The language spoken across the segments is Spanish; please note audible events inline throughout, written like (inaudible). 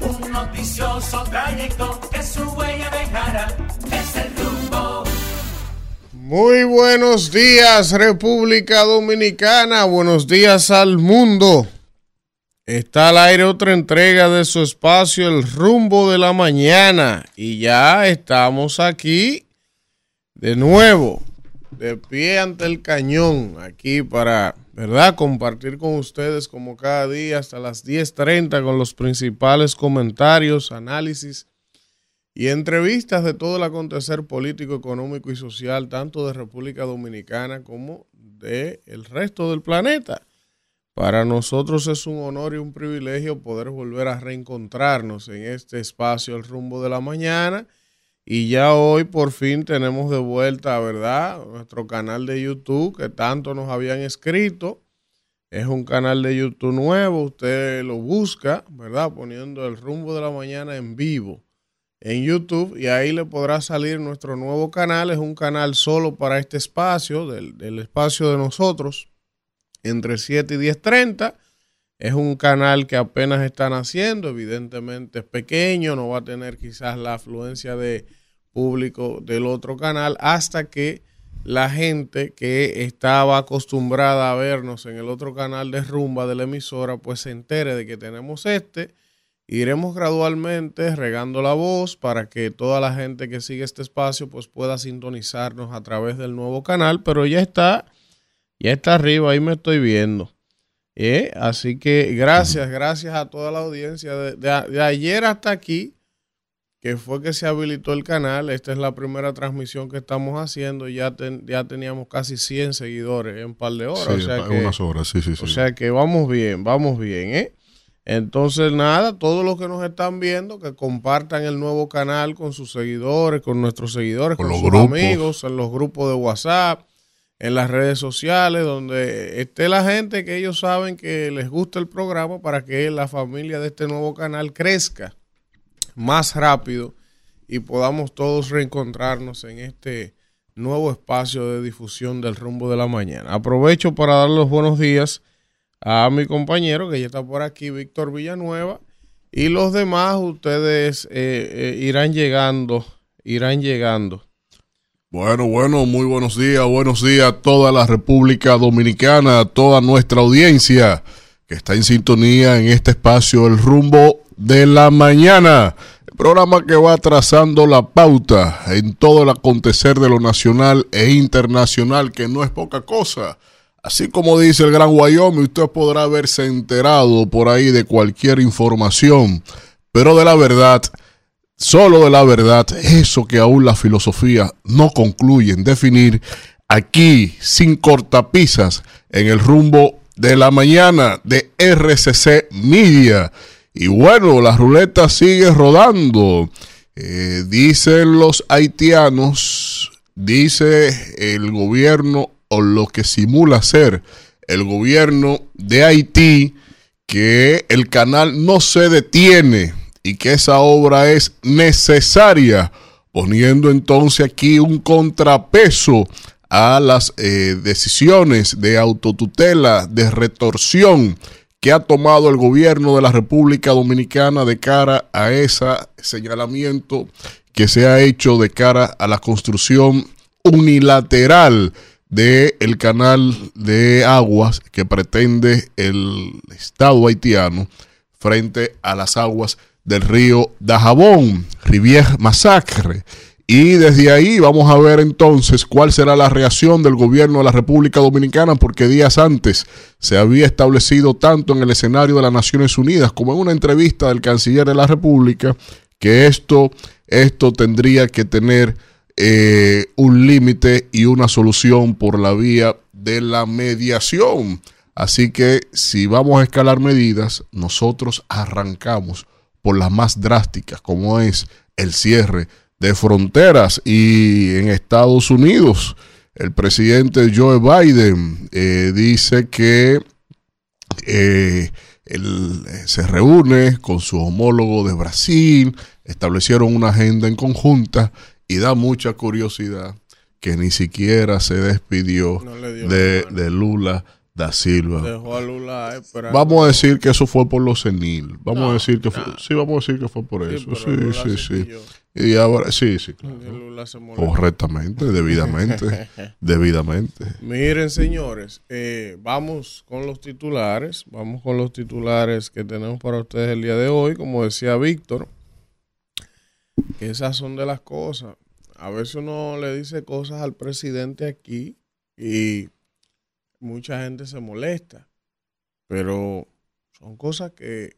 un noticioso trayecto que su huella el rumbo. Muy buenos días República Dominicana, buenos días al mundo. Está al aire otra entrega de su espacio, el rumbo de la mañana. Y ya estamos aquí de nuevo, de pie ante el cañón, aquí para, ¿verdad? Compartir con ustedes como cada día hasta las 10.30 con los principales comentarios, análisis y entrevistas de todo el acontecer político, económico y social, tanto de República Dominicana como de el resto del planeta. Para nosotros es un honor y un privilegio poder volver a reencontrarnos en este espacio El rumbo de la mañana. Y ya hoy por fin tenemos de vuelta, ¿verdad? Nuestro canal de YouTube que tanto nos habían escrito. Es un canal de YouTube nuevo, usted lo busca, ¿verdad? Poniendo el rumbo de la mañana en vivo en YouTube y ahí le podrá salir nuestro nuevo canal. Es un canal solo para este espacio, del, del espacio de nosotros entre 7 y 10.30. Es un canal que apenas están haciendo, evidentemente es pequeño, no va a tener quizás la afluencia de público del otro canal hasta que la gente que estaba acostumbrada a vernos en el otro canal de rumba de la emisora, pues se entere de que tenemos este. Iremos gradualmente regando la voz para que toda la gente que sigue este espacio pues pueda sintonizarnos a través del nuevo canal, pero ya está ya está arriba, ahí me estoy viendo. ¿Eh? Así que gracias, gracias a toda la audiencia. De, ayer hasta aquí, que fue que se habilitó el canal. Esta es la primera transmisión que estamos haciendo. Ya, ya teníamos casi 100 seguidores en un par de horas. Sí, o sea que, unas horas, sí, sí, sí. O sea que vamos bien, vamos bien, ¿eh? Entonces, nada, todos los que nos están viendo, que compartan el nuevo canal con sus seguidores, con nuestros seguidores, con, sus amigos, en los grupos de WhatsApp en las redes sociales, donde esté la gente que ellos saben que les gusta el programa para que la familia de este nuevo canal crezca más rápido y podamos todos reencontrarnos en este nuevo espacio de difusión del rumbo de la mañana. Aprovecho para dar los buenos días a mi compañero que ya está por aquí, Víctor Villanueva, y los demás ustedes eh, eh, irán llegando, irán llegando. Bueno, bueno, muy buenos días, buenos días a toda la República Dominicana, a toda nuestra audiencia que está en sintonía en este espacio El rumbo de la mañana, el programa que va trazando la pauta en todo el acontecer de lo nacional e internacional, que no es poca cosa. Así como dice el Gran Wyoming, usted podrá haberse enterado por ahí de cualquier información, pero de la verdad solo de la verdad, eso que aún la filosofía no concluye en definir, aquí, sin cortapisas, en el rumbo de la mañana de RCC Media. Y bueno, la ruleta sigue rodando. Eh, dicen los haitianos, dice el gobierno o lo que simula ser el gobierno de Haití, que el canal no se detiene y que esa obra es necesaria, poniendo entonces aquí un contrapeso a las eh, decisiones de autotutela, de retorsión que ha tomado el gobierno de la República Dominicana de cara a ese señalamiento que se ha hecho de cara a la construcción unilateral del el canal de aguas que pretende el Estado haitiano frente a las aguas del río Dajabón, Rivière Massacre. Y desde ahí vamos a ver entonces cuál será la reacción del gobierno de la República Dominicana, porque días antes se había establecido tanto en el escenario de las Naciones Unidas como en una entrevista del canciller de la República que esto, esto tendría que tener eh, un límite y una solución por la vía de la mediación. Así que si vamos a escalar medidas, nosotros arrancamos por las más drásticas, como es el cierre de fronteras. Y en Estados Unidos, el presidente Joe Biden eh, dice que eh, él eh, se reúne con su homólogo de Brasil, establecieron una agenda en conjunta y da mucha curiosidad que ni siquiera se despidió de, de, Lula da Silva. Dejó a Lula. Vamos a decir que eso fue por lo senil. Vamos No, a decir que fue, no. sí, vamos a decir que fue por Sí, eso. Sí, Lula sí, sí. Y ahora, sí, sí, claro. Lula se. Correctamente, debidamente, (laughs) debidamente. Miren, señores, eh, vamos con los titulares. Vamos con los titulares que tenemos para ustedes el día de hoy. Como decía Víctor, que esas son de las cosas. A veces uno le dice cosas al presidente aquí y mucha gente se molesta. Pero son cosas que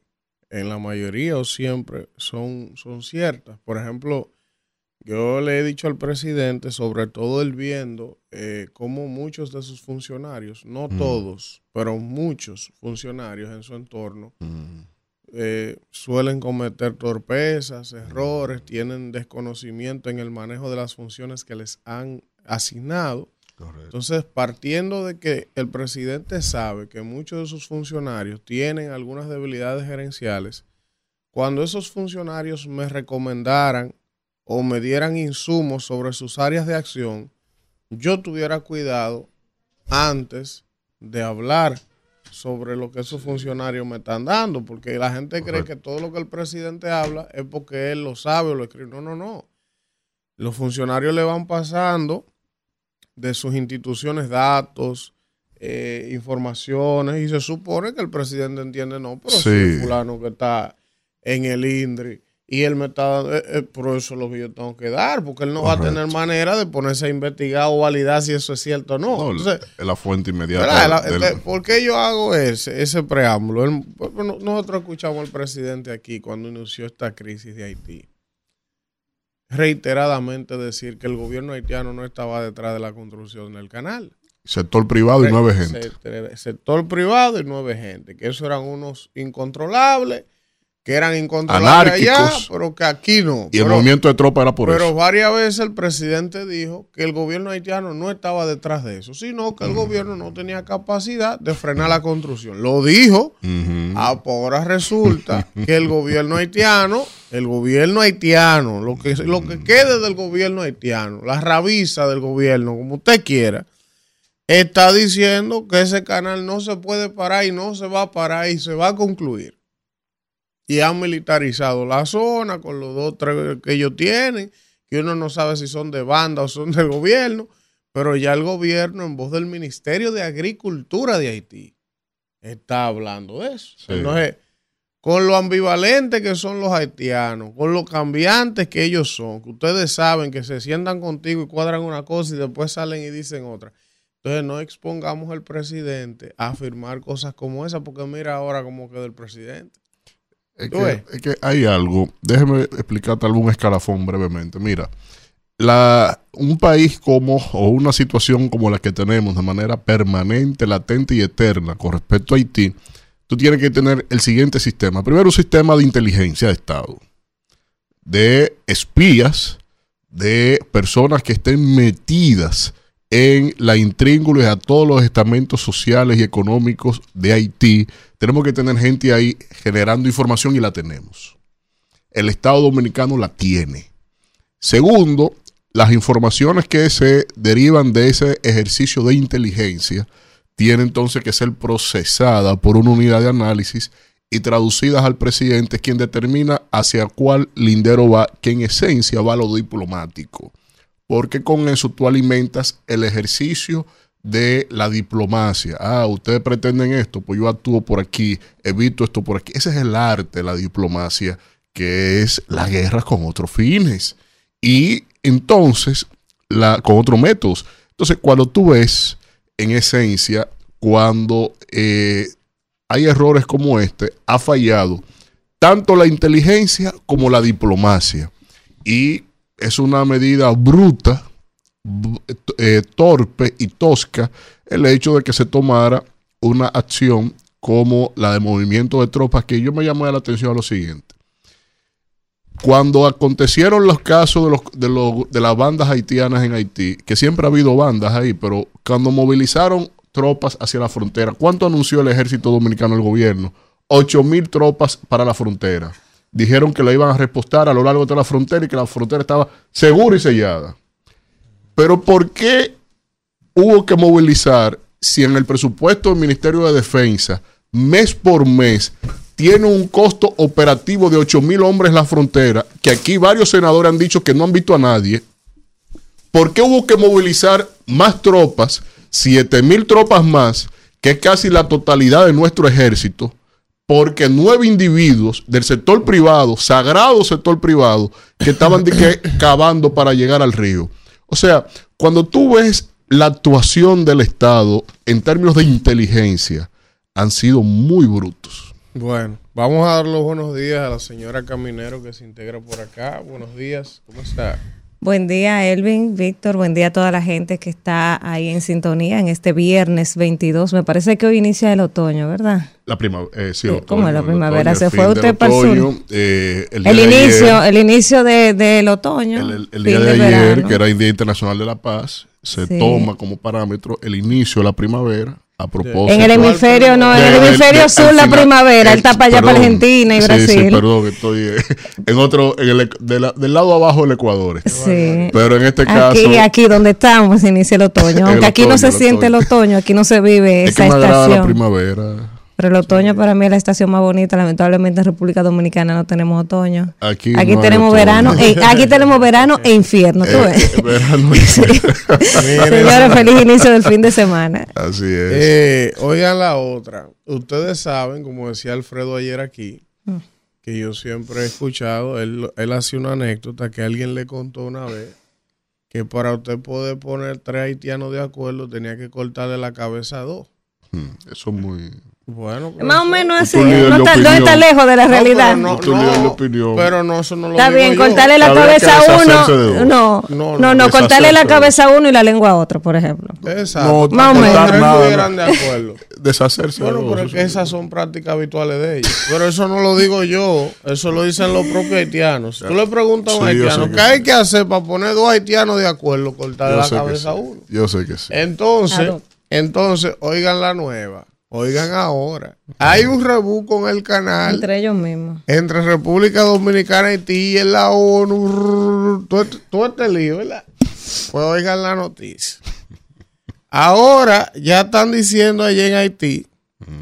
en la mayoría o siempre son, son ciertas. Por ejemplo, yo le he dicho al presidente, sobre todo él viendo eh, cómo muchos de sus funcionarios, no Mm. todos, pero muchos funcionarios en su entorno, Mm, eh, suelen cometer torpezas, errores, tienen desconocimiento en el manejo de las funciones que les han asignado. Correcto. Entonces, partiendo de que el presidente sabe que muchos de sus funcionarios tienen algunas debilidades gerenciales, cuando esos funcionarios me recomendaran o me dieran insumos sobre sus áreas de acción, yo tuviera cuidado antes de hablar sobre lo que esos funcionarios me están dando, porque la gente cree Correcto. que todo lo que el presidente habla es porque él lo sabe o lo escribe. No, no, no. Los funcionarios le van pasando de sus instituciones datos, eh, informaciones, y se supone que el presidente entiende, no, pero Sí. si fulano que está en el INDRI y él me está dando, eh, eh, pero eso es lo que yo tengo que dar, porque él no va a tener manera de ponerse a investigar o validar si eso es cierto o no. No, Entonces, es la fuente inmediata. La- del- este, ¿Por qué yo hago ese, ese preámbulo? El- nosotros escuchamos al presidente aquí cuando inició esta crisis de Haití reiteradamente decir que el gobierno haitiano no estaba detrás de la construcción del canal. sector privado y nueve gente. Se- sector privado y nueve gente, que eso eran unos incontrolables, que eran incontrolables allá, pero que aquí no. Y el Pero- movimiento de tropa era por pero eso. varias veces el presidente dijo que el gobierno haitiano no estaba detrás de eso, sino que el gobierno no tenía capacidad de frenar la construcción. Lo dijo, ah, ahora resulta que el gobierno haitiano, el gobierno haitiano, lo que, lo que quede del gobierno haitiano, la rabiza del gobierno, como usted quiera, está diciendo que ese canal no se puede parar y no se va a parar y se va a concluir. Y han militarizado la zona con los dos, tres que ellos tienen, que uno no sabe si son de banda o son del gobierno, pero ya el gobierno, en voz del Ministerio de Agricultura de Haití, está hablando de eso. Sí. Entonces, con lo ambivalente que son los haitianos, con lo cambiantes que ellos son, que ustedes saben que se sientan contigo y cuadran una cosa y después salen y dicen otra. Entonces no expongamos al presidente a afirmar cosas como esa, porque mira ahora cómo queda el presidente. Es que hay algo, déjeme explicarte algún escalafón brevemente. Mira, la, un país como, o una situación como la que tenemos de manera permanente, latente y eterna con respecto a Haití, tú tienes que tener el siguiente sistema. Primero, un sistema de inteligencia de Estado, de espías, de personas que estén metidas en la intríngulis a todos los estamentos sociales y económicos de Haití. Tenemos que tener gente ahí generando información y la tenemos. El Estado Dominicano la tiene. Segundo, las informaciones que se derivan de ese ejercicio de inteligencia tienen entonces que ser procesadas por una unidad de análisis y traducidas al presidente, quien determina hacia cuál lindero va, que en esencia va lo diplomático porque con eso tú alimentas el ejercicio de la diplomacia. Ah, ustedes pretenden esto, pues yo actúo por aquí, evito esto por aquí. Ese es el arte la diplomacia, que es la guerra con otros fines. Y entonces, la, con otros métodos. Entonces, cuando tú ves, en esencia, cuando eh, hay errores como este, ha fallado tanto la inteligencia como la diplomacia. Y es una medida bruta, eh, torpe y tosca el hecho de que se tomara una acción como la de movimiento de tropas, que yo me llamé la atención a lo siguiente. Cuando acontecieron los casos de, los, de, los- de las bandas haitianas en Haití, que siempre ha habido bandas ahí, pero cuando movilizaron tropas hacia la frontera, ¿cuánto anunció el ejército dominicano, el gobierno? 8 mil tropas para la frontera. Dijeron que la iban a repostar a lo largo de la frontera y que la frontera estaba segura y sellada. Pero ¿por qué hubo que movilizar si en el presupuesto del Ministerio de Defensa, mes por mes, tiene un costo operativo de 8 mil hombres la frontera, que aquí varios senadores han dicho que no han visto a nadie, ¿por qué hubo que movilizar más tropas, 7 mil tropas más, que es casi la totalidad de nuestro ejército? Porque nueve individuos del sector privado, sagrado sector privado, que estaban de que, (coughs) cavando para llegar al río. O sea, cuando tú ves la actuación del Estado en términos de inteligencia, han sido muy brutos. Bueno, vamos a dar los buenos días a la señora Caminero que se integra por acá. Buenos días, ¿cómo está? Buen día, Elvin, Víctor. Buen día a toda la gente que está ahí en sintonía en este viernes 22. Me parece que hoy inicia el otoño, ¿verdad? La primavera, eh, sí, Sí, ¿cómo es la primavera? otoño, Se fue usted para el otoño, eh, el de inicio, ayer- el inicio de- del otoño. El, el- el fin día de, de ayer, verano. que era el Día Internacional de la Paz, se Sí. toma como parámetro el inicio de la primavera a propósito. En el hemisferio, no, en el hemisferio de- sur la final- primavera, él está para allá, para. Argentina y Sí, Brasil. Sí, perdón, que estoy eh, (laughs) en otro, en el, de la- del lado abajo del Ecuador. Sí. Pero en este caso, Aquí, aquí donde estamos se inicia el otoño. (laughs) El Aunque aquí no se el siente el otoño. aquí no se vive es que esa me agrada la estación. primavera. Pero el otoño para mí es la estación más bonita. Lamentablemente en República Dominicana no tenemos otoño. Aquí no tenemos otoño. verano, e, (laughs) aquí tenemos verano e infierno. ¿tú Eh, ves? eh, verano (laughs) y- Señores, feliz inicio del fin de semana. Así es. Eh, oigan la otra. Ustedes saben, como decía Alfredo ayer aquí, Mm. que yo siempre he escuchado, él, él hacía una anécdota que alguien le contó una vez, que para usted poder poner tres haitianos de acuerdo tenía que cortarle la cabeza a dos. Mm, Eso es muy... Bueno, pero Más o menos así. líder No está, no está lejos de la No, realidad. pero no, de no, opinión. pero no, eso no lo Está digo bien, cortarle la cabeza a uno. No, No, no, no, no, cortarle la cabeza a uno y la lengua a otro, por ejemplo. Exacto. No, Más o menos. de acuerdo. (laughs) Deshacerse. de Bueno, pero es que esas son prácticas habituales de ellos. Pero eso no lo digo yo, eso lo dicen los propios haitianos. Tú le preguntas a un haitiano, ¿qué hay que hacer para poner dos haitianos de acuerdo, cortarle la cabeza a uno? Yo sé que sí. Entonces, entonces, oigan la nueva, oigan ahora. Hay un rebú con el canal Entre ellos mismos. entre República Dominicana, Haití y en la ONU. Todo todo este lío, ¿verdad? Pues oigan la noticia. Ahora ya están diciendo allá en Haití,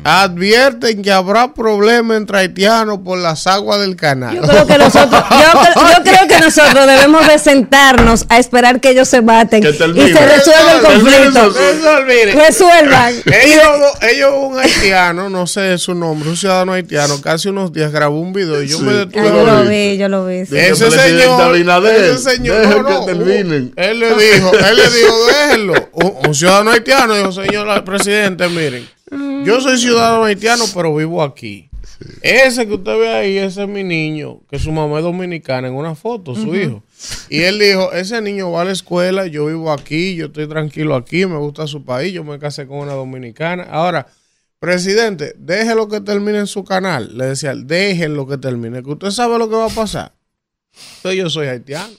advierten que habrá problemas entre haitianos por las aguas del canal. Yo creo que nosotros, (laughs) yo, cre- yo creo que nosotros debemos de sentarnos a esperar que ellos se baten Que y se resuelva el conflicto. Resuelvan. ellos, ellos, un haitiano, no sé su nombre, un ciudadano haitiano, casi unos días grabó un video y yo Sí. me detuve. yo lo vi, yo lo vi. sí. Ese señor, ese señor, no, no. Él le dijo, él le dijo, déjenlo. Un, un ciudadano haitiano dijo, señor presidente, miren, yo soy ciudadano haitiano, pero vivo aquí. Ese que usted ve ahí, ese es mi niño, que su mamá es dominicana en una foto, su hijo. Y él dijo, ese niño va a la escuela, yo vivo aquí, yo estoy tranquilo aquí, me gusta su país, yo me casé con una dominicana. Ahora, presidente, déjelo que termine en su canal. Le decía, déjenlo que termine, que usted sabe lo que va a pasar. Entonces yo soy haitiano.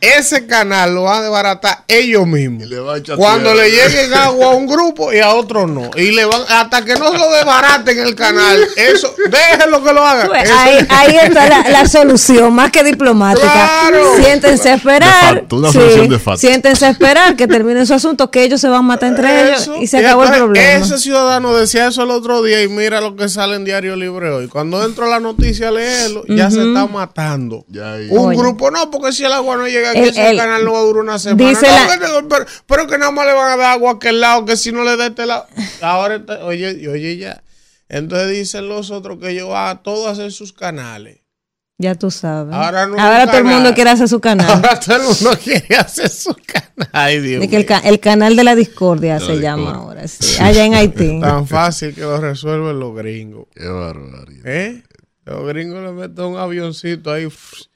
Ese canal lo van a desbaratar ellos mismos. Le Cuando tierra. le lleguen agua a un grupo y a otro no. Y le van, hasta que no lo desbaraten el canal, eso, déjenlo que lo hagan. Pues, ahí, ahí está la, la solución, más que diplomática. Claro. Siéntense a esperar. De facto, una solución de facto. Siéntense a esperar que terminen su asunto, que ellos se van a matar entre Eso. ellos y se acabó el problema. Ese ciudadano decía eso el otro día y mira lo que sale en Diario Libre hoy. Cuando entro a la noticia a leerlo, ya se está matando. Ya. Un Oye. grupo, no, porque si el agua no llega aquí, El- ese el- canal no va a durar una semana. dice No, la- que- pero, pero que nada más le van a dar agua a aquel lado, que si no le da este lado. Ahora, está- oye, y oye, ya. Entonces dicen los otros que ellos van a todos hacer sus canales. Ya tú sabes. Ahora no Ahora un todo el mundo quiere hacer su canal. (laughs) Ahora todo el mundo quiere hacer su canal. Ay, Dios De que el, mío. ca- el canal de la discordia se discordia. llama ahora, sí, allá en Haití. Tan fácil que lo resuelven los gringos. Qué barbaridad. ¿Eh? Los gringos le meten un avioncito ahí.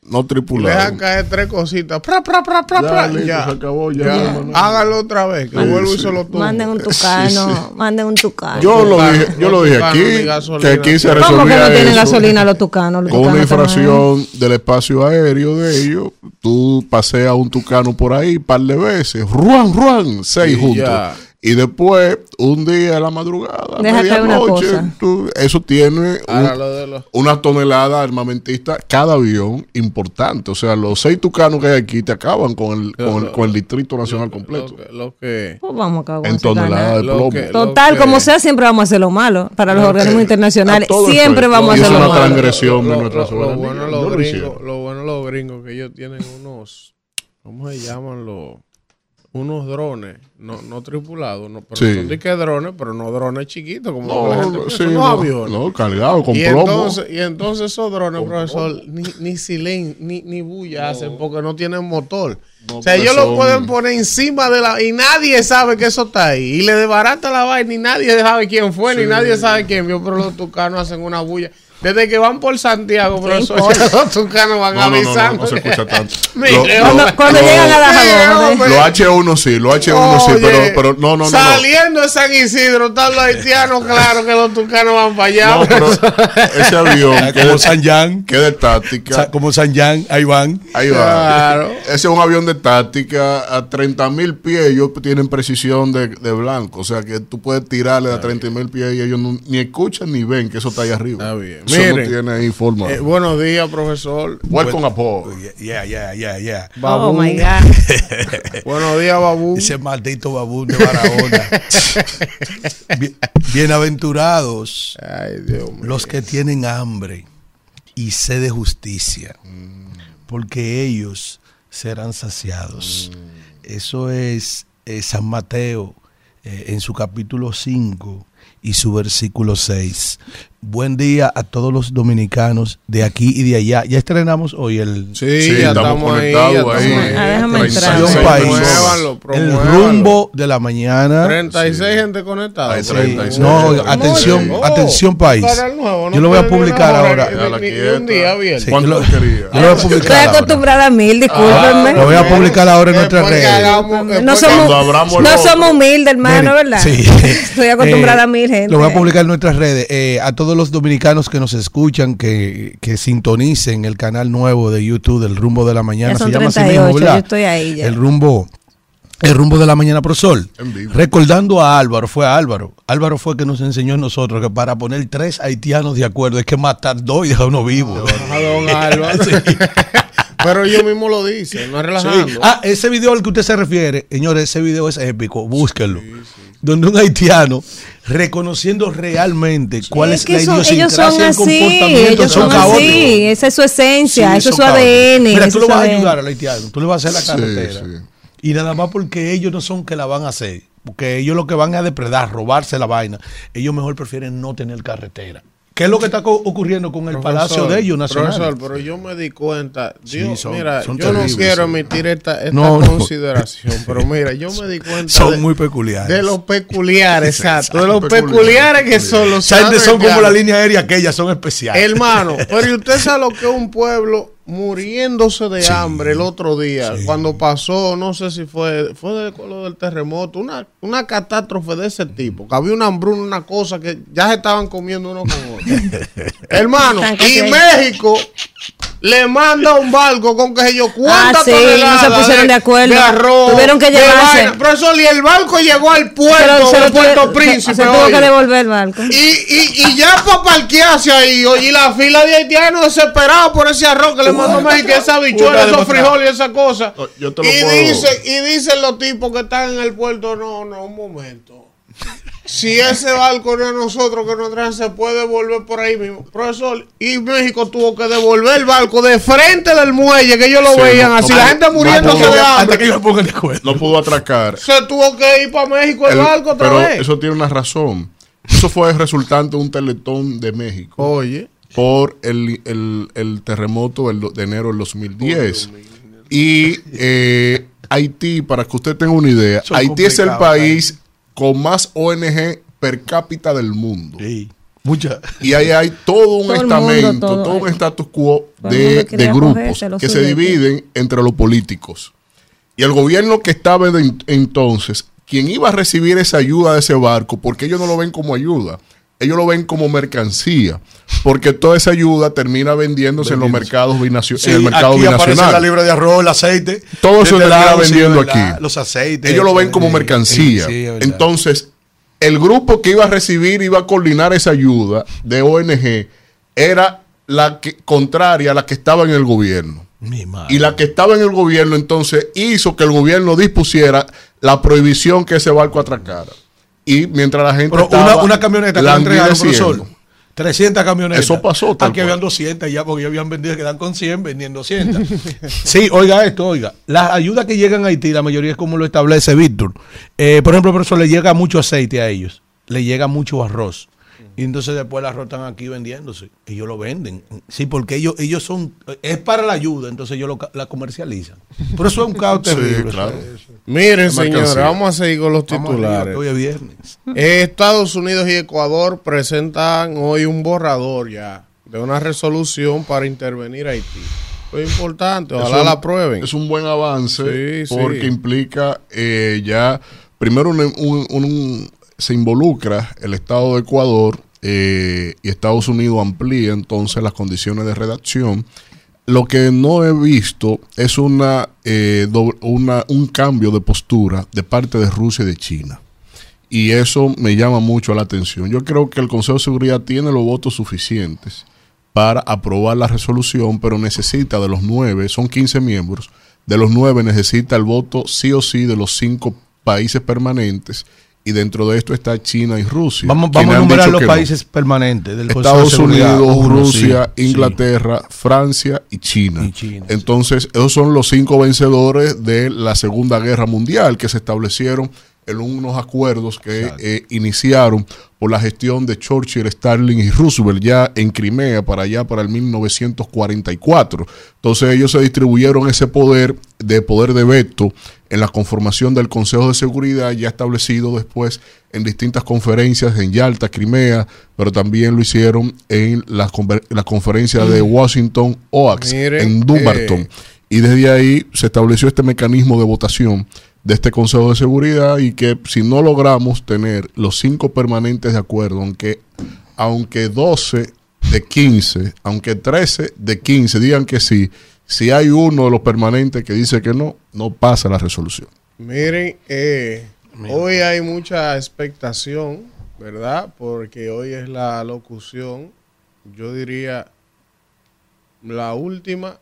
No Dejan tripulado. caer tres cositas. Pra, pra, pra, pra, Ya, pra. listo, Ya. se acabó, ya, Ya. Háganlo otra vez, que Sí, vuelvo y sí. se lo. Manden un tucano, manden un tucano. Yo lo dije, yo lo dije aquí, gasolina. que aquí se ¿Cómo ¿Cómo que resolvía no tienen eso gasolina los tucanos? Los con una también. infracción del espacio aéreo de ellos. Tú paseas un tucano por ahí un par de veces. Ruan, ruan, seis juntos. ya. Y después, un día a la madrugada, a Déjate una medianoche, cosa. tú- eso tiene un- Ahora lo de los- una tonelada armamentista cada avión importante. O sea, los seis tucanos que hay aquí te acaban con el, con el, con el Distrito Nacional completo. Lo que, lo que- Pues vamos a acabar con En canal. de Lo plomo. que- Total, que- como sea, siempre vamos a hacer lo malo. Para los organismos internacionales, siempre vamos a Y hacer es lo una malo. transgresión de nuestra soberanía. bueno lo gringos, hicieron. lo bueno de los gringos que ellos tienen unos, ¿cómo se llaman los? Unos drones, no, no tripulados, no, pero Sí. son de que drones, pero no drones chiquitos como No, la gente sí, no, aviones. no, cargado con y, plomo. entonces, y entonces esos drones, profesor, ni, ni silen, ni, ni bulla hacen porque no tienen motor. O sea, ellos lo pueden poner encima de la... Y nadie sabe que eso está ahí. Y le desbarata la vaina y nadie sabe quién fue, ni nadie sabe quién vio. Pero los tucanos hacen una bulla. Desde que van por Santiago, profesor, ya los tucanos van No, no, no, no, avisando. no se escucha tanto. (laughs) Mire, Lo-. Cuando, cuando lo- llegan a la hombre. Los H1 sí, los H1 sí, pero, pero no, no. Saliendo de San Isidro, están los haitianos, claro que los tucanos van para allá. No, pero ese avión (laughs) que como San Jan, que de táctica, Sa- como San Jan, ahí van. ahí va. Claro. Ese es un avión de táctica a 30 mil pies. Ellos tienen precisión de, de blanco. O sea que tú puedes tirarle a 30 mil pies y ellos no- ni escuchan ni ven que eso está ahí arriba. Está bien. Miren. no tiene ahí forma. Eh, buenos días, profesor. Welcome aboard. Yeah, yeah, yeah, yeah. (laughs) Oh Babú. my God. (laughs) Buenos días, Babú. Ese maldito babún de Barahona. (laughs) Bien- Bienaventurados Ay, Dios mío. los que tienen hambre y sed de justicia, porque ellos serán saciados. Eso es eh, San Mateo eh, en su capítulo 5 y su versículo 6. Buen día a todos los dominicanos de aquí y de allá. Ya estrenamos hoy el Sí, Sí, ya estamos estamos ahí. conectados ya ahí. estamos Ah, déjame entrar. País. Promuévanlo, el rumbo de la mañana. 36 gente conectada. Hay Sí. 36. No, Sí. atención, Oh, atención país. canal nuevo, no Yo lo voy a publicar ahora. ni- Déjala ni- ni quieta. un día abierto. Sí, ¿Cuánto yo lo- tú querías? Yo lo voy a Estoy publicar acostumbrada a mil, discúlpenme. Lo voy a publicar ahora en nuestras Después que redes. hagamos- no que- somos, no somos humildes, hermano, ¿verdad? sí. (laughs) Estoy acostumbrada Eh, a mil gente. Lo voy a publicar en nuestras redes. Eh, a todos los dominicanos que nos escuchan, que, que sintonicen el canal nuevo de YouTube del Rumbo de la Mañana. Se llama así 38, mismo, ¿verdad? yo estoy ahí ya. El Rumbo. El rumbo de la mañana pro sol. En vivo. Recordando a Álvaro, fue a Álvaro. Álvaro fue que nos enseñó a nosotros que para poner tres haitianos de acuerdo hay que matar dos y dejar uno vivo. A don Álvaro. (laughs) Pero yo mismo lo dice, no es relajando. Sí. Ah, ese video al que usted se refiere, señores, ese video es épico, búsquenlo. Donde un haitiano reconociendo realmente cuál es, que la son- ellos idiosincrasia son y el así, comportamiento, ellos son caóticos. así, esa es su esencia, Sí, eso es son su caóticos. ADN. Mira, tú le es vas a ayudar al haitiano, tú le vas a hacer la Sí, carretera. sí. Y nada más porque ellos no son que la van a hacer. Porque ellos lo que van a depredar, robarse la vaina. Ellos mejor prefieren no tener carretera. ¿Qué es lo que está ocurriendo con el Profesor, palacio de ellos nacional? Profesor, pero yo me di cuenta. Dios, son- mira, son yo terribles, no quiero emitir esta, esta No, no. consideración, pero mira, yo me di (laughs) cuenta Son de, muy peculiares. de los peculiares, (laughs) exacto, de los Peculiares, peculiares que son los gente son como la línea aérea aquella, son especiales. Hermano, pero ¿y usted (laughs) sabe lo que es un pueblo muriéndose de Sí, hambre el otro día? sí. Cuando pasó, no sé si fue, fue de lo del terremoto, una, una catástrofe de ese tipo, que había una hambruna, una cosa que ya se estaban comiendo uno con otro. (laughs) Hermano, y. México le manda un barco con que yo cuántas Ah, sí, toneladas no se pusieron de acuerdo. arroz, Tuvieron que de llevarse. Profesor, y el barco llegó al puerto se de tuve- Puerto se- Príncipe. Se tuvo oye. que devolver el barco. Y, y, y ya para parquearse ahí, oye, y la fila de haitianos desesperados por ese arroz que le mandó México, esa bichuela, esos frijoles y esa cosa. Oh, yo te lo y, puedo- dice, y dicen los tipos que están en el puerto, no, no, un momento. Si ese barco no es nosotros que nos traen, se puede devolver por ahí mismo. Profesor, y México tuvo que devolver el barco de frente del muelle, que ellos lo Sí, veían no, así, no, la gente muriéndose no, de Hasta hambre. que ellos se pongan de acuerdo. No pudo atracar. Se tuvo que ir para México el, El- barco otra pero vez. eso tiene una razón. Eso fue resultante de un teletón de México Oye. Por el, el- el terremoto del de enero del 2010. Y eh, Haití, para que usted tenga una idea, Son Haití es el complicados, país con más ONG per cápita del mundo. Sí. Mucha. Y ahí hay todo un Todo el mundo, estamento, todo. todo, un status quo de, grupos que se dividen entre los políticos. Y el gobierno que estaba de entonces, quien iba a recibir esa ayuda de ese barco, porque ellos no lo ven como ayuda, ellos lo ven como mercancía, porque toda esa ayuda termina vendiéndose en los mercados binacio- Sí, en el mercado aquí aparece la libra de arroz, el aceite. Todo eso termina vendiendo aquí. Los aceites. Ellos lo ven como Sí, mercancía. sí. Entonces, el grupo que iba a recibir, iba a coordinar esa ayuda de ONG, era la que, contraria a la que estaba en el gobierno. Mi madre. Y la que estaba en el gobierno entonces hizo que el gobierno dispusiera la prohibición que ese barco atracara. Y mientras la gente Pero una, estaba una camioneta que le entregaron, profesor. 300 camionetas. Eso pasó, tal Aquí cual. habían 200 ya porque ya habían vendido, quedan con 100, vendiendo 200. (laughs) sí, oiga esto, oiga. Las ayudas que llegan a Haití, la mayoría es como lo establece Víctor. Eh, por ejemplo, profesor, le llega mucho aceite a ellos. Le llega mucho arroz. Y entonces después el arroz están aquí vendiéndose. Ellos lo venden. Sí, porque ellos, ellos son. Es para la ayuda, entonces ellos lo la comercializan. Por eso es un caos (laughs) Sí, terrible. claro. eso. Miren, señores, vamos a seguir con los titulares. hoy es viernes. Estados Unidos y Ecuador presentan hoy un borrador ya de una resolución para intervenir a Haití. Muy importante, ojalá la aprueben. Es un buen avance Sí, porque sí. implica eh, ya, primero un- un- un- se involucra el Estado de Ecuador eh, y Estados Unidos amplía entonces las condiciones de redacción. Lo que no he visto es una, eh, un cambio de postura de parte de Rusia y de China. Y eso me llama mucho la atención. Yo creo que el Consejo de Seguridad tiene los votos suficientes para aprobar la resolución, pero necesita de los nueve, son 15 miembros, de los nueve necesita el voto sí o sí de los cinco países permanentes y dentro de esto está China y Rusia. Vamos, vamos a dicho los no. países permanentes del Estados de. Unidos, Uno, Rusia, sí, sí. Inglaterra, Francia y China. Y China, sí. Entonces, esos son los cinco vencedores de la Segunda Guerra Mundial que se establecieron en unos acuerdos que eh, iniciaron por la gestión de Churchill, Stalin y Roosevelt ya en Crimea para allá para el 1944. Entonces ellos se distribuyeron ese poder de poder de veto en la conformación del Consejo de Seguridad ya establecido después en distintas conferencias en Yalta, Crimea, pero también lo hicieron en la, la conferencia de Washington OAX Miren, en Dumbarton. eh, Y desde ahí se estableció este mecanismo de votación de este Consejo de Seguridad y que si no logramos tener los cinco permanentes de acuerdo, aunque, aunque 12 de 15, aunque 13 de 15 digan que sí, si hay uno de los permanentes que dice que no, no pasa la resolución. Miren, eh, hoy hay mucha expectación, ¿verdad? Porque hoy es la locución, yo diría, la última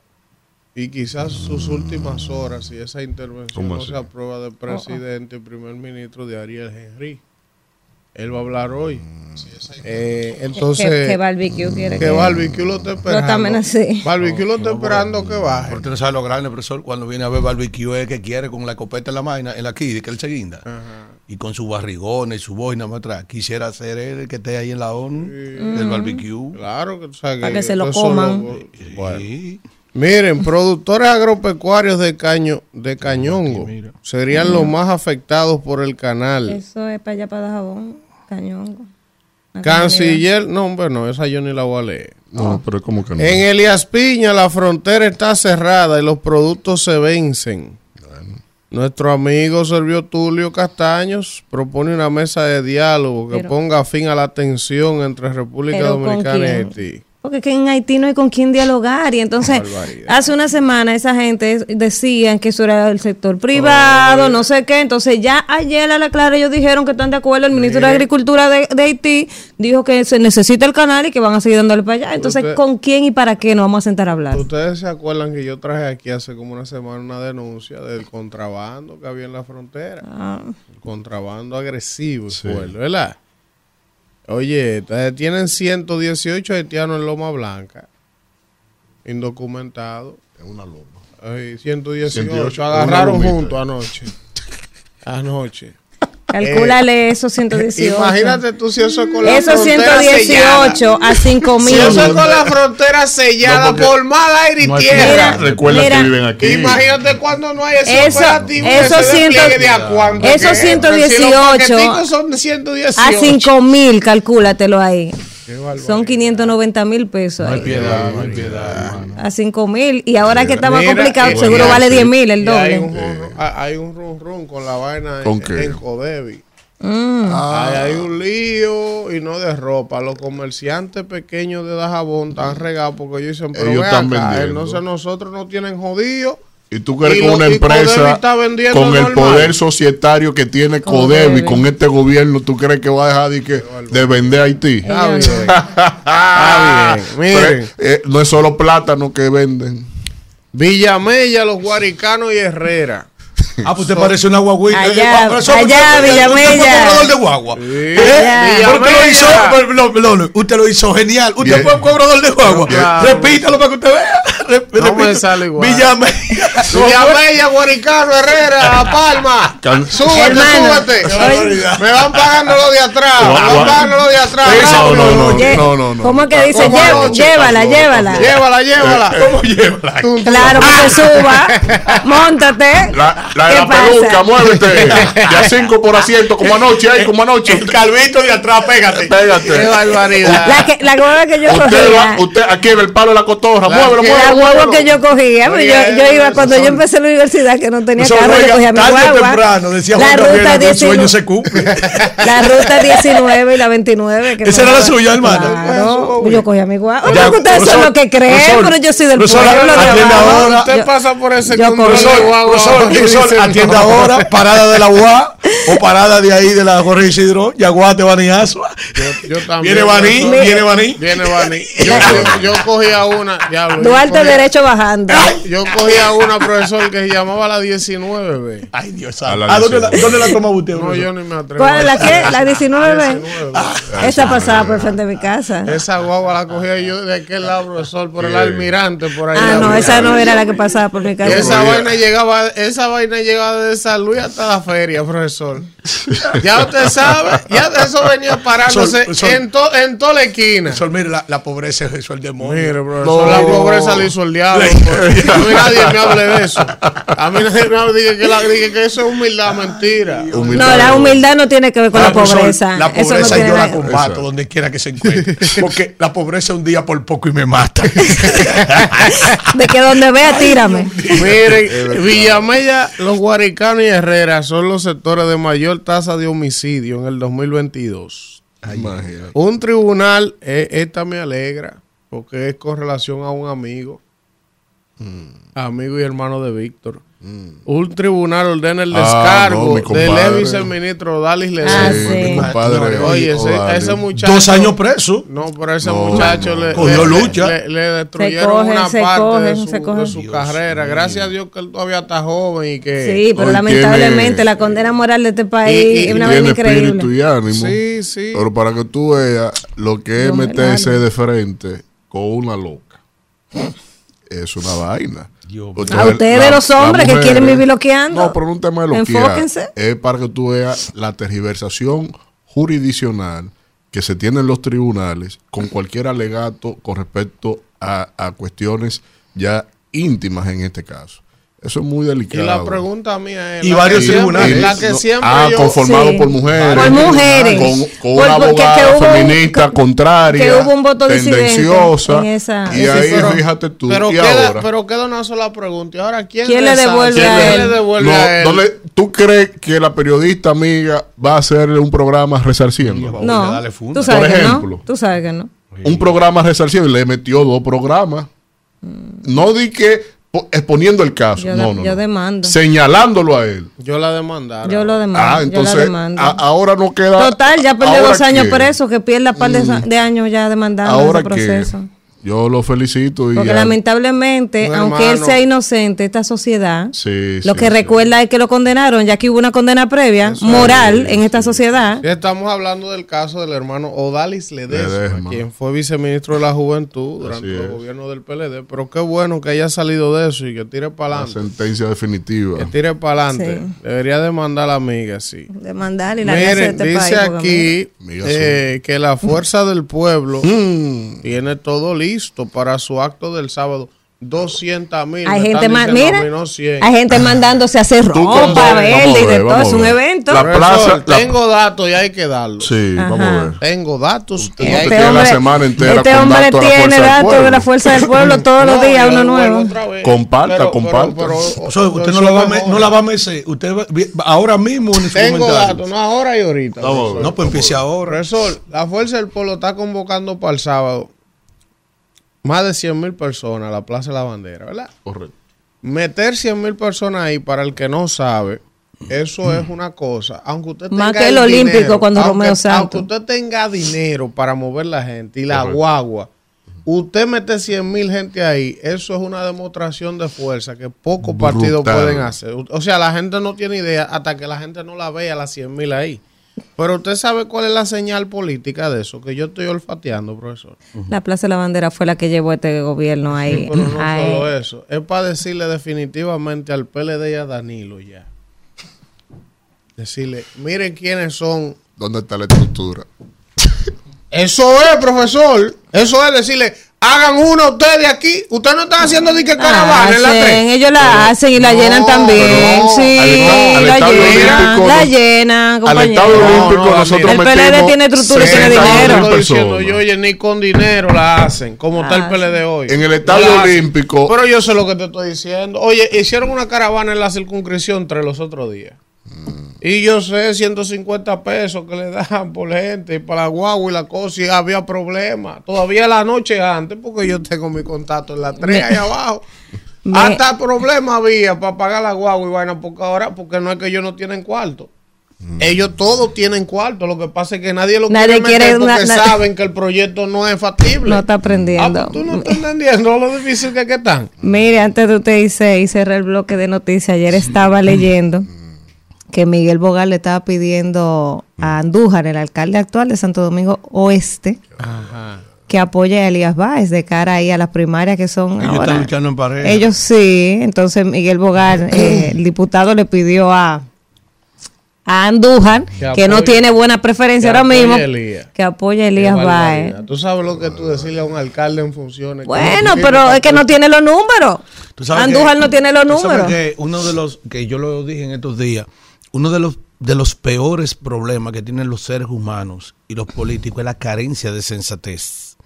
y quizás sus últimas horas, si esa intervención ¿Cómo no se aprueba del presidente y primer ministro de Ariel Henry. Él va a hablar hoy. Eh, entonces, ¿Qué, qué barbecue quiere que que Barbecue lo está esperando. también así. Barbecue lo está esperando que baje. Porque no sabe lo grande, profesor, cuando viene a ver barbecue es que quiere con la escopeta en la vaina, en la Kid, que él se guinda. Y con su barrigón y su boina más atrás. Quisiera ser él el que esté ahí en la ONU del barbecue. Claro que, o sea, Para que se lo coman. bueno. Sí. Miren, productores agropecuarios de caño de Cañongo Aquí, serían los más afectados por el canal. Eso es para allá, para Dajabón, Cañongo. Canciller, no, hombre, no, esa yo ni la voy a leer. No, pero como que no. En Elías Piña la frontera está cerrada y los productos se vencen. Nuestro amigo Servio Tulio Castaños propone una mesa de diálogo que Pero- ponga fin a la tensión entre República ¿Pero con Dominicana y? Haití. Porque que en Haití no hay con quién dialogar. Y entonces, Barbaridad. hace una semana esa gente decían que eso era el sector privado, no sé qué. Entonces, ya ayer a la clara ellos dijeron que están de acuerdo. El ministro de Mire. Agricultura de, de Haití dijo que se necesita el canal y que van a seguir dándole para allá. Entonces, Usted- ¿con quién y para qué nos vamos a sentar a hablar? Ustedes se acuerdan que yo traje aquí hace como una semana una denuncia del contrabando que había en la frontera. Ah, El contrabando agresivo fuerte, ¿verdad? Oye, te- tienen 118 haitianos en Loma Blanca, indocumentados. Es una loma. Ay, 118, 118, agarraron juntos anoche. (laughs) Anoche. Calcúlale esos 118. Imagínate tú si eso es con la Esos frontera 118 sellada. a 5 Si mil. eso es con la frontera sellada No, por mal aire y No tierra. Mira, Recuerda mira. que viven aquí. Imagínate cuando no hay ese Eso- operativo, esos ciento- de a cuánto esos que es. 118 Si los paqueticos son de 118. A 5 mil, calcúlatelo ahí. Son 590 mil pesos. No hay piedad, no hay piedad, hermano. A 5 mil. Y ahora que está más Mira, complicado, eh, seguro vale así- 10 mil el Hay un, doble. rum- hay un rum rum con la vaina ¿Con en, qué? en Codevi. Mm. Ahí hay un lío y no de ropa. Los comerciantes pequeños de Dajabón están regados porque ellos dicen, pero Ellos ven están acá, vendiendo. entonces nosotros nos tienen jodidos. Y tú crees Y que lo- una empresa con el normal. poder societario que tiene Codevi. Con este gobierno, ¿tú crees que va a dejar de, que, de vender a Haití? Está Ellos bien. Está bien. (laughs) Miren, Pero, eh, no es solo plátano que venden. Villamella, los guaricanos y Herrera. Ah, pues te parece una guaguita. Allá, Eh, allá, Villamella. usted fue cobrador de guagua. Allá. ¿Por qué lo hizo? Usted lo hizo genial. Usted Bien. fue un cobrador de guagua. Claro. Repítalo para que usted vea. Rep- No me sale igual. Villamella. Villamella, Guaricano, Herrera, La Palma. Can- Súbete, Hermano, súbete. Me van pagando lo de atrás. Me van pagando lo de atrás. No, no, no, no, no, no. ¿Cómo que dice? Llévala, llévala. Llévala, llévala. ¿Cómo tum. Claro, que se suba. Móntate. La, la, ¿Qué la pasa? peluca, muévete. (laughs) Ya cinco por asiento, como anoche, ahí, como anoche. El calvito de atrás, pégate. Qué Pégate. barbaridad. La, que, la hueva que yo Usted, va, cogía. usted aquí el palo de la cotorra, muévelo, que- La muévelo. hueva muévelo. que yo cogía, pues yo, yo iba cuando yo empecé la universidad que no tenía Eso, carro, yo cogía mi guagua. temprano, decía la Juan ruta que el sueño 19, se cumple. (laughs) la ruta 19 y la 29. que Esa no- era la suya, hermano. Claro, yo cogía mi guagua. Ustedes son los que creen, pero yo soy del pueblo. Usted pasa por ese. Profesor, (laughs) no. ahora, (laughs) parada de la UA o parada de ahí de la Jorge Isidro, Yaguate, Baniazo. Yo, yo también. Viene Baní, profesor. viene Baní. Viene Baní. Yo, (laughs) yo, yo cogía una. diablo, yo Duarte cogía- derecho bajando. Yo cogía una, profesor, que se llamaba la 19, ve. Ay, Dios A la ¿A dónde la, 19. dónde la toma usted? No, yo ni me atrevo. ¿Cuál es la qué? ¿La 19? 19, Esa pasaba por frente de mi casa. Esa guagua la cogía yo de aquel lado, profesor, por el almirante, por ahí. Ah, no, esa no era la que pasaba por mi Y casa. esa vaina llegaba, esa vaina llegaba de San Luis hasta la feria, profesor. Ya usted sabe, ya de eso venía parándose Sol- sol- en, to- en toda la esquina. Profesor, mire, la, la pobreza es eso el demonio. Mire, profesor, No. la pobreza le hizo el diablo. A mí nadie me hable de eso. A mí nadie me hable de que, la- de que eso es humildad, mentira. Humildad. No, la humildad no tiene que ver con Ah, la profesor, pobreza. La Eso no pobreza tiene yo la combato donde quiera que se encuentre. (laughs) Porque la pobreza un día por poco y me mata. (laughs) De que donde vea, tírame. Miren, Villamella, los Guaricanos y Herrera son los sectores de mayor tasa de homicidio en el 2022. Imagínate. Un tribunal, eh, esta me alegra, porque es con relación a un amigo, amigo y hermano de Víctor. Un tribunal ordena el Ah, descargo no, mi del ex viceministro Dalis Ah, Ledesma. sí. mi compadre. Oye, ese, ese muchacho. Dos años preso. No, pero ese No, muchacho no. le, Cogió le- lucha. le- le destruyeron cogen, una parte cogen, de su, de su Dios carrera. Gracias a Dios que él todavía está joven y que. Sí, pero Hoy lamentablemente tiene- la condena moral de este país Y- y- es una vaina espíritu increíble. y ánimo. Sí, sí. Pero para que tú veas lo que es meterse de frente con una loca. Es una vaina. A ustedes la- los hombres que quieren vivir loqueando. No, pero no un tema de loquear. Enfóquense. Es para que tú veas la tergiversación jurisdiccional que se tiene en los tribunales con cualquier alegato con respecto a, a cuestiones ya íntimas en este caso. Eso es muy Y delicado. la pregunta mía es. Y varios que siempre- tribunales. La que siempre ah, yo. conformado Sí. por mujeres. Por mujeres. Con, con Por- una abogada que un- feminista que- contraria. que hubo un voto tendenciosa. en esa- y ahí, foro. fíjate tú. Pero y queda, ahora. pero queda una sola pregunta. ¿Y ahora quién, ¿Quién le devuelve ¿Quién a le él? devuelve No, a él? no le- ¿Tú crees que la periodista amiga va a hacerle un programa resarciendo? No, tú sabes Por que ejemplo. no. Tú sabes que no. Un programa resarciendo y le metió dos programas. No di que exponiendo el caso. Yo no, no, yo no. demando. Señalándolo a él. Yo la demandara. Yo lo demando. Ah, yo la entonces demando. a- ahora no queda. Total, ya perdió ¿ahora dos años qué? preso, que pierda par de, de años ya demandando Ahora ese proceso. Yo lo felicito y Porque ya- lamentablemente, Un aunque él sea inocente, esta sociedad, Sí, lo sí, que sí. recuerda es que lo condenaron, ya que hubo una condena previa, moral, en esta sociedad. Estamos hablando del caso del hermano Odalis Ledesma, Ledesma. quien fue viceministro de la Juventud durante Así el es. gobierno del PLD. Pero qué bueno que haya salido de eso y que tire para La adelante. sentencia definitiva. Que tire para adelante. Sí. Debería demandar a la amiga, sí. Demandar y la gracia de Miren, este dice país. aquí eh, que la fuerza del pueblo (laughs) tiene todo listo para su acto del sábado. 200 mil. Hay gente, están ma- diciendo mira, a mí, no 100. hay gente mandándose a hacer ropa verde y de todo. Es un evento. La plaza- la- tengo datos y hay que darlos. Sí, vamos a ver. Tengo datos y Usted hay no que te tiene la semana entera este con hombre datos tiene datos de la fuerza del pueblo (laughs) todos los días, uno nuevo. Comparta, comparta. Profesor, usted no la va, a es me- mejor. no la va a mecer. Usted va- ahora mismo en Tengo datos, no ahora y ahorita. No, pues empiece ahora. Profesor, la Fuerza del Pueblo está convocando para el sábado más de 100 mil personas a la Plaza de la Bandera, ¿verdad? Correcto. Meter 100 mil personas ahí, para el que no sabe, eso es una cosa. Aunque usted Más tenga que el Olímpico dinero, cuando aunque- Romeo Santos. Aunque usted tenga dinero para mover la gente y la Correcto. guagua, usted mete 100 mil gente ahí, eso es una demostración de fuerza que pocos partidos pueden hacer. O sea, la gente no tiene idea hasta que la gente no la vea las 100 mil ahí. Pero usted sabe cuál es la señal política de eso, que yo estoy olfateando, profesor. La Plaza de la Bandera fue la que llevó este gobierno ahí. Pero no Ahí. solo eso, es para decirle definitivamente al PLD y a Danilo ya. Decirle, miren quiénes son. ¿Dónde está la estructura? Eso es, profesor. Eso es decirle, hagan uno ustedes aquí. Ustedes no están haciendo ni que caravana en la Hacen, 3. ellos la hacen y la No, llenan también. no, sí, al al la Estadio llenan, Olímpico la llenan, Al compañero. Estadio No, Olímpico no, nosotros el PLD tiene estructura y tiene 60 dinero. diciendo yo, oye, ni con dinero la hacen, como está el Ah, PLD hoy. En el Estadio. Olímpico- Pero yo sé lo que te estoy diciendo. Oye, hicieron una caravana en la circunscripción entre los otros días. Y yo sé, 150 pesos que le dan por gente y para la guagua y la cosa, y había problemas. Todavía la noche antes, porque yo tengo mi contacto en la 3 ahí abajo. Me- Hasta problema había para pagar la guagua y vaina, porque ahora, porque no es que ellos no tienen cuarto. Ellos todos tienen cuarto, lo que pasa es que nadie lo Nadie quiere meter quiere porque na- saben que el proyecto no es factible. No está aprendiendo. Ah, pues tú no estás entendiendo lo difícil que, que están. Mire, antes de usted irse y cerrar el bloque de noticias, ayer estaba leyendo que Miguel Bogar le estaba pidiendo a Andújar, el alcalde actual de Santo Domingo Oeste, que apoye a Elías Báez de cara ahí a las primarias que son Ellos ahora. están luchando en pareja. Ellos sí, entonces Miguel Bogar, (clears throat) eh, el diputado le pidió a, a Andújar, Que que, no tiene buena preferencia ahora mismo, que apoye a Elías Báez. barbaridad. Tú sabes lo que tú decirle a un alcalde en funciones. Bueno, no pero es que no tiene los números. Andújar que- no tiene los números. que uno de los que yo lo dije en estos días, uno de los de los peores problemas que tienen los seres humanos y los políticos es la carencia de sensatez.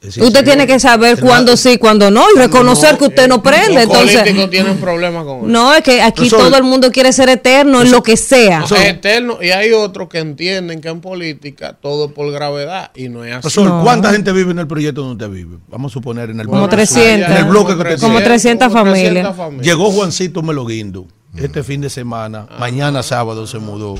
Decir, Usted tiene que saber cuándo sí, cuándo no, y reconocer que usted no prende. Los Entonces, políticos tienen problemas con eso. no, es que aquí todo el mundo quiere ser eterno en lo que sea. Es eterno. Y hay otros que entienden que en política todo es por gravedad y no es así. Profesor, No. ¿cuánta gente vive en el proyecto donde usted vive? Vamos a suponer en el Como bloque. 300. En el bloque que usted Como tiene. 300 como familias. Llegó Juancito Meloguindo este fin de semana, mañana sábado se mudó.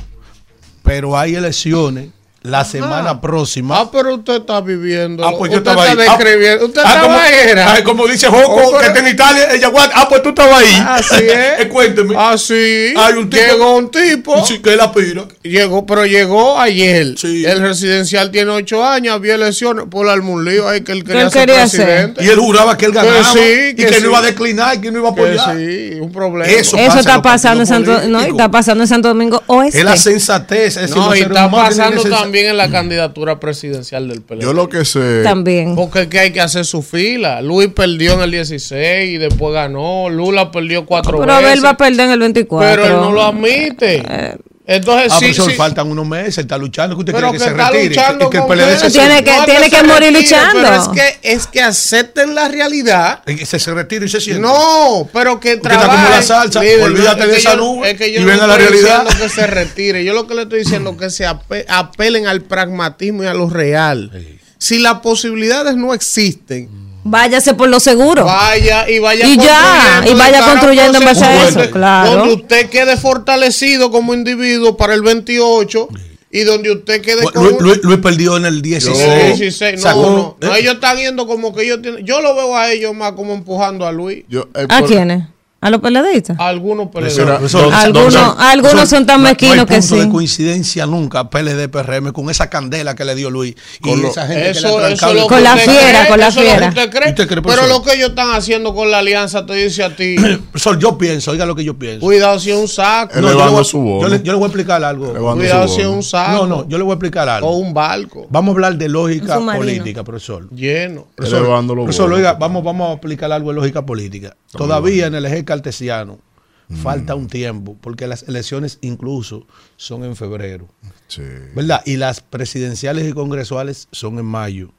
Pero hay elecciones la semana próxima. Ah, pero usted está viviendo. Ah, pues yo usted estaba ahí. está Ah, describiendo. Usted ah, estaba como, ahí, ah, como dice Joco, Oh, que está en Italia, ella guarda. Ah, pues tú estabas ahí. Así es. (laughs) Eh, Cuénteme. Así. Hay un tipo- Llegó un tipo. Sí, que él aspira. Llegó, pero llegó ayer. Sí. El residencial tiene ocho años, había elecciones por algún lío ahí que él quería ser quería ser. presidente. Y él juraba que él ganaba. sí, y que que, sí. no iba a declinar y que no iba a Que apoyar. sí, un problema. Eso. Eso pasa está pasando en Santo, no, está pasando en Santo Domingo Oeste. Es la sensatez. Es decir, No, y está pasando sensa- también en la candidatura presidencial del PLD. Yo lo que sé. También. Porque es que hay que hacer su fila. Luis perdió en el 16 y después ganó. Lula perdió cuatro Pero veces. él va a perder en el 24. pero él no lo admite. Entonces, Ah, sí, profesor, sí. faltan unos meses, está luchando, que usted Pero quiere que que, se está retire luchando y que el con PLD ustedes. se, Tiene que- No, tiene que morir retire, luchando. Pero es que, es que acepten la realidad. que se, se retire y se siente. No, pero que Usted está como trabaje. la salsa, olvídate es de esa yo- nube es que yo y no ven a la realidad. diciendo que se retire. Yo lo que le estoy diciendo es que se ape- apelen al pragmatismo y a lo real. Si las posibilidades no existen, Váyase por lo seguro. vaya y vaya Y ya, y vaya construyendo en base a eso, donde- claro. Donde usted quede fortalecido como individuo para el 28 y donde usted quede Lu- con Luis, Luis- Luis perdió en el 16. en el 16. No, Sacó- no, no, ¿eh? ellos están yendo como que ellos tienen. Yo lo veo a ellos más como empujando a Luis. Yo, eh, ¿A quiénes? ¿A los PLDistas? Algunos. ¿dónde- Algunos, algunos son tan no- mezquinos no hay que punto sí. de coincidencia nunca PLD PRM con esa candela que le dio Luis y Con lo- esa gente que Eso, le ha eso lo Con que la fiera, cree, con la eso es lo que fiera. usted cree. ¿Usted cree, Pero profesor? lo que ellos están haciendo con la alianza te dice a ti, (clears throat) Sol, yo pienso, oiga lo que yo pienso. cuidado si es un saco, No, yo, le voy, su bono. yo le- yo le voy a explicar algo. Elevando cuidado si es un saco No, no, yo le voy a explicar algo. o un barco Vamos a hablar de lógica política, profesor. lleno. Profesor, profesor, oiga, vamos, vamos a aplicar algo de lógica política. Todavía en el eje cartesiano falta un tiempo, porque las elecciones incluso son en febrero, Sí. ¿verdad? Y las presidenciales y congresuales son en mayo.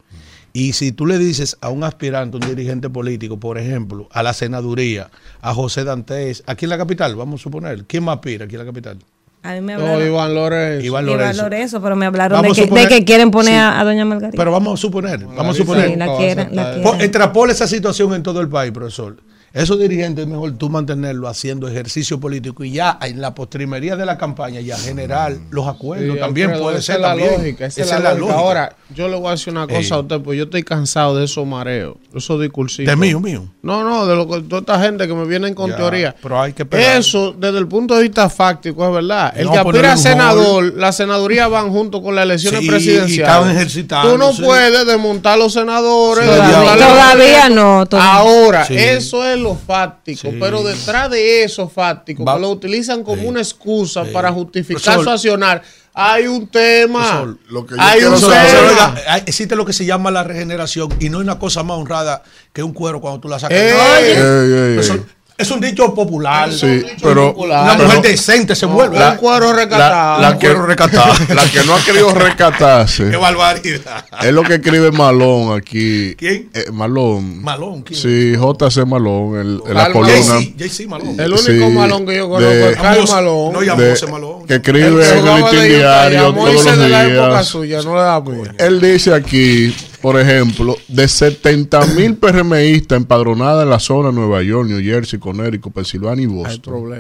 Y si tú le dices a un aspirante, un dirigente político, por ejemplo, a la senaduría, a José Dantes, aquí en la capital, vamos a suponer, ¿quién más aspira aquí en la capital? A mí me No, hablaron. Iván Lorenzo. Iván Iván Lorenzo. Lorenzo, pero me hablaron de que, suponer- de que quieren poner sí. a, a doña Margarita. Pero vamos a suponer, vamos a suponer. sí, la quieren, la quieren. Po- Extrapola esa situación en todo el país, profesor. Esos dirigentes es mejor tú mantenerlo haciendo ejercicio político y ya en la postrimería de la campaña ya generar los acuerdos. Sí, también Alfredo, puede esa ser es la también. lógica, esa, es la, lógica. Ahora, yo le voy a decir una cosa Ey. a usted, pues yo estoy cansado de esos mareos, esos discursitos. de mío, mío. No, no, de lo que toda esta gente que me vienen con Ya, teoría. pero hay que esperar. Eso, desde el punto de vista fáctico, es verdad. El No que aspira a senador, la senaduría van junto con las elecciones Sí, y presidenciales. ejercitando, Tú no sí. puedes desmontar los senadores. Sí, todavía- no, todavía. Ahora, Sí. eso es lo fáctico, Sí. pero detrás de eso fáctico, Va- que lo utilizan como Sí. una excusa Sí. para justificar su accionar, hay un tema. Profesor, lo que yo hay un tema. hay- existe lo que se llama la regeneración y no hay una cosa más honrada que un cuero cuando tú la sacas. Ey. Oye, Ey, ey, ey. Es un dicho popular. Sí, dicho pero popular. Una pero mujer decente se vuelve. un cuero recatado. la, Un que, (laughs) la que no ha querido (laughs) recatarse Qué barbaridad. es lo que escribe Malón aquí. ¿Quién? Eh, Malón. Malón, ¿quién? Sí, JC Malón, el, en la columna. JC, JC Malón. El único Sí, malón que yo conozco de- es Carl Malón. no, de- Mose Malón. que escribe El en que el Utah, diario todos los la días. suya, no le da. Él dice aquí, por ejemplo, de 70 mil PRMistas empadronadas en la zona de Nueva York, New Jersey, Connecticut, Pensilvania y Boston,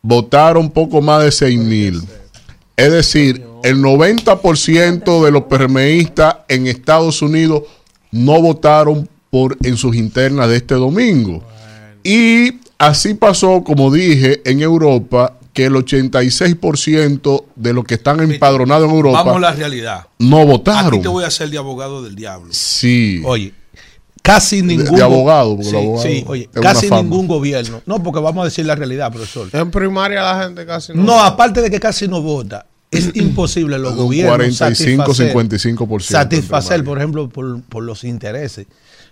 votaron poco más de 6 mil. Es decir, el 90% de los PRMistas en Estados Unidos no votaron por en sus internas de este domingo. Y así pasó, como dije, en Europa, que el 86% de los que están empadronados en Europa Vamos a la realidad. no Aquí votaron. te voy a hacer de abogado del diablo. Sí. Oye, casi ningún. de abogado, porque Sí, el abogado sí, oye, es una casi fama. ningún gobierno. No, porque vamos a decir la realidad, profesor. En primaria la gente casi no. No, aparte de que casi no vota, es (clears throat) imposible los gobiernos 45, satisfacer- 55%. satisfacer, por ejemplo, por, por los intereses,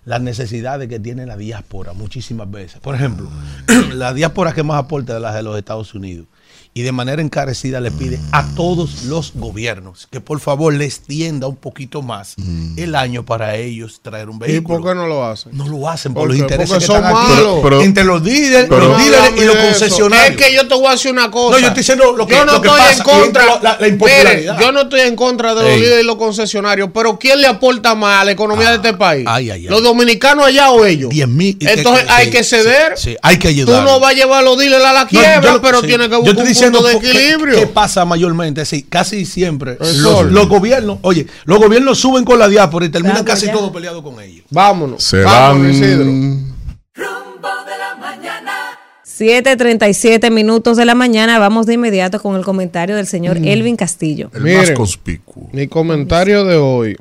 las necesidades que tiene la diáspora muchísimas veces. Por ejemplo, (clears throat) la diáspora que más aporta de las de los Estados Unidos y de manera encarecida le pide a todos los gobiernos que por favor les tienda un poquito más el año para ellos traer un ¿Y vehículo. por qué no lo hacen? No lo hacen por, ¿Por los intereses Porque que son están aquí. malos. Pero- entre los líderes, pero- los No, líderes y los concesionarios. Es que yo te voy a decir una cosa. No, yo estoy diciendo lo que- Yo no lo que estoy pasa en y contra. entre la- la impopularidad. Mire, yo no estoy en contra de los líderes y los concesionarios, pero ¿quién le aporta más a la economía de este país? ay, ay, ay. ¿Los dominicanos allá o ellos? 10 mil. Entonces hay que ceder. Sí, sí, hay que Tú ayudar. no vas a llevar a los dealers a la No, quiebra, yo pero sí. tienes que Yo buscar diciendo de ¿qué- equilibrio. ¿Qué, pasa mayormente? Sí, casi siempre. Los, gobiernos, oye, los gobiernos suben con la diáspora y terminan Vamos casi todos peleados con ellos. Vámonos. Se Vámonos, Isidro. van. Rumbo de la mañana. 7:37 minutos de la mañana. Vamos de inmediato con el comentario del señor Elvin Castillo. El Miren. más conspicuo. Mi comentario de hoy,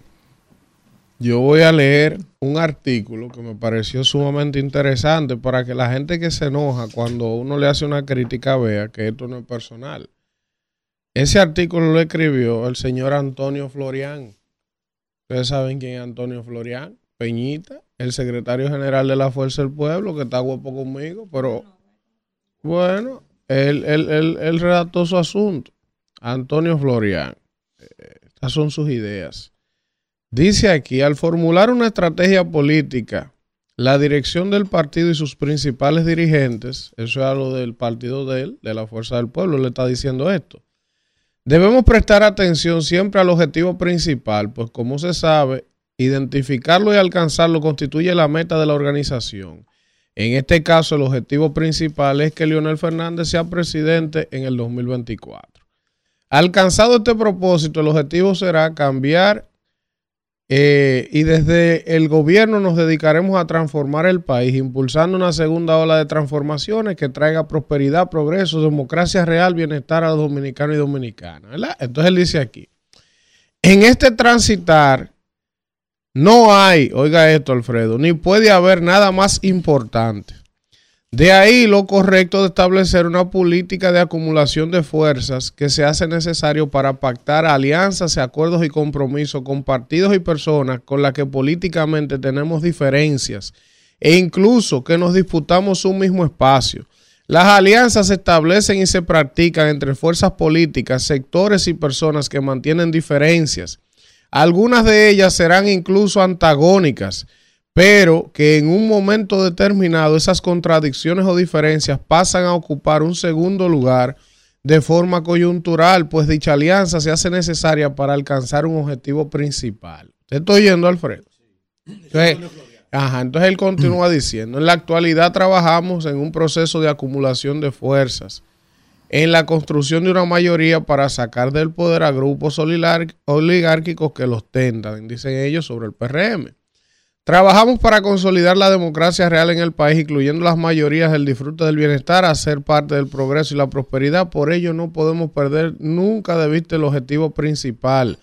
yo voy a leer un artículo que me pareció sumamente interesante para que la gente que se enoja cuando uno le hace una crítica vea que esto no es personal. Ese artículo lo escribió el señor Antonio Florián. Ustedes saben quién es Antonio Florián, Peñita, el secretario general de la Fuerza del Pueblo, que está guapo conmigo, pero bueno, él, él, él, él redactó su asunto. Antonio Florián. Estas son sus ideas. Dice aquí, al formular una estrategia política, la dirección del partido y sus principales dirigentes, eso es algo del partido de él, de la Fuerza del Pueblo, le está diciendo esto. Debemos prestar atención siempre al objetivo principal, pues como se sabe, identificarlo y alcanzarlo constituye la meta de la organización. En este caso, el objetivo principal es que Leonel Fernández sea presidente en el 2024. Alcanzado este propósito, el objetivo será cambiar eh, y desde el gobierno nos dedicaremos a transformar el país, impulsando una segunda ola de transformaciones que traiga prosperidad, progreso, democracia real, bienestar a los dominicanos y dominicanas. Entonces él dice aquí, en este transitar no hay, oiga esto Alfredo, ni puede haber nada más importante. De ahí lo correcto de establecer una política de acumulación de fuerzas que se hace necesario para pactar alianzas, acuerdos y compromisos con partidos y personas con las que políticamente tenemos diferencias e incluso que nos disputamos un mismo espacio. Las alianzas se establecen y se practican entre fuerzas políticas, sectores y personas que mantienen diferencias. Algunas de ellas serán incluso antagónicas pero que en un momento determinado esas contradicciones o diferencias pasan a ocupar un segundo lugar de forma coyuntural, pues dicha alianza se hace necesaria para alcanzar un objetivo principal. ¿Te estoy oyendo, Alfredo? Entonces, ajá, entonces él continúa diciendo, en la actualidad trabajamos en un proceso de acumulación de fuerzas, en la construcción de una mayoría para sacar del poder a grupos oligárquicos que los tentan, dicen ellos, sobre el PRM. Trabajamos para consolidar la democracia real en el país, incluyendo las mayorías, el disfrute del bienestar, hacer parte del progreso y la prosperidad. Por ello no podemos perder nunca de vista el objetivo principal.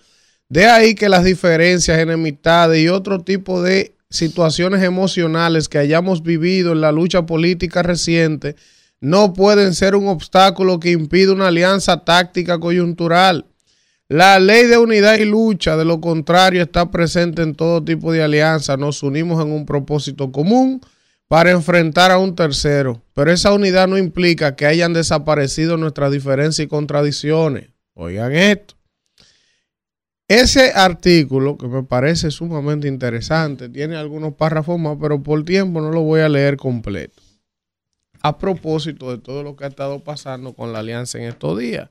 De ahí que las diferencias, enemistades y otro tipo de situaciones emocionales que hayamos vivido en la lucha política reciente no pueden ser un obstáculo que impida una alianza táctica coyuntural. La ley de unidad y lucha, de lo contrario, está presente en todo tipo de alianza. Nos unimos en un propósito común para enfrentar a un tercero. Pero esa unidad no implica que hayan desaparecido nuestras diferencias y contradicciones. Oigan esto. Ese artículo, que me parece sumamente interesante, tiene algunos párrafos más, pero por tiempo no lo voy a leer completo. A propósito de todo lo que ha estado pasando con la alianza en estos días.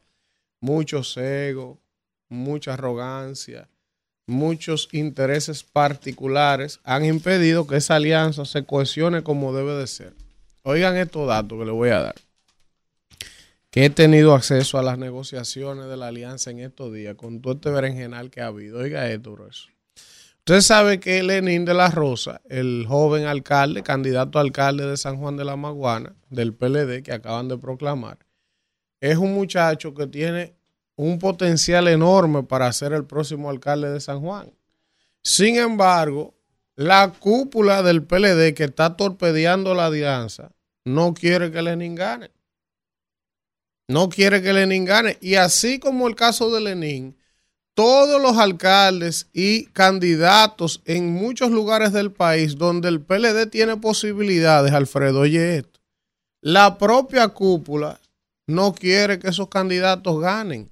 Muchos egos, mucha arrogancia, muchos intereses particulares han impedido que esa alianza se cohesione como debe de ser. Oigan estos datos que les voy a dar. Que he tenido acceso a las negociaciones de la alianza en estos días con todo este berenjenal que ha habido. Oiga esto, eso. Usted sabe que Lenín de la Rosa, el joven alcalde, candidato a alcalde de San Juan de la Maguana, del PLD, que acaban de proclamar, es un muchacho que tiene un potencial enorme para ser el próximo alcalde de San Juan. Sin embargo, la cúpula del PLD que está torpedeando la alianza no quiere que Lenin gane. No quiere que Lenin gane. Y así como el caso de Lenin, todos los alcaldes y candidatos en muchos lugares del país donde el PLD tiene posibilidades, Alfredo, oye esto, la propia cúpula no quiere que esos candidatos ganen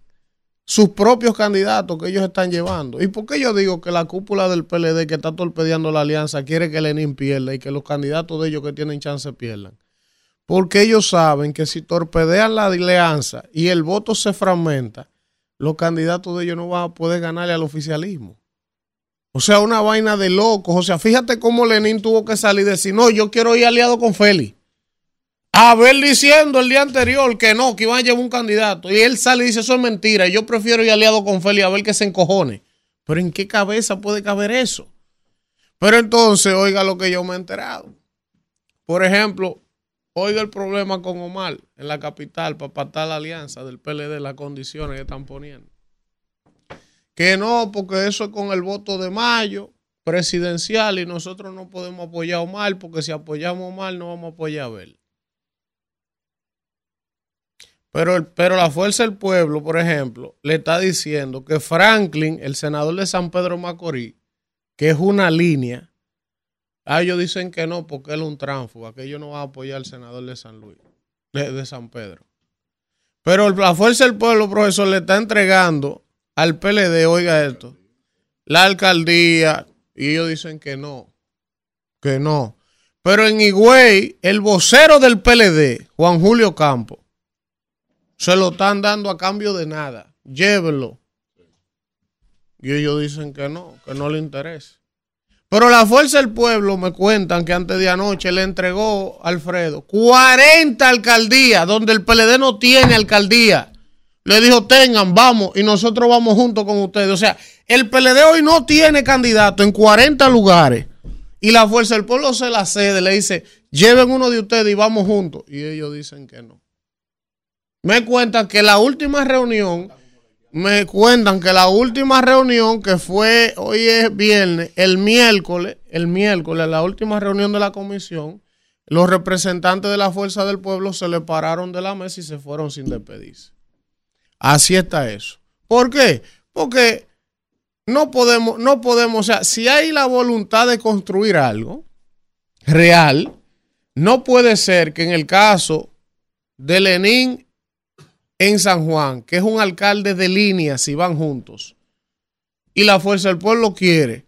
sus propios candidatos que ellos están llevando. ¿Y por qué yo digo que la cúpula del PLD que está torpedeando la alianza quiere que Lenin pierda y que los candidatos de ellos que tienen chance pierdan? Porque ellos saben que si torpedean la alianza y el voto se fragmenta, los candidatos de ellos no van a poder ganarle al oficialismo. O sea, una vaina de locos. O sea, fíjate cómo Lenin tuvo que salir y decir, no, yo quiero ir aliado con Félix a ver diciendo el día anterior que no, que iban a llevar un candidato. Y él sale y dice, eso es mentira. Yo prefiero ir aliado con Feli a ver que se encojone. Pero ¿en qué cabeza puede caber eso? Pero entonces, oiga lo que yo me he enterado. Por ejemplo, oiga el problema con Omar en la capital para pactar la alianza del PLD, las condiciones que están poniendo. Que no, porque eso es con el voto de mayo presidencial y nosotros no podemos apoyar a Omar porque si apoyamos a Omar no vamos a apoyar a Bel. Pero, pero la Fuerza del Pueblo, por ejemplo, le está diciendo que Franklin, el senador de San Pedro Macorís, que es una línea, a ellos dicen que no, porque él es un tránfuga, que ellos no van a apoyar al senador de San Luis, de, San Pedro. Pero la Fuerza del Pueblo, profesor, le está entregando al PLD, oiga esto, la alcaldía, y ellos dicen que no, que no. Pero en Higüey, el vocero del PLD, Juan Julio Campos, se lo están dando a cambio de nada. Llévelo. Y ellos dicen que no, que no le interesa. Pero la fuerza del pueblo me cuentan que antes de anoche le entregó Alfredo 40 alcaldías donde el PLD no tiene alcaldía. le dijo, tengan, vamos, y nosotros vamos juntos con ustedes. O sea, el PLD hoy no tiene candidato en 40 lugares y la Fuerza del Pueblo se la cede, le dice, lleven uno de ustedes y vamos juntos. Y ellos dicen que no. Me cuentan que la última reunión, me cuentan que la última reunión que fue, hoy es viernes, el miércoles, el miércoles, la última reunión de la comisión, los representantes de la Fuerza del Pueblo se le pararon de la mesa y se fueron sin despedirse. Así está eso. ¿Por qué? Porque no podemos, no podemos, o sea, si hay la voluntad de construir algo real, no puede ser que en el caso de Lenín en San Juan, que es un alcalde de línea si van juntos, y la Fuerza del Pueblo quiere,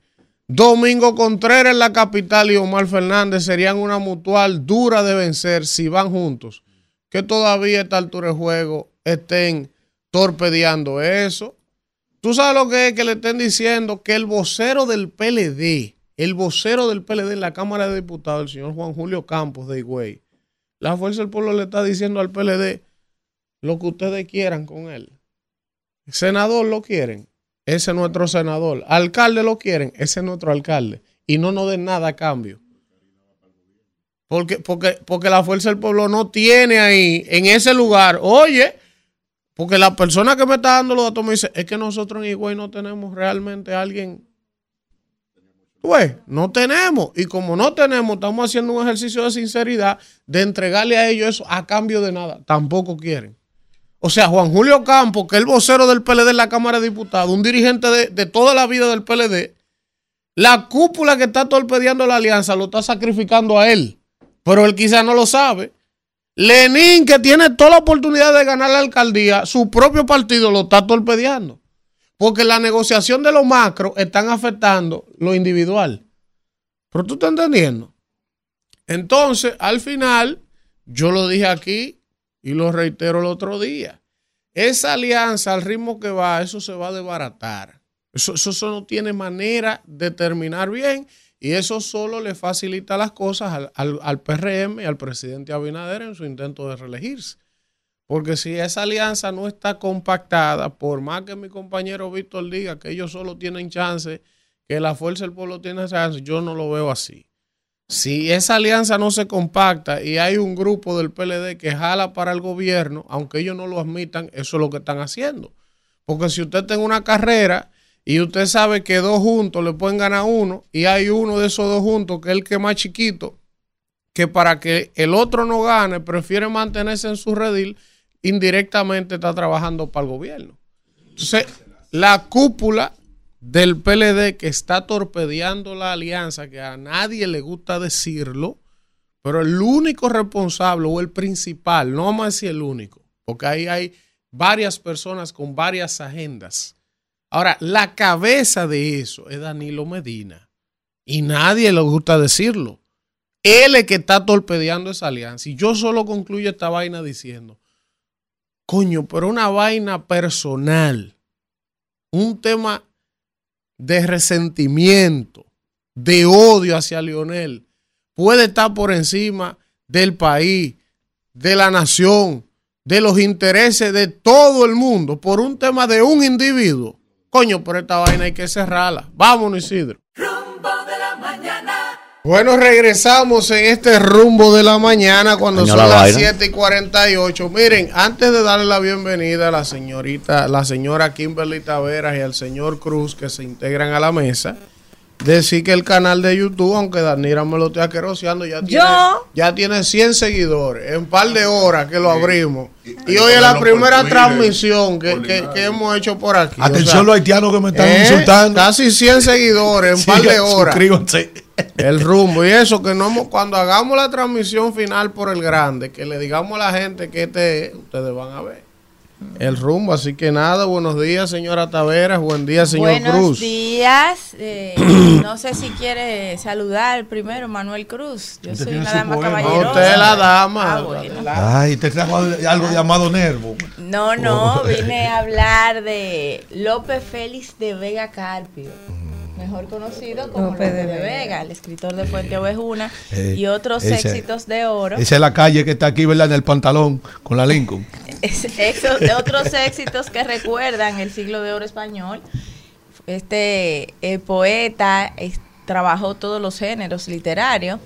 Domingo Contreras en la capital y Omar Fernández serían una mutual dura de vencer si van juntos, que todavía a esta altura de juego estén torpedeando eso. Tú sabes lo que es que le estén diciendo que el vocero del PLD, el vocero del PLD en la Cámara de Diputados, el señor Juan Julio Campos de Higüey, la Fuerza del Pueblo le está diciendo al PLD lo que ustedes quieran con él. Senador lo quieren, ese es nuestro senador. Alcalde lo quieren, ese es nuestro alcalde. Y no nos den nada a cambio. Porque, porque, porque la Fuerza del Pueblo no tiene ahí, en ese lugar, oye, porque la persona que me está dando los datos me dice, es que nosotros en Higüey no tenemos realmente alguien. Pues, no tenemos. Y como no tenemos, estamos haciendo un ejercicio de sinceridad de entregarle a ellos eso a cambio de nada. Tampoco quieren. O sea, Juan Julio Campos, que es el vocero del PLD en la Cámara de Diputados, un dirigente de, de toda la vida del PLD, la cúpula que está torpedeando la alianza lo está sacrificando a él. Pero él quizás no lo sabe. Lenín, que tiene toda la oportunidad de ganar la alcaldía, su propio partido lo está torpedeando. Porque la negociación de lo macro están afectando lo individual. Pero tú estás entendiendo. Entonces, al final, yo lo dije aquí y lo reitero el otro día. Esa alianza, al ritmo que va, eso se va a desbaratar. Eso, eso, eso no tiene manera de terminar bien. Y eso solo le facilita las cosas al, al, al, PRM y al presidente Abinader en su intento de reelegirse. Porque si esa alianza no está compactada, por más que mi compañero Víctor diga que ellos solo tienen chance, que la fuerza del pueblo tiene chance, yo no lo veo así. Si esa alianza no se compacta y hay un grupo del PLD que jala para el gobierno, aunque ellos no lo admitan, eso es lo que están haciendo. Porque si usted tiene una carrera y usted sabe que dos juntos le pueden ganar uno y hay uno de esos dos juntos que es el que más chiquito, que para que el otro no gane prefiere mantenerse en su redil, indirectamente está trabajando para el gobierno. Entonces, la cúpula del PLD que está torpedeando la alianza, que a nadie le gusta decirlo, pero el único responsable o el principal, no a decir el único, porque ahí hay varias personas con varias agendas Ahora, la cabeza de eso es Danilo Medina. Y nadie le gusta decirlo. Él es que está torpedeando esa alianza. Y yo solo concluyo esta vaina diciendo, coño, pero una vaina personal, un tema de resentimiento, de odio hacia Lionel, puede estar por encima del país, de la nación, de los intereses de todo el mundo, por un tema de un individuo. Coño, por esta vaina hay que cerrarla. Vámonos, Isidro. Bueno, regresamos en este rumbo de la mañana cuando son la las vaina. 7 y 48. Miren, antes de darle la bienvenida a la señorita, la señora Kimberly Taveras y al señor Cruz que se integran a la mesa, decir que el canal de YouTube, aunque Danira me lo esté aqueroseando, ya tiene, Yo. ya tiene 100 seguidores en un par de horas que lo abrimos. Y, y hoy es la primera Twitter, transmisión que, que- que hemos hecho por aquí. O Atención sea, los haitianos que me están eh, insultando. Casi 100 seguidores en un par de horas. Suscríbanse. El rumbo y eso que no hemos- cuando hagamos la transmisión final por el grande, que le digamos a la gente que este es, ustedes van a ver el rumbo. Así que nada, buenos días, señora Taveras, buen día, señor Buenos Cruz. días. (clears throat) eh, no sé si quiere saludar primero Manuel Cruz. Yo soy una dama poema. caballerosa. No, usted es la dama. Ah, bueno. Ay, te trajo algo llamado nervo. No, no, vine a hablar de López Félix de Vega Carpio. Mejor conocido como López López de de, Vega. Vega, el escritor de Fuente Ovejuna Eh, y otros ese- éxitos de oro. Esa es la calle que está aquí, ¿verdad? En el pantalón, con la Lincoln. (laughs) es- de otros (laughs) éxitos que recuerdan el siglo de oro español. Este eh, poeta es- trabajó todos los géneros literarios,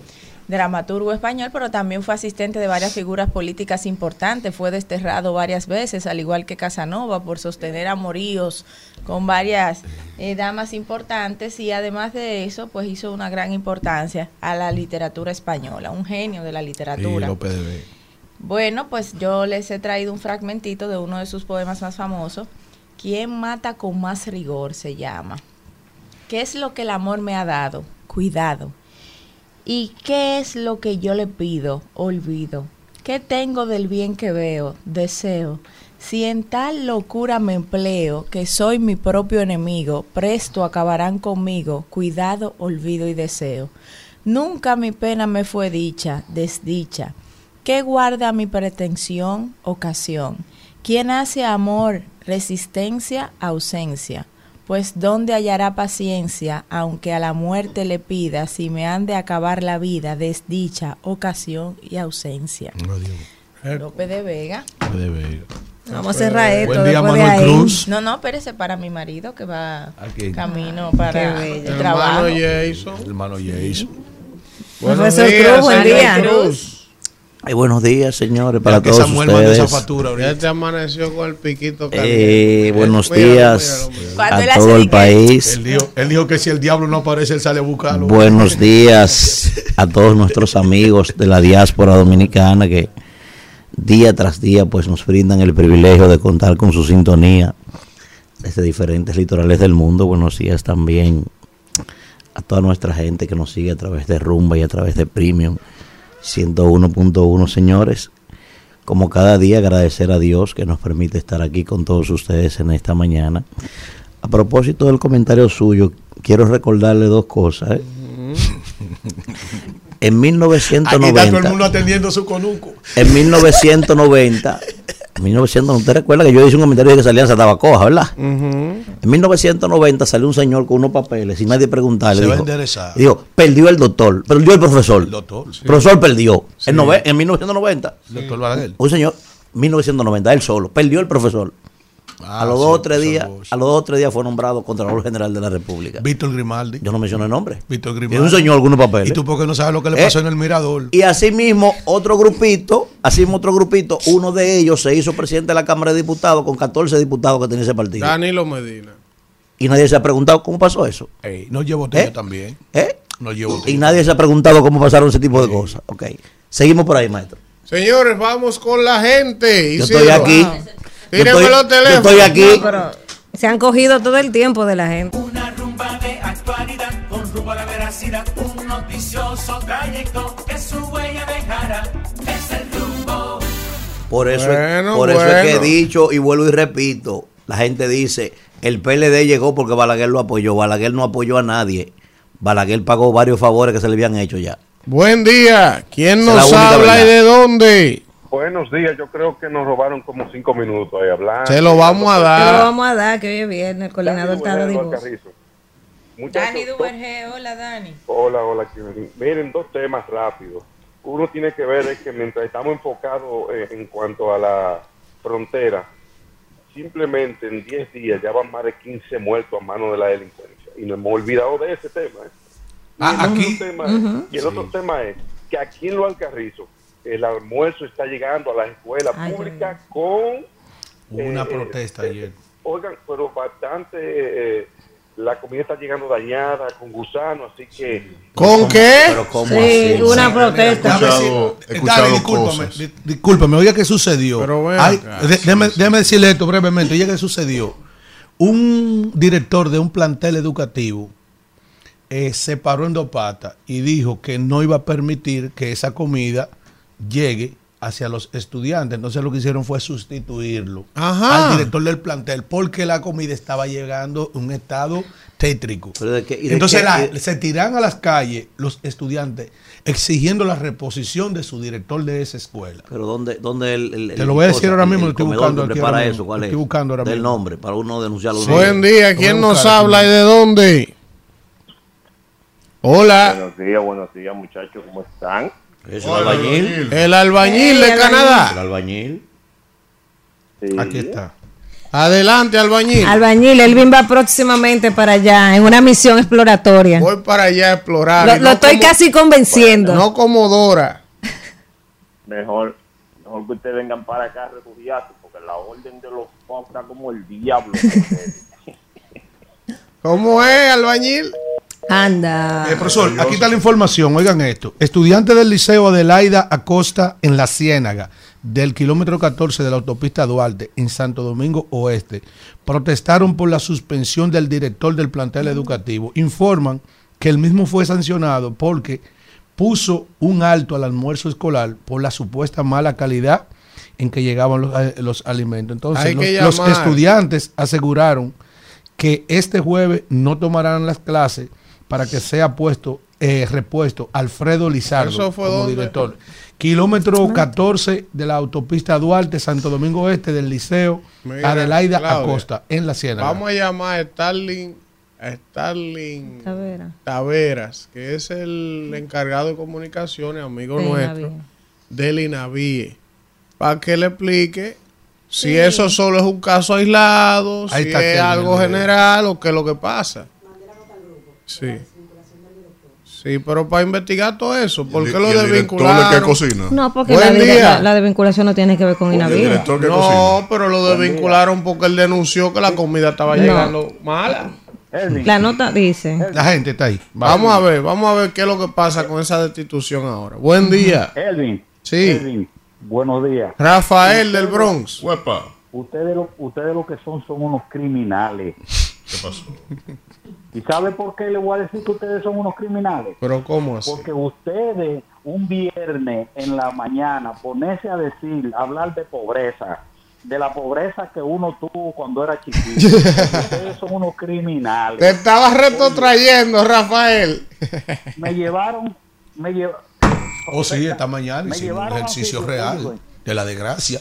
dramaturgo español, pero también fue asistente de varias figuras políticas importantes. Fue desterrado varias veces, al igual que Casanova, por sostener amoríos con varias eh, damas importantes y además de eso, pues hizo una gran importancia a la literatura española, un genio de la Y literatura. López de Vega. Bueno, pues yo les he traído un fragmentito de uno de sus poemas más famosos. ¿Quién mata con más rigor? se llama. ¿Qué es lo que el amor me ha dado? Cuidado. ¿Y qué es lo que yo le pido? Olvido. ¿Qué tengo del bien que veo? Deseo. Si en tal locura me empleo, que soy mi propio enemigo, presto acabarán conmigo, cuidado, olvido y deseo. Nunca mi pena me fue dicha, desdicha. ¿Qué guarda mi pretensión? Ocasión. ¿Quién hace amor? Resistencia, ausencia. Pues ¿dónde hallará paciencia, aunque a la muerte le pida, si me han de acabar la vida, desdicha, ocasión y ausencia? Dios. López de Vega. López de Vega. Vamos a cerrar esto. Buen día, Manuel ahí. Cruz. No, no, espérese para mi marido que va camino para el trabajo. Hermano Jason. Hermano Jason. Buenos Profesor días, Cruz, buen día. Cruz. Ay, buenos días, señores, para que todos Samuel mandó esa ustedes. factura Ya te amaneció con el piquito Eh, buenos días míralo, míralo. A todo el país. Él dijo, él dijo que si el diablo no aparece, él sale a buscarlo. Buenos días a todos nuestros amigos de la diáspora dominicana que día tras día pues nos brindan el privilegio de contar con su sintonía desde diferentes litorales del mundo. Buenos días también a toda nuestra gente que nos sigue a través de Rumba y a través de Premium 101.1, señores. Como cada día agradecer a Dios que nos permite estar aquí con todos ustedes en esta mañana. A propósito del comentario suyo, quiero recordarle dos cosas. ¿eh? En Aquí está todo el 1990, mundo atendiendo su conuco. en 1990, en 1990, usted recuerda que yo hice un comentario de que salían estaba coja, ¿verdad? En 1990 salió un señor con unos papeles sin nadie preguntarle. Se va a dijo, enderezar. dijo, perdió el doctor, perdió el profesor. El doctor. Profesor perdió. En, en 1990, Doctor Balaguer. un señor, 1990, él solo, perdió el profesor. Ah, a los dos o tres días, a los dos o tres días fue nombrado Contralor General de la República. Víctor Grimaldi. Yo no menciono el nombre. Víctor Es Grimaldi. un señor con unos papeles. ¿Y tú por qué no sabes lo que le Eh, pasó en el Mirador? Y así mismo, otro grupito, así mismo otro grupito, uno de ellos se hizo presidente de la Cámara de Diputados con 14 diputados que tenía ese partido. Danilo Medina. Y nadie se ha preguntado cómo pasó eso. Ey, no llevo tío ¿Eh? también. ¿Eh? No llevo Y nadie se ha preguntado cómo pasaron ese tipo de cosas. Ok. Seguimos por ahí, maestro. Señores, vamos con la gente. Yo Isidro. estoy aquí. Wow. Estoy, los yo teléfonos. estoy aquí. No, pero se han cogido todo el tiempo de la gente. Una rumba de actualidad con rumbo a la veracidad. Un noticioso trayecto que su huella dejará. Es el rumbo. Por eso, Bueno, por eso es que he dicho y vuelvo y repito. La gente dice, el PLD llegó porque Balaguer lo apoyó. Balaguer no apoyó a nadie. Balaguer pagó varios favores que se le habían hecho ya. Buen día. ¿Quién es nos habla y de dónde? Buenos días, yo creo que nos robaron como cinco minutos ahí hablando. Se lo vamos a Te lo dar. vamos a dar, que hoy es viernes, el coordinador está de Dani Duvergé, hola Dani. Hola, hola. Miren, dos temas rápidos. Uno tiene que ver es que mientras estamos enfocados eh, en cuanto a la frontera, simplemente en 10 días ya van más de 15 muertos a mano de la delincuencia. Y nos hemos olvidado de ese tema. ¿eh? Y Ah, el otro aquí- tema es- y el otro tema es que aquí en Lo Alcarrizo el almuerzo está llegando a las escuelas Ay, públicas con una eh, protesta eh, ayer. Oigan, pero bastante, eh, la comida está llegando dañada, con gusano, así que... ¿Con qué? Pero ¿cómo Sí, así? una protesta. Escuchado- he escuchado Dale, discúlpame, cosas. discúlpame, oiga qué sucedió. Pero Ay, de- decirle esto brevemente, oiga qué sucedió. Un director de un plantel educativo eh, se paró en dos patas y dijo que no iba a permitir que esa comida llegue hacia los estudiantes. Entonces lo que hicieron fue sustituirlo Ajá. al director del plantel porque la comida estaba llegando en un estado tétrico. ¿Pero de qué- y de Entonces qué- la- y- se tiran a las calles los estudiantes exigiendo la reposición de su director de esa escuela. Pero ¿dónde, dónde el, el- Te lo voy a decir cosa, ahora mismo, el estoy buscando aquí prepara ahora eso, mismo, ¿cuál lo es? estoy buscando ahora Del mismo. nombre, para uno denunciarlo. Sí. Buen día. ¿Quién nos buscar habla y de dónde? Hola. Buenos días, buenos días muchachos, ¿cómo están? Es el albañil. El albañil de albañil. El Canadá. albañil. Sí. Aquí está. Adelante, albañil. Albañil, Elvin va próximamente para allá en una misión exploratoria. Voy para allá a explorar. Lo, y lo no estoy como- casi convenciendo. No como Dora. Mejor, mejor que ustedes vengan para acá a refugiarse, porque la orden de los pocos está como el diablo. (laughs) ¿Cómo es, albañil? Anda. Eh, profesor, aquí está la información. Oigan esto. Estudiantes del Liceo Adelaida Acosta en La Ciénaga, del kilómetro 14 de la autopista Duarte, en Santo Domingo Oeste, protestaron por la suspensión del director del plantel educativo. Informan que el mismo fue sancionado porque puso un alto al almuerzo escolar por la supuesta mala calidad en que llegaban los, eh, los alimentos. Entonces, los, estudiantes aseguraron que este jueves no tomarán las clases para que sea puesto eh, repuesto Alfredo Lizardo ¿Eso fue como dónde? director. Kilómetro 14 de la autopista Duarte, Santo Domingo Este, del Liceo Mira, Adelaida Claudia, Acosta, en la Ciénaga. Vamos a llamar a Starling, a Starling Tavera. Taveras, que es el encargado de comunicaciones, amigo De nuestro, del INAVIE, para que le explique si eso solo es un caso aislado, Ahí si está es algo general o qué es lo que pasa. Sí. Sí, pero para investigar todo eso, ¿por qué lo y el director de desvincularon? que cocina. No, porque la, desvinculación no tiene que ver con que No, cocina. pero lo desvincularon porque él denunció que la comida estaba No. llegando mala. La nota dice. La gente está ahí. Vamos a ver, vamos a ver qué es lo que pasa con esa destitución ahora. Buen día. Elvin, Sí. Elvin, buenos días. Rafael del Bronx. Ustedes lo, ustedes lo que son son unos criminales. ¿Qué pasó? (laughs) ¿Y sabe por qué le voy a decir que ustedes son unos criminales? Pero ¿cómo así? Porque ustedes un viernes en la mañana ponerse a decir, hablar de pobreza, de la pobreza que uno tuvo cuando era chiquito. ustedes son unos Te criminales. estaba retrotrayendo, Rafael. Me llevaron, me llevaron. Oh, sí, esta mañana hicimos un ejercicio así, real de la desgracia.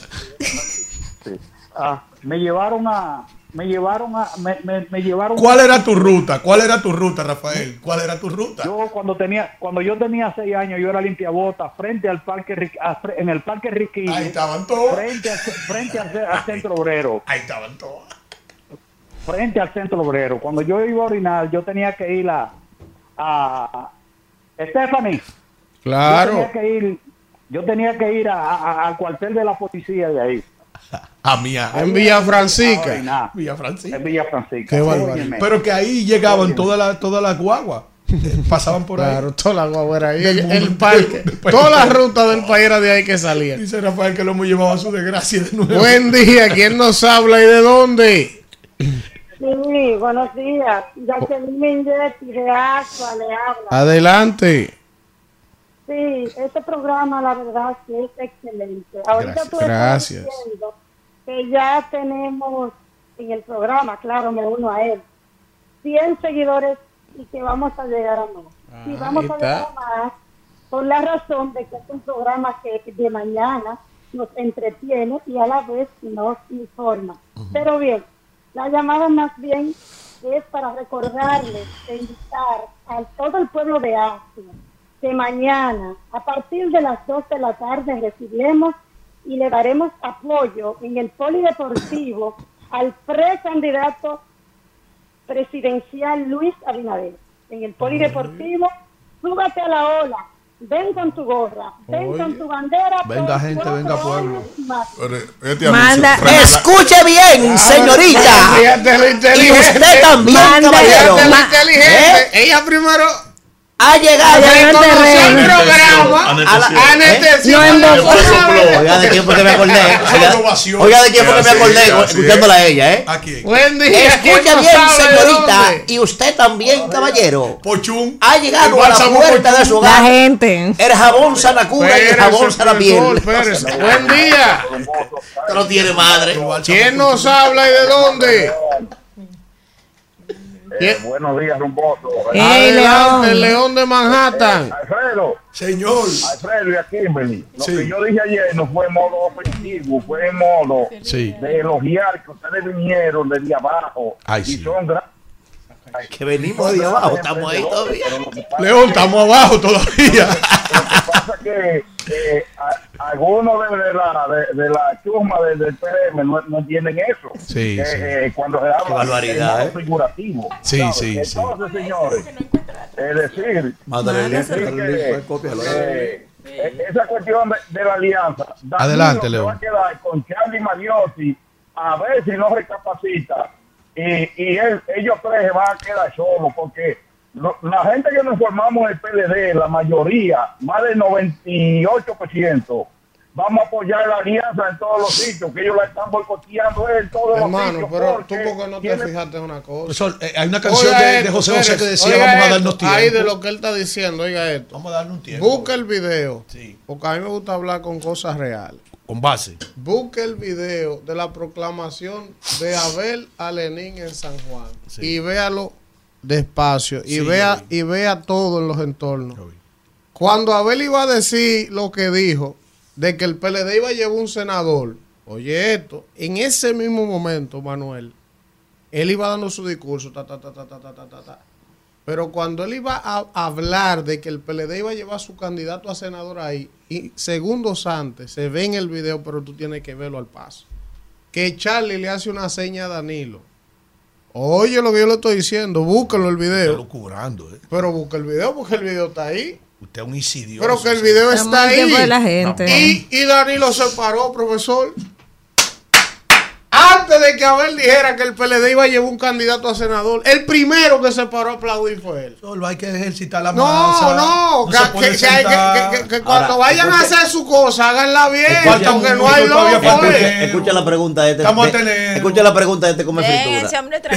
Ah, me llevaron a, me llevaron a, me, me, me llevaron. ¿Cuál era tu ruta? ¿Cuál era tu ruta, Rafael? ¿Cuál era tu ruta? Yo cuando tenía, cuando yo tenía seis años, yo era limpiabota frente al parque, en el parque Riquillo. Ahí estaban todos. Frente al, frente al, ce- al centro obrero. (laughs) Ahí estaban todos. frente al centro obrero. Cuando yo iba a orinar, yo tenía que ir a, a Stephanie. Yo Claro. tenía que ir, yo tenía que ir a- a- al cuartel de la policía de ahí. (laughs) A mí, a En Villa Francisca. Villa Francisca. en Villa Francisca. Qué barbaridad. Óyeme. Pero que ahí llegaban todas las todas las guaguas. Eh, Pasaban por ahí. Claro, toda la guagua era ahí. El, parque. Toda la ruta del país era de ahí que salía. Dice Rafael que lo hemos llevado a su desgracia de nuevo. Buen día. ¿Quién nos habla y de dónde? Sí, buenos días. Jacqueline Mengetti de Asua le habla. Adelante. Sí, este programa la verdad que es excelente. Ahorita Gracias. tú estás Gracias. diciendo que ya tenemos en el programa, claro, me uno a él, 100 seguidores y que vamos a llegar a más. y vamos a llegar a más por la razón de que es un programa que de mañana nos entretiene y a la vez nos informa. Pero bien, la llamada más bien es para recordarles e invitar a todo el pueblo de Asia que mañana, a partir de las 2 de la tarde, recibiremos y le daremos apoyo en el polideportivo al precandidato presidencial Luis Abinader. En el polideportivo, súbate a la ola, ven con tu gorra, ven Oye. con tu bandera. Venga, gente, venga, pueblo. este Manda- Escuche bien, señorita. Fíjate lo Y usted también, Manda- caballero. Inteligente. Ella primero Ha llegado. Reconoció el programa. Anestesió. La. Oiga, ¿de quién fue que me acordé? Oiga, ¿de quién fue que me acordé escuchándola a ella, eh? Buen día. ¿quién Escucha bien, señorita. Y usted también, caballero. Ha llegado a la puerta de su La hogar. gente. El jabón sana cura y el jabón sana piel. profesor, espérese. (laughs) Buen día. No tiene madre. ¿Quién nos habla y de dónde? ¿Quién? Buenos días, Rumboso. Ey, Adelante, León. León de Manhattan. Alfredo, Señor. Alfredo y a Kimberly. Lo Sí. que yo dije ayer no fue en modo ofensivo, fue en modo Sí. de elogiar que ustedes vinieron desde abajo. Ay, y sí. son grandes. Que venimos de abajo, estamos ahí todavía. León, estamos abajo todavía. Lo que pasa es que eh, algunos de, de la, de, de la chusma de- del PRM no, no entienden eso. Sí, Eh, sí. eh, cuando se habla de ¿eh? figurativo. Sí, ¿sabes? sí, sí. Entonces, señores, es decir, eh, esa cuestión de, de la alianza. Danilo Adelante, León. va a quedar con Charlie Mariotti a ver si no recapacita. Y, y él, ellos tres se van a quedar solos porque lo- la gente que nos formamos en el PLD, la mayoría, más del 98%, vamos a apoyar la alianza en todos los sitios, que ellos la están boicoteando en todos los Hermano, sitios. pero tú porque por qué no te fijaste en una cosa. Eh, hay una canción de, José José que decía, vamos a darnos tiempo. Ahí de lo que él está diciendo, oiga esto. Vamos a darnos tiempo. Busca el video. Sí. Porque a mí me gusta hablar con cosas reales con base. Busque el video de la proclamación de Abel a Lenin en San Juan sí. y véalo despacio y vea y vea todo en los entornos. Cuando Abel iba a decir lo que dijo de que el PLD iba a llevar un senador, oye esto, en ese mismo momento, Manuel, él iba dando su discurso, ta ta ta ta ta ta. ta pero cuando él iba a hablar de que el PLD iba a llevar a su candidato a senador ahí, y segundos antes, se ve en el video, pero tú tienes que verlo al paso, que Charlie le hace una seña a Danilo. Oye lo que yo le estoy diciendo, búsquelo el Está video. locurando, ¿eh? Pero busca el video porque el video está ahí. Usted es un insidioso. Pero que el video está ahí. de la gente. Y, y Danilo se paró, profesor. Antes de que Abel dijera que el PLD iba a llevar un candidato a senador, el primero que se paró a aplaudir fue él. Solo hay que ejercitar la No, masa. no, que, se que- puede que hay que- sentar. que- que- que cuando Ahora, vayan a hacer su cosa, háganla bien, Falta porque no hay loco. Escucha la pregunta de este. Estamos a de- tener- escucha la pregunta de este come fritura.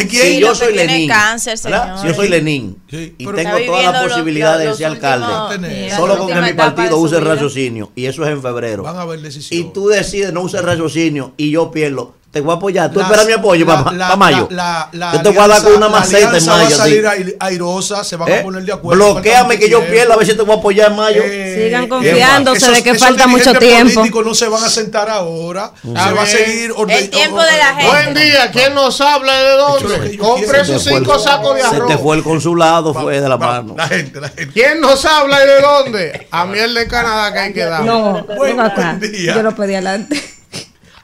Si yo soy Lenín, si yo soy Lenín Sí, y tengo todas las posibilidades de ser alcalde, solo con que mi partido use el raciocinio, y eso es en febrero, Van a haber decisiones. y tú decides no usar raciocinio y yo pierdo, te voy a apoyar. Tú esperas mi apoyo la- para la- mayo. la- la yo te voy a dar con una maceta en alianza va a mayo. salir así. airosa, se van ¿Eh? a poner de acuerdo. Bloquéame falta que yo pierda, a ver si te voy a apoyar en mayo. Eh, Sigan eh, confiándose esos- de que falta mucho tiempo. políticos no se van a sentar ahora. Está se va a seguir orden- El tiempo de la gente. Buen día, ¿quién nos habla y de dónde? Compre sus Se cinco sacos de Se arroz. te fue el consulado, fue de la mano. La gente, la gente. ¿Quién nos habla y de dónde? A miel de Canadá que hay que dar. No, buen día. Yo lo pedí adelante.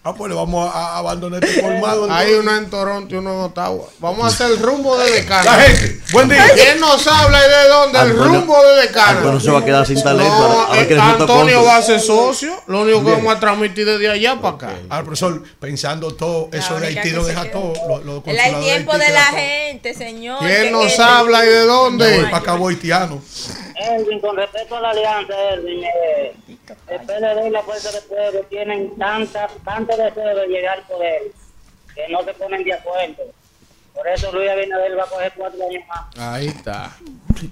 Ah, pues le vamos a, abandonar este colmado. Hay uno en Toronto y uno en Ottawa. Vamos a hacer el rumbo de La Decana. gente, buen día. ¿Quién nos habla y de dónde? El Antonio- rumbo de Decana. Antonio se va a quedar sin talento. No, ahora- ahora eh, que Antonio va a ser socio. Lo único que vamos a transmitir desde allá para acá. Ah, profesor, pensando todo eso de Haití lo deja todo. Lo, lo El tiempo de la gente, señor. ¿Quién que- nos habla y de dónde? Para acá haitiano. Elvin, con respecto a la alianza, Elvin, eh, el PLD y la Fuerza del Pueblo tienen tanta, tanto deseo de llegar al poder que no se ponen de acuerdo. Por eso Luis Abinader va a coger cuatro años más. Ahí está.